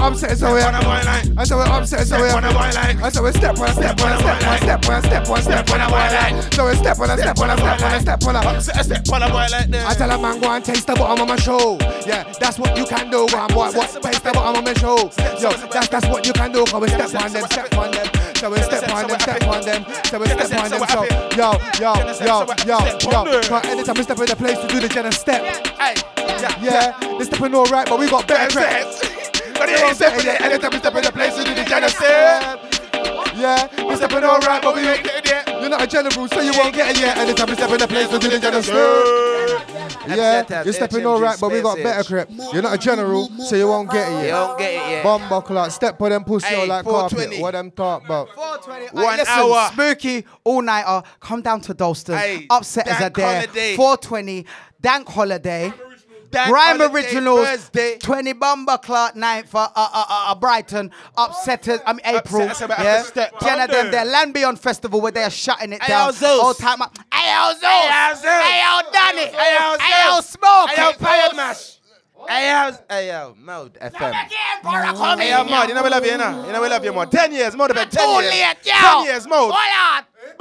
L: Upset so we. I say we upset so we. I say we step on a step on a step on a step on a step on a step on a boy like. So we step on a step on a step on a step on a.
M: Upset step on a boy like that.
L: I tell a man go and taste the bottom of my show. Yeah, that's what you can do. Go on, boy, what taste the bottom of my show. Yo, that's that's what you can do. Cause we step on them, step on them. So we step on them, step on them. So we step on them. So yo, yo, yo, yo, yo. Cause anytime we step in the place to do the general step. Yeah, they stepping all right, but we got better cracks.
M: But it ain't stepping
L: anytime we step in the place to do the general step. Yeah, we stepping all right, but we ain't getting it. Yet. You're not a general, so you won't get it yet. Anytime we step in the place to do the general step. Yeah, you're stepping all right, but we got better crap. You're not a general, so you won't get it yet.
W: You won't get it yet.
L: Bomber clock, step on them pussy
C: Hey,
L: like carpet. What them talk about?
C: One listen,
L: hour.
C: Spooky all nighter. Come down to Dalston.
L: Hey,
C: Upsetters are
L: Dank
C: there.
L: holiday.
C: 420. Dank holiday.
L: Dank
C: Grime Originals,
L: Thursday.
C: 20 Bomber Clark night for uh, uh, uh, uh, Brighton, Upsetters, I mean April.
M: About
C: yeah,
M: to step
C: Ten of them there. Land Beyond Festival where they are shutting it down. All time. up-
X: Hey, yo, Zeus.
M: Hey, yo, Zeus.
X: Hey, yo, Danny.
M: Hey, yo,
X: Hey, yo,
M: Zeus.
X: Smoke.
M: Hey, yo, Pirate Mash. Hey, yo, hey, yo, Mode FM. Hey, yo, Mod, you know we love you, you know? You know we love you, Mod. 10 years, more than 10
X: Too
M: years.
X: late, yo.
M: 10 years, Mode.
X: Hold on.